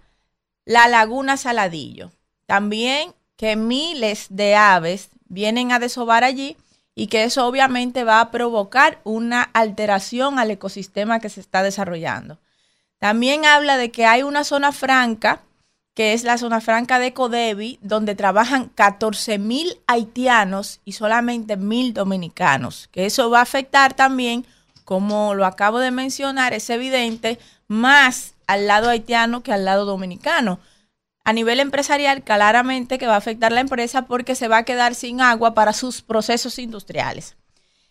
la laguna Saladillo. También que miles de aves vienen a desovar allí y que eso obviamente va a provocar una alteración al ecosistema que se está desarrollando. También habla de que hay una zona franca, que es la zona franca de Codevi, donde trabajan 14 mil haitianos y solamente mil dominicanos, que eso va a afectar también, como lo acabo de mencionar, es evidente, más al lado haitiano que al lado dominicano. A nivel empresarial, claramente que va a afectar la empresa porque se va a quedar sin agua para sus procesos industriales.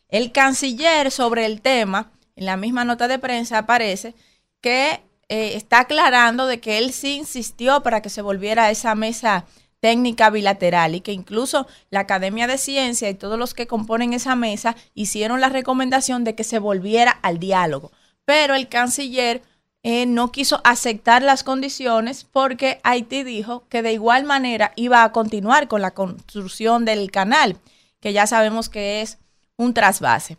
El canciller sobre el tema, en la misma nota de prensa aparece que eh, está aclarando de que él sí insistió para que se volviera a esa mesa técnica bilateral y que incluso la Academia de Ciencia y todos los que componen esa mesa hicieron la recomendación de que se volviera al diálogo. Pero el canciller eh, no quiso aceptar las condiciones porque Haití dijo que de igual manera iba a continuar con la construcción del canal, que ya sabemos que es un trasvase.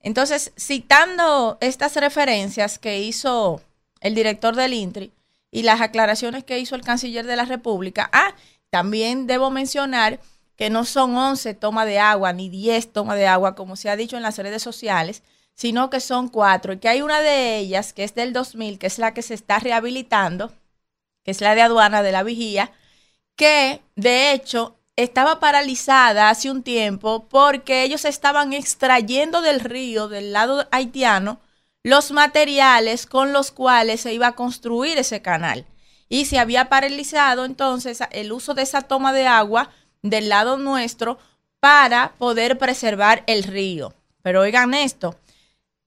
Entonces, citando estas referencias que hizo el director del INTRI y las aclaraciones que hizo el canciller de la República, ah, también debo mencionar que no son 11 tomas de agua ni 10 tomas de agua, como se ha dicho en las redes sociales, sino que son cuatro, y que hay una de ellas, que es del 2000, que es la que se está rehabilitando, que es la de aduana de la vigía, que de hecho estaba paralizada hace un tiempo porque ellos estaban extrayendo del río, del lado haitiano, los materiales con los cuales se iba a construir ese canal. Y se había paralizado entonces el uso de esa toma de agua del lado nuestro para poder preservar el río. Pero oigan esto,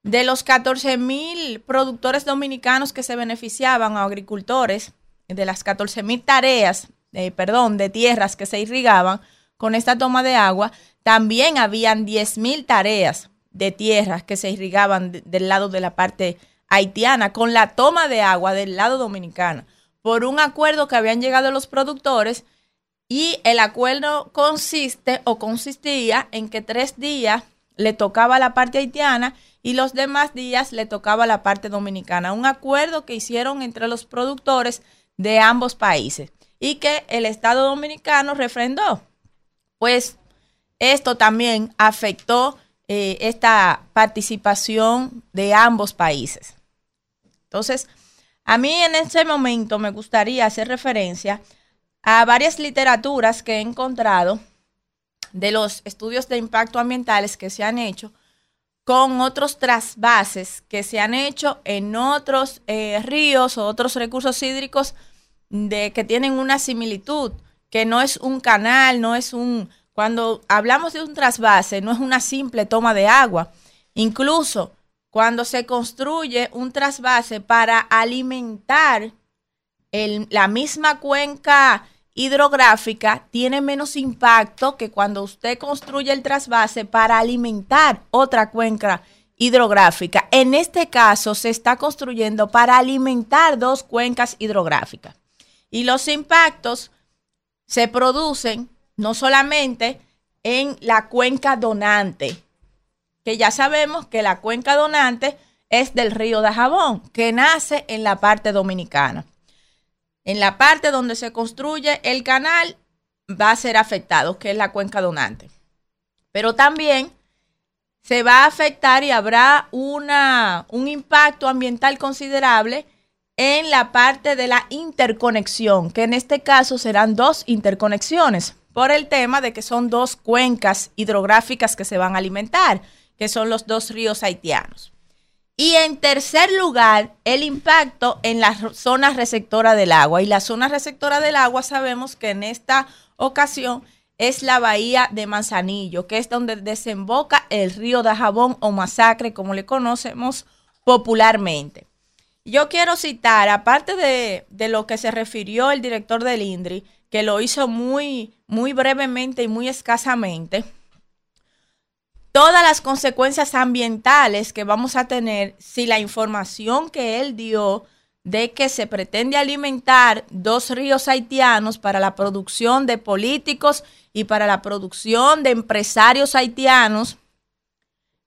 de los 14 mil productores dominicanos que se beneficiaban a agricultores, de las 14 mil tareas, eh, perdón, de tierras que se irrigaban con esta toma de agua, también habían 10 mil tareas de tierras que se irrigaban de- del lado de la parte haitiana con la toma de agua del lado dominicano por un acuerdo que habían llegado los productores Y el acuerdo consiste o consistía en que tres días le tocaba la parte haitiana y los demás días le tocaba la parte dominicana. Un acuerdo que hicieron entre los productores de ambos países y que el Estado dominicano refrendó. Pues esto también afectó eh, esta participación de ambos países. Entonces, a mí en este momento me gustaría hacer referencia a varias literaturas que he encontrado de los estudios de impacto ambientales que se han hecho con otros trasvases que se han hecho en otros eh, ríos o otros recursos hídricos de que tienen una similitud, que no es un canal, no es un cuando hablamos de un trasvase, no es una simple toma de agua. Incluso cuando se construye un trasvase para alimentar la misma cuenca hidrográfica, tiene menos impacto que cuando usted construye el trasvase para alimentar otra cuenca hidrográfica. En este caso, se está construyendo para alimentar dos cuencas hidrográficas. Y los impactos se producen no solamente en la cuenca donante, que ya sabemos que la cuenca donante es del río de Jabón, que nace en la parte dominicana. En la parte donde se construye el canal va a ser afectado, que es la cuenca donante. Pero también se va a afectar y habrá una, un impacto ambiental considerable en la parte de la interconexión, que en este caso serán dos interconexiones por el tema de que son dos cuencas hidrográficas que se van a alimentar, que son los dos ríos haitianos. Y en tercer lugar, el impacto en la zona receptora del agua. Y la zona receptora del agua sabemos que en esta ocasión es la bahía de Manzanillo, que es donde desemboca el río de Jabón o Masacre, como le conocemos popularmente. Yo quiero citar, aparte de, de lo que se refirió el director del INDRI, que lo hizo muy, muy brevemente y muy escasamente, todas las consecuencias ambientales que vamos a tener si la información que él dio de que se pretende alimentar dos ríos haitianos para la producción de políticos y para la producción de empresarios haitianos,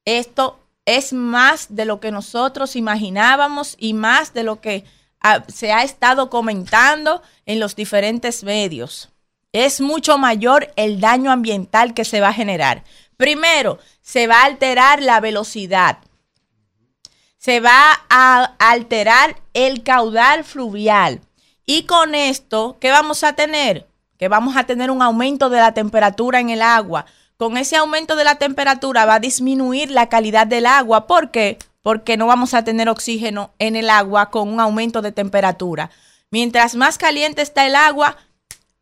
esto es más de lo que nosotros imaginábamos y más de lo que se ha estado comentando en los diferentes medios. Es mucho mayor el daño ambiental que se va a generar. Primero, se va a alterar la velocidad. Se va a alterar el caudal fluvial. Y con esto, ¿qué vamos a tener? Que vamos a tener un aumento de la temperatura en el agua. Con ese aumento de la temperatura va a disminuir la calidad del agua. ¿Por qué? porque no vamos a tener oxígeno en el agua con un aumento de temperatura. Mientras más caliente está el agua,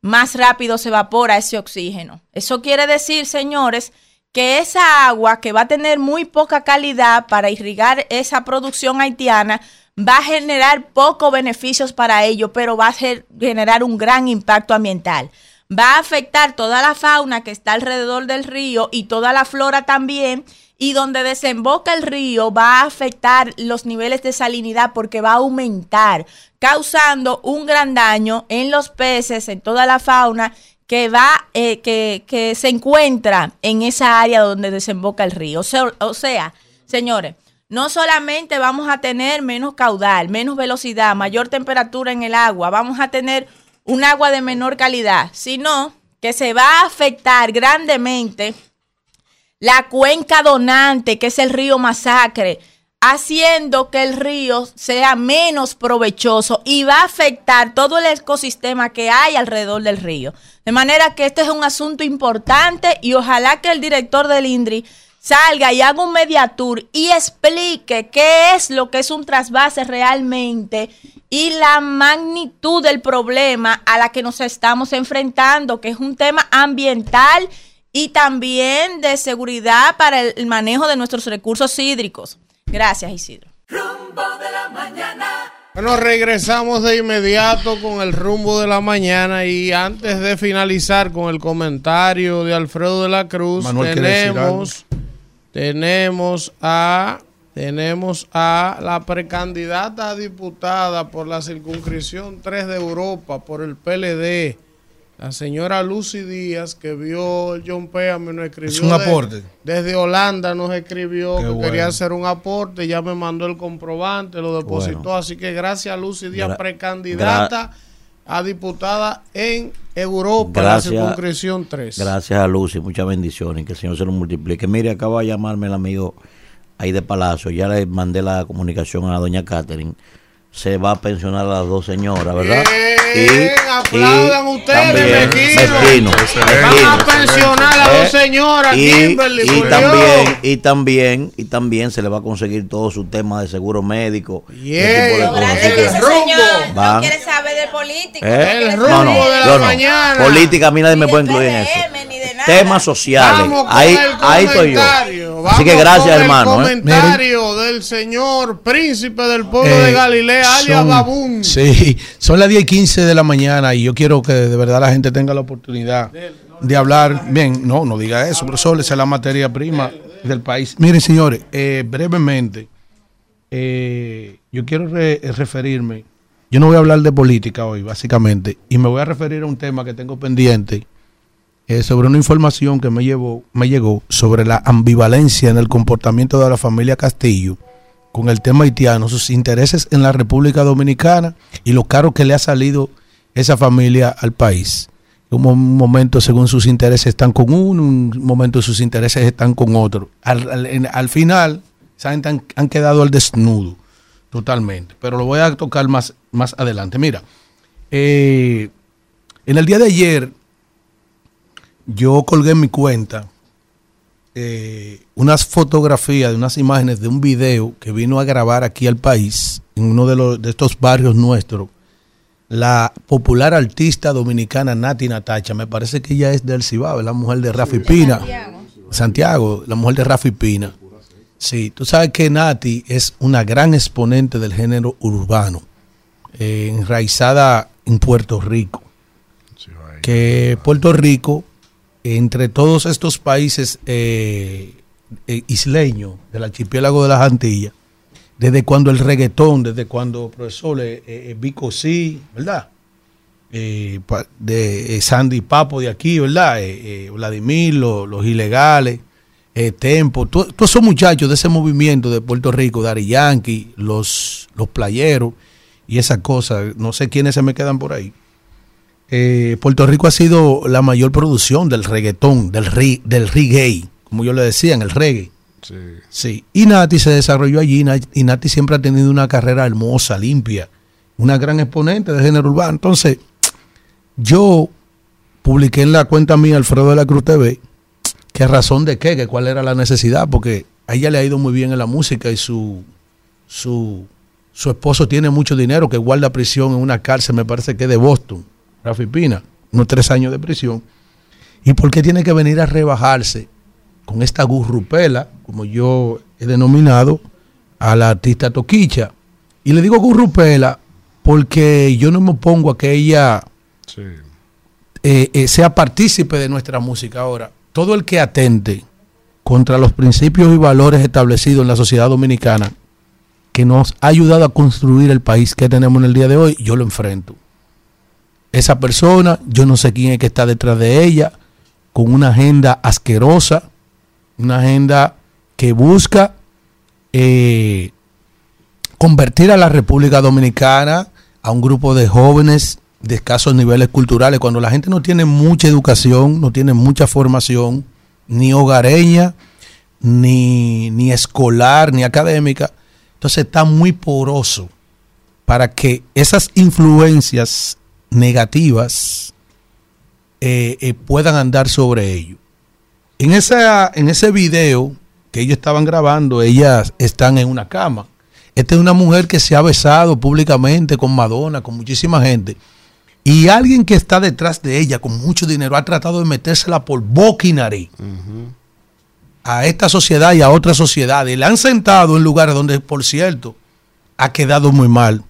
más rápido se evapora ese oxígeno. Eso quiere decir, señores, que esa agua que va a tener muy poca calidad para irrigar esa producción haitiana va a generar pocos beneficios para ello, pero va a generar un gran impacto ambiental. Va a afectar toda la fauna que está alrededor del río y toda la flora también y donde desemboca el río va a afectar los niveles de salinidad porque va a aumentar, causando un gran daño en los peces, en toda la fauna que va, eh, que, que, se encuentra en esa área donde desemboca el río. O sea, señores, no solamente vamos a tener menos caudal, menos velocidad, mayor temperatura en el agua, vamos a tener un agua de menor calidad, sino que se va a afectar grandemente la cuenca donante, que es el río Masacre, haciendo que el río sea menos provechoso y va a afectar todo el ecosistema que hay alrededor del río. De manera que este es un asunto importante y ojalá que el director del INDRI salga y haga un mediatur y explique qué es lo que es un trasvase realmente y la magnitud del problema a la que nos estamos enfrentando, que es un tema ambiental y también de seguridad para el manejo de nuestros recursos hídricos. Gracias, Isidro. Rumbo de la mañana. Bueno, regresamos de inmediato con el rumbo de la mañana y antes de finalizar con el comentario de Alfredo de la Cruz, tenemos, tenemos a tenemos a la precandidata a diputada por la circunscripción 3 de Europa por el PLD, La señora Lucy Díaz, que vio el John Péame, nos escribió. Es un de- aporte. desde Holanda nos escribió Qué que bueno. quería hacer un aporte. Ya me mandó el comprobante, lo depositó. Bueno. Así que gracias Lucy Díaz, Gra- precandidata a diputada en Europa, Gracias. la circunscripción 3. Gracias a Lucy, muchas bendiciones, que el Señor se lo multiplique. Mire, acaba de llamarme el amigo ahí de Palacio, ya le mandé la comunicación a la doña Catherine. Se va a pensionar a las dos señoras, ¿verdad? Bien, aplaudan ustedes, mezquinos. mezquino, Van a pensionar a dos Eh, señoras, y, Kimberly, y por también, Dios. y también, y también se le va a conseguir todo su tema de seguro médico. y ese tipo de Bien, cosas. el rumbo. van- quiere saber de política. ¿Eh? El No, rumbo no, de la no. mañana. Política, a mí nadie me puede incluir en eso. Temas sociales. Vamos con Ahí, el ahí estoy yo. Así que gracias, con hermano. El ¿eh? comentario del señor príncipe del pueblo Eh, de Galilea, alias Babún. Sí, son las 10 y 15 de la mañana y yo quiero que de verdad la gente tenga la oportunidad de hablar. Bien, no, no diga eso, profesor, esa es la materia prima del país. Miren, señores, eh, brevemente, eh, yo quiero re- referirme, yo no voy a hablar de política hoy, básicamente, y me voy a referir a un tema que tengo pendiente eh, sobre una información que me, llevó, me llegó sobre la ambivalencia en el comportamiento de la familia Castillo con el tema haitiano, sus intereses en la República Dominicana y lo caro que le ha salido esa familia al país. Un mo- momento, según sus intereses, están con uno, un momento sus intereses están con otro. Al, al- final, han quedado al desnudo, totalmente. Pero lo voy a tocar más, más adelante. Mira, eh, en el día de ayer, yo colgué en mi cuenta eh, unas fotografías de unas imágenes de un video que vino a grabar aquí al país, en uno de, los, de estos barrios nuestros, la popular artista dominicana Nati Natacha, me parece que ella es del Cibao, es la mujer de Rafi Pina. Santiago, la mujer de Rafi Pina. Sí, tú sabes que Nati es una gran exponente del género urbano, eh, enraizada en Puerto Rico. Que Puerto Rico, entre todos estos países eh, eh, isleños del archipiélago de las Antillas, desde cuando el reggaetón, desde cuando, profesor, eh, eh, Vico sí, ¿verdad? Eh, de eh, Sandy Papo de aquí, ¿verdad? Eh, eh, Vladimir, lo- los ilegales, eh, Tempo, to- todos esos muchachos de ese movimiento de Puerto Rico, Dari Yankee, los, los playeros y esas cosas, no sé quiénes se me quedan por ahí. Eh, Puerto Rico ha sido la mayor producción del reggaetón, del, re- del reggae, como yo le decía, en el reggae. Sí. Y Nati se desarrolló allí y Nati siempre ha tenido una carrera hermosa, limpia, una gran exponente de género urbano. Entonces, yo publiqué en la cuenta mía, Alfredo de la Cruz TV, que razón de qué, que cuál era la necesidad, porque a ella le ha ido muy bien en la música y su, su, su esposo tiene mucho dinero que guarda prisión en una cárcel, me parece que de Boston, Rafi Pina, unos tres años de prisión. ¿Y por qué tiene que venir a rebajarse con esta gurrupela, como yo he denominado, a la artista Toquicha? Y le digo gurrupela porque yo no me opongo a que ella eh, eh, sea partícipe de nuestra música ahora. Todo el que atente contra los principios y valores establecidos en la sociedad dominicana, que nos ha ayudado a construir el país que tenemos en el día de hoy, yo lo enfrento. Esa persona, yo no sé quién es que está detrás de ella, con una agenda asquerosa, una agenda que busca eh, convertir a la República Dominicana a un grupo de jóvenes de escasos niveles culturales, cuando la gente no tiene mucha educación, no tiene mucha formación, ni hogareña, ni, ni escolar, ni académica, entonces está muy poroso para que esas influencias negativas eh, eh, puedan andar sobre ellos. En, esa, en ese video que ellos estaban grabando, ellas están en una cama. Esta es una mujer que se ha besado públicamente con Madonna, con muchísima gente. Y alguien que está detrás de ella con mucho dinero ha tratado de metérsela por boca y nariz a esta sociedad y a otras sociedades. Le han sentado en lugares donde, por cierto, ha quedado muy mal.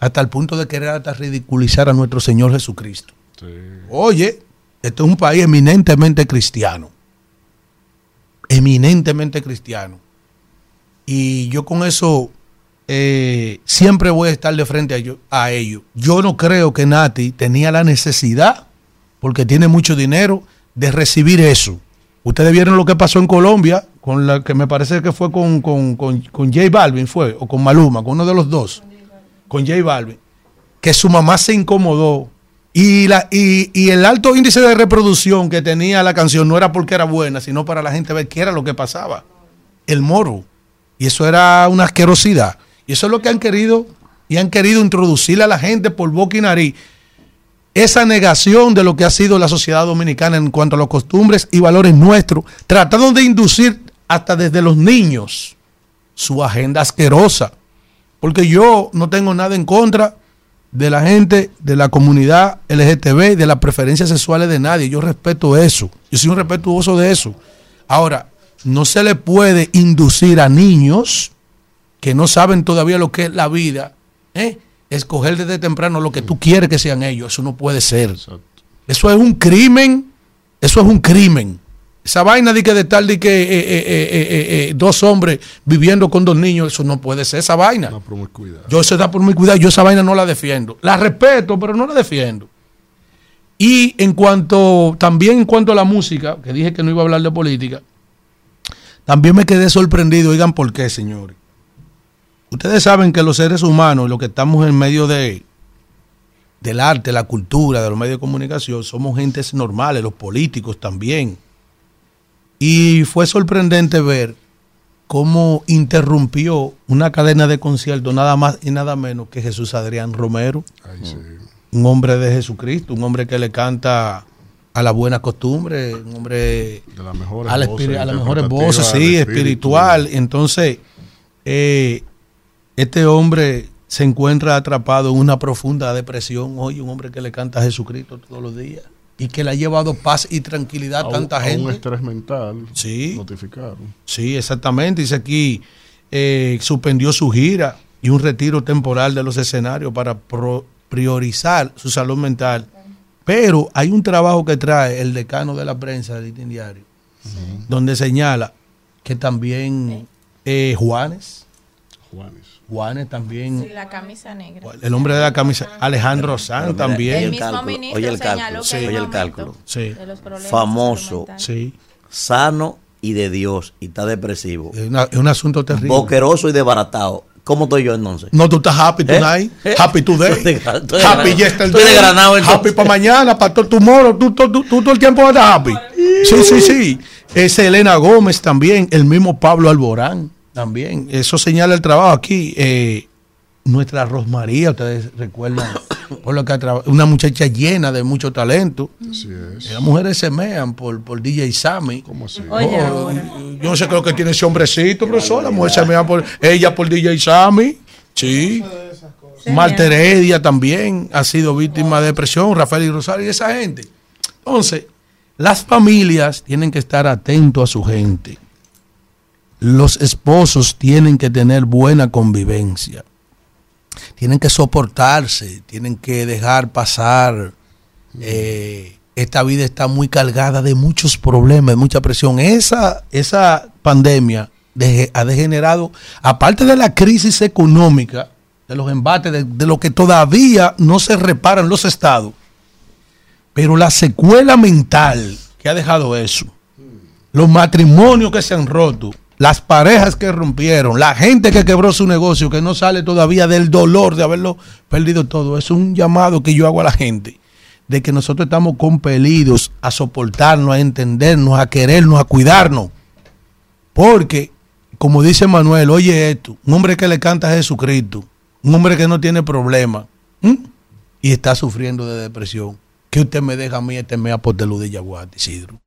Hasta el punto de querer hasta ridiculizar a nuestro Señor Jesucristo. Oye, este es un país eminentemente cristiano. Eminentemente cristiano. Y yo con eso eh, siempre voy a estar de frente a ello, a ello. Yo no creo que Nati tenía la necesidad porque tiene mucho dinero, de recibir eso. Ustedes vieron lo que pasó en Colombia, con la que me parece que fue con, con, con, con J Balvin, fue, o con Maluma, con uno de los dos, con J Balvin, que su mamá se incomodó. Y, la, y, y el alto índice de reproducción que tenía la canción no era porque era buena, sino para la gente ver qué era lo que pasaba. El moro. Y eso era una asquerosidad. Y eso es lo que han querido y han querido introducirle a la gente por boca y nariz. Esa negación de lo que ha sido la sociedad dominicana en cuanto a los costumbres y valores nuestros, tratando de inducir hasta desde los niños su agenda asquerosa. Porque yo no tengo nada en contra de la gente, de la comunidad LGTB, de las preferencias sexuales de nadie. Yo respeto eso. Yo soy un respetuoso de eso. Ahora, no se le puede inducir a niños que no saben todavía lo que es la vida, ¿eh? escoger desde temprano lo que tú quieres que sean ellos. Eso no puede ser. Eso es un crimen. Eso es un crimen. Esa vaina de que de tal de que eh, eh, eh, eh, dos hombres viviendo con dos niños, eso no puede ser esa vaina. Yo eso da por mi cuidado, yo esa vaina no la defiendo. La respeto, pero no la defiendo. Y en cuanto, también en cuanto a la música, que dije que no iba a hablar de política, también me quedé sorprendido. Oigan, ¿por qué, señores? Ustedes saben que los seres humanos, los que estamos en medio de del arte, la cultura, de los medios de comunicación, somos gentes normales, los políticos también. Y fue sorprendente ver cómo interrumpió una cadena de conciertos nada más y nada menos que Jesús Adrián Romero, un hombre de Jesucristo, un hombre que le canta a la buena costumbre, un hombre De las mejores a, la voces espiri- a las mejores voces, sí, espiritual. Entonces, eh, este hombre se encuentra atrapado en una profunda depresión. Oye, un hombre que le canta a Jesucristo todos los días y que le ha llevado paz y tranquilidad a, tanta a gente. un estrés mental. Sí. Notificaron. Sí, exactamente. Dice aquí, eh, suspendió su gira y un retiro temporal de los escenarios para pro- priorizar su salud mental. Pero hay un trabajo que trae el decano de la prensa del Listín Diario, donde señala que también eh, Juanes, Juanes. Juanes también, Sí, la camisa negra. el hombre de la camisa, Alejandro Sanz también. El mismo cálculo, ministro oye el cálculo, hay oye el cálculo. Sí. de los problemas Famoso, Sí. sano y de Dios y está depresivo. Es, una- es un asunto terrible. Boqueroso y desbaratado. ¿Cómo estoy yo entonces? No, tú estás happy ¿Eh? tonight, (laughs) ¿Eh? happy today, Estoy de- estoy happy yesterday, Estoy de granado, entonces. happy para mañana, para todo tomorrow, tú, tú, tú, tú todo el tiempo andas happy. Sí, sí, sí. Es Elena Gómez también, el mismo Pablo Alborán también. Eso señala el trabajo aquí. Eh, nuestra Rosmaría, ustedes recuerdan, (coughs) por lo que una muchacha llena de mucho talento. Así es. Las mujeres se mean por, por DJ Sammy. ¿Cómo así? Oye, Oh, yo no sé lo que tiene ese hombrecito, profesor. La mujer se mea por ella por DJ Sammy. Sí. Marta Heredia también ha sido víctima de depresión, Rafael y Rosario y esa gente. Entonces, las familias tienen que estar atentos a su gente. Los esposos tienen que tener buena convivencia. Tienen que soportarse, tienen que dejar pasar. eh, esta vida está muy cargada de muchos problemas, de mucha presión. Esa, esa pandemia ha degenerado, aparte de la crisis económica, de los embates, de, de lo que todavía no se reparan los estados, pero la secuela mental que ha dejado eso, los matrimonios que se han roto, las parejas que rompieron, la gente que quebró su negocio, que no sale todavía del dolor de haberlo perdido todo, es un llamado que yo hago a la gente de que nosotros estamos compelidos a soportarnos, a entendernos, a querernos, a cuidarnos. Porque, como dice Manuel, oye esto, un hombre que le canta a Jesucristo, un hombre que no tiene problema y está sufriendo de depresión, que usted me deja a mí este mea por de Yaguate, Isidro.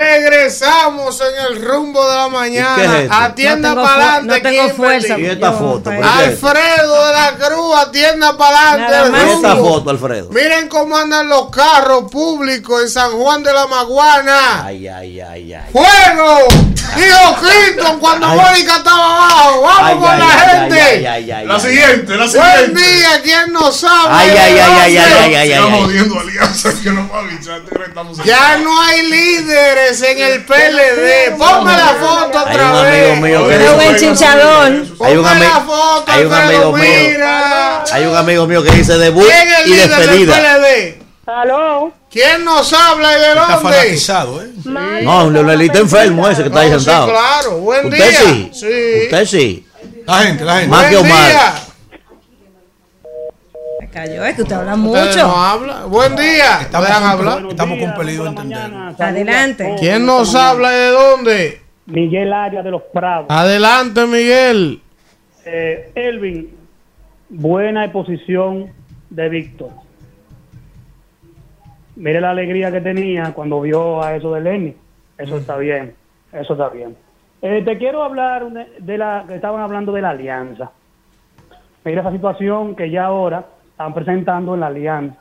Regresamos en el rumbo de la mañana. ¿Y qué es esto? Atienda No para adelante. no tengo fuerza. ¿Y esta Yo, foto? ¿Por qué? Alfredo de la Cruz, atienda para adelante. más. el ¿Y esta rumbo. foto, Alfredo? Miren cómo andan los carros públicos en San Juan de la Maguana. Ay, ay, ay, ay. ¡Fuego! Dijo Clinton cuando Ay. Mónica estaba abajo. ¡Vamos Ay, con ay, la ay, gente! ay, ay, ay, ay, La siguiente, la Buen siguiente. día, ¿quién nos habla? Ay, ¿De ay, ay, ay, ay, ay, ay, Estamos ay. jodiendo alianzas que no va a avisar. te estamos en- Ya no hay líderes en el PLD. Ponme la foto Hay otra un vez. amigo mío que buen dice, chinchador. hay un, Ponme la ami- foto, hay un amigo mío, mira. hay un amigo mío que dice debut ¿Quién es el y del despedida. PLD? Aló. ¿Quién nos habla y de Está dónde? fanatizado, ¿eh? No, un Leonelito enfermo ese que está ahí No, sí, sentado. claro. Buen Usted día. sí. Sí. Usted sí. La gente, la gente. Más que Omar. día. Cayó, es que usted habla Ustedes no mucho. hablan. Buen día. Estamos, Dejan hablar. estamos compelidos a entender. Adelante. ¿Quién nos habla y de dónde? Miguel Arias de los Prados. Adelante, Miguel. Eh, Elvin, buena exposición de Víctor. Mire la alegría que tenía cuando vio a eso de Lenny. Eso está bien, eso está bien. Eh, te quiero hablar de, de la que estaban hablando de la alianza. Mira esa situación que ya ahora están presentando en la alianza.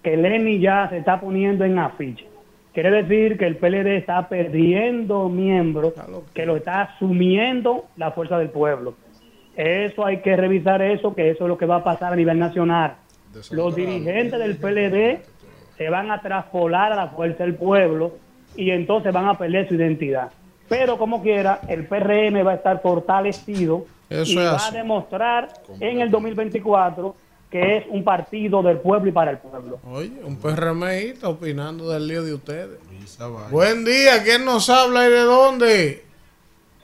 Que Lenny ya se está poniendo en afiche. Quiere decir que el PLD está perdiendo miembros, que lo está asumiendo la fuerza del pueblo. Eso hay que revisar eso, que eso es lo que va a pasar a nivel nacional. Los dirigentes del PLD se van a traspolar a la fuerza del pueblo y entonces van a perder su identidad. Pero como quiera, el PRM va a estar fortalecido Eso y va a demostrar en el 2024 que es un partido del pueblo y para el pueblo. Oye, un PRMista opinando del lío de ustedes. Buen día. ¿Quién nos habla y de dónde?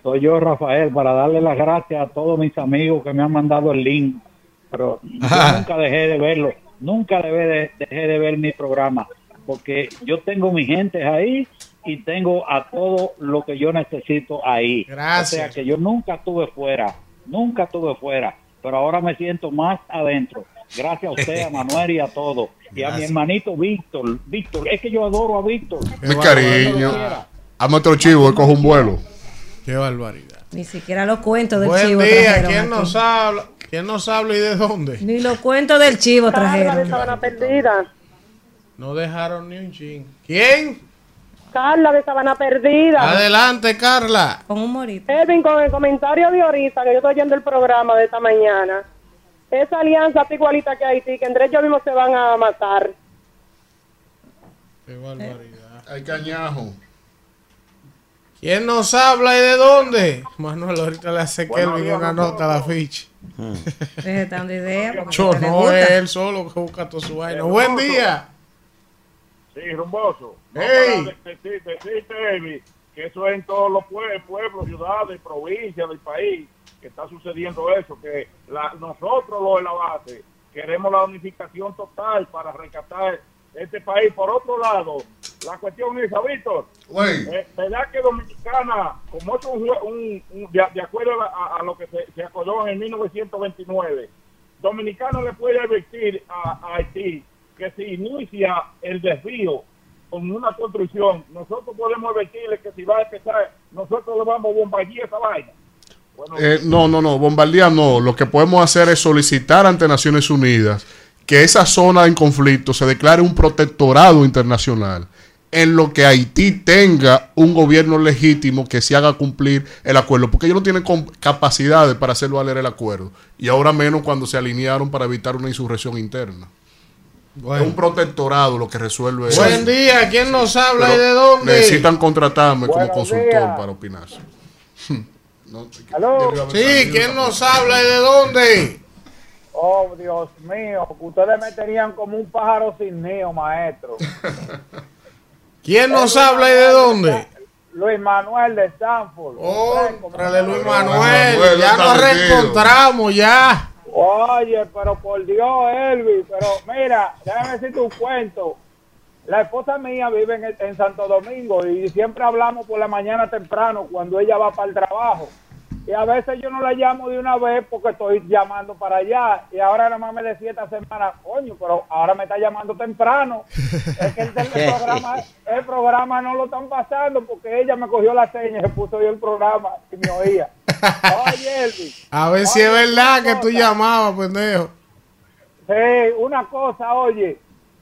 Soy yo, Rafael, para darle las gracias a todos mis amigos que me han mandado el link. Pero (laughs) yo nunca dejé de verlo, nunca dejé de, dejé de ver mi programa, porque yo tengo mi gente ahí y tengo a todo lo que yo necesito ahí. Gracias. O sea que yo nunca estuve fuera, nunca estuve fuera, pero ahora me siento más adentro. Gracias a usted, a (laughs) Manuel y a todos. Y a mi hermanito Víctor. Víctor, es que yo adoro a Víctor. Mi cariño. A nuestro chivo, él coge un vuelo. Qué barbaridad. Ni siquiera los cuentos del Buen chivo día. trajeron ¿Quién aquí. nos habla? ¿Quién nos habla y de dónde? Ni los cuentos del chivo Carla de trajeron. Sabana Perdida. No dejaron ni un chin. ¿Quién? Carla de Sabana Perdida. Adelante, Carla. Con un morito. Edwin, con el comentario de ahorita, que yo estoy oyendo el programa de esta mañana, esa alianza está igualita que Haití, que entre ellos mismos se van a matar. Qué barbaridad. Hay cañajo. ¿Quién nos habla y de dónde? Manuel, ahorita le hace Buenos Kelvin días, una nota a la ficha. Deje dando idea. Yo no, es él solo que busca todo su vaina. Buen día. Sí, rumboso. Ey. decirte, Evi, que eso es en todos los pue- pueblos, ciudades, provincias del país que está sucediendo eso, que la- nosotros los de la base queremos la unificación total para rescatar este país. Por otro lado, la cuestión es, Víctor, eh, ¿verdad que Dominicana, como es un, jue- un- un- de, de acuerdo a, a- a lo que se, se acordó en el 1929, Dominicana le puede advertir a, a Haití que si inicia el desvío con una construcción, nosotros podemos advertirle que si va a empezar, nosotros le vamos a bombardear esa vaina. Bueno, Eh, no, no, no, bombardear no. Lo que podemos hacer es solicitar ante Naciones Unidas que esa zona en conflicto se declare un protectorado internacional en lo que Haití tenga un gobierno legítimo que se haga cumplir el acuerdo, porque ellos no tienen capacidades para hacer valer el acuerdo, y ahora menos cuando se alinearon para evitar una insurrección interna. Es un protectorado lo que resuelve eso. Buen día. ¿Quién nos habla Pero y de dónde? Necesitan contratarme como consultor días. para opinar. No, ¿Aló? Sí, ¿quién nos habla y de dónde? Oh, Dios mío, que ustedes me tenían como un pájaro sin nido, maestro. (laughs) ¿Quién nos habla y de dónde? Luis Manuel de Stanford. Oh, tráele Luis Manuel. Manuel, Ya nos reencontramos, ya. Oye, pero por Dios, Elvis, pero mira, déjame decirte un cuento. La esposa mía vive en, en Santo Domingo y siempre hablamos por la mañana temprano cuando ella va para el trabajo. Y a veces yo no la llamo de una vez porque estoy llamando para allá. Y ahora nada más me decía esta semana, coño, pero ahora me está llamando temprano. (laughs) Es que el, programa, el programa no lo están pasando porque ella me cogió la seña y se puso yo el programa y me oía. Oye, Elvis. A ver si es verdad que tú llamabas, pendejo. Sí, una cosa, oye,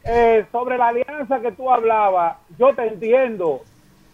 eh, sobre la alianza que tú hablabas, yo te entiendo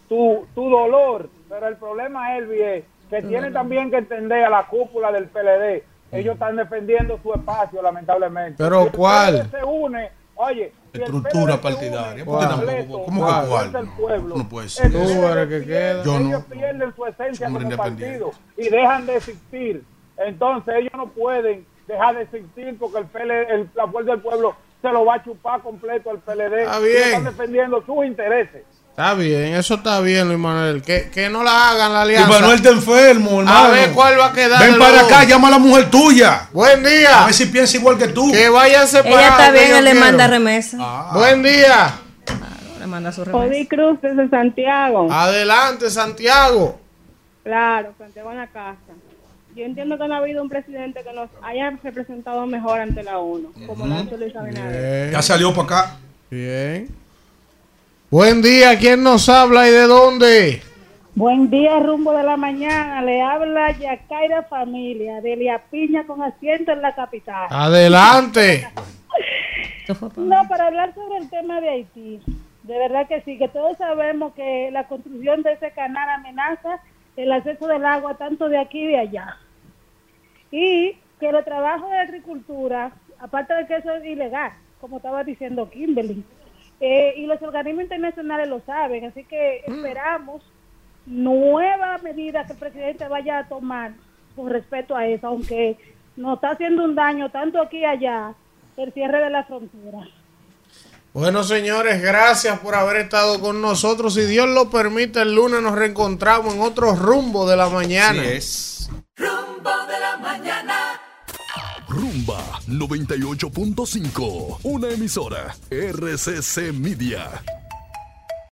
tu, tu dolor, pero el problema, Elvi, es que tiene también que entender a la cúpula del PLD. ellos están defendiendo su espacio, lamentablemente. ¿Pero cuál? Se une, oye, Estructura partidaria. une ¿Por qué completo tampoco? ¿Cómo que cuál? pueblo, No puede ser. Tú eres que queda. Yo no. ellos pierden su esencia como partido y dejan de existir. Entonces ellos no pueden dejar de existir porque el PLD, el- la fuerza del pueblo se lo va a chupar completo al PLD. Está bien. Están defendiendo sus intereses. Está bien, eso está bien, Luis Manuel. Que, que no la hagan la Y alianza. Manuel está enfermo, hermano. A ver cuál va a quedar. Ven para acá, llama a la mujer tuya. Buen día. A ver si piensa igual que tú. Que vayan separados. Ella está bien, él le manda remesa. Ah. Buen día. Le manda su remesa. Odi Cruz desde Santiago. Adelante, Santiago. Claro, Santiago en la casa. Yo entiendo que no ha habido un presidente que nos haya representado mejor ante la ONU, como lo ha hecho Luis Abinader. Ya salió para acá. Bien. Buen día, ¿quién nos habla y de dónde? Buen día, rumbo de la mañana. Le habla Yacaira Familia, de Elia Piña con asiento en la capital. Adelante. No, para hablar sobre el tema de Haití. De verdad que sí, que todos sabemos que la construcción de ese canal amenaza el acceso del agua tanto de aquí y de allá. Y que los trabajos de agricultura, aparte de que eso es ilegal, como estaba diciendo Kimberly, eh, y los organismos internacionales lo saben, así que esperamos nueva medida que el presidente vaya a tomar con respecto a eso, aunque nos está haciendo un daño tanto aquí y allá el cierre de la frontera. Bueno, señores, gracias por haber estado con nosotros. Si Dios lo permite, el lunes nos reencontramos en otro rumbo de la mañana. es. Rumbo de la mañana. Rumba 98.5, una emisora RCC Media.